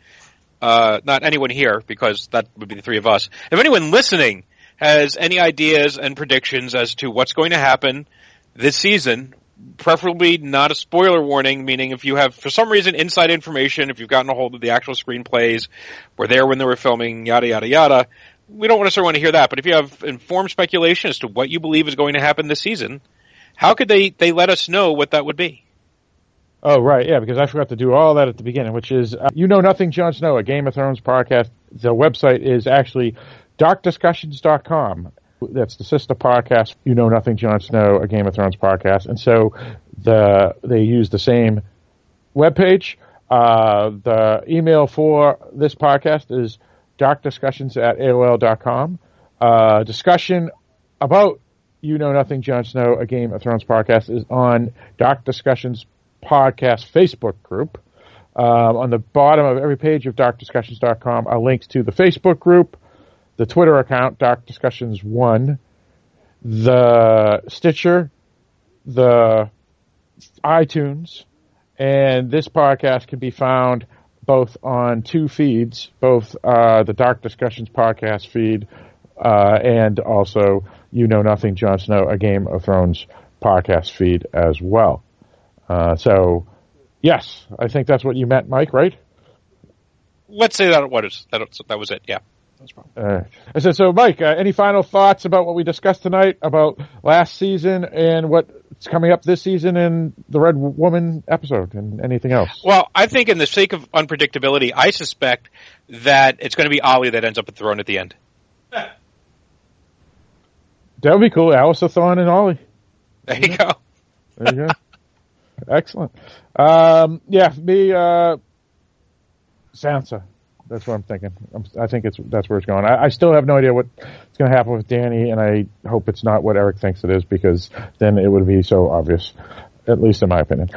uh, not anyone here because that would be the three of us. If anyone listening has any ideas and predictions as to what's going to happen this season, preferably not a spoiler warning, meaning if you have for some reason inside information, if you've gotten a hold of the actual screenplays, were there when they were filming, yada yada yada. We don't necessarily want to hear that, but if you have informed speculation as to what you believe is going to happen this season, how could they, they let us know what that would be? Oh right, yeah, because I forgot to do all that at the beginning, which is uh, you know nothing, Jon Snow, a Game of Thrones podcast. The website is actually darkdiscussions.com. That's the sister podcast, You Know Nothing, Jon Snow, a Game of Thrones podcast. And so the they use the same webpage. Uh, the email for this podcast is darkdiscussions at AOL.com. Uh, discussion about You Know Nothing, Jon Snow, a Game of Thrones podcast is on Dark Discussions podcast Facebook group. Um, on the bottom of every page of darkdiscussions.com are links to the Facebook group, the Twitter account, Dark Discussions 1, the Stitcher, the iTunes, and this podcast can be found both on two feeds, both uh, the Dark Discussions podcast feed uh, and also You Know Nothing, Jon Snow, a Game of Thrones podcast feed as well. Uh, so, yes, I think that's what you meant, Mike, right? Let's say that was that, that was it. Yeah. Uh, I said, so Mike, uh, any final thoughts about what we discussed tonight about last season and what's coming up this season in the Red Woman episode and anything else? Well, I think in the sake of unpredictability, I suspect that it's going to be Ollie that ends up at the throne at the end. That would be cool. Alliser Thorne and Ollie. There you go. There you go. Excellent. Um, yeah, me, uh, Sansa. That's what I'm thinking. I'm, i think it's that's where it's going. I, I still have no idea what's going to happen with Dany, and I hope it's not what Eric thinks it is because then it would be so obvious, at least in my opinion.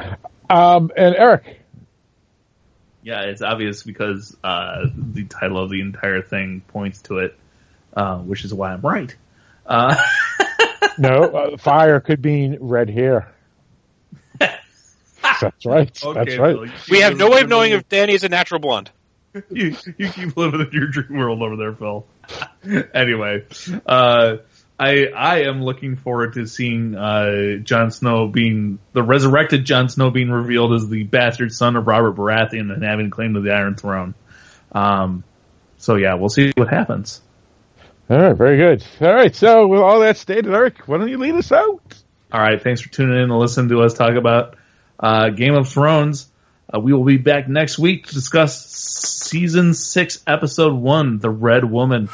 Um, and Eric. Yeah, it's obvious because uh, the title of the entire thing points to it, uh, which is why I'm right. Uh, no, uh, fire could mean red hair. That's right. Okay, That's right. we have no way of knowing if Dany is a natural blonde. you, you keep living in your dream world over there, Phil. anyway, uh, I I am looking forward to seeing uh, Jon Snow being the resurrected Jon Snow being revealed as the bastard son of Robert Baratheon and having claim to the Iron Throne. Um, so yeah, we'll see what happens. All right, very good. All right, so with all that stated, Eric, why don't you lead us out? All right, thanks for tuning in and listen to us talk about uh, Game of Thrones. Uh, we will be back next week to discuss season six, episode one, The Red Woman.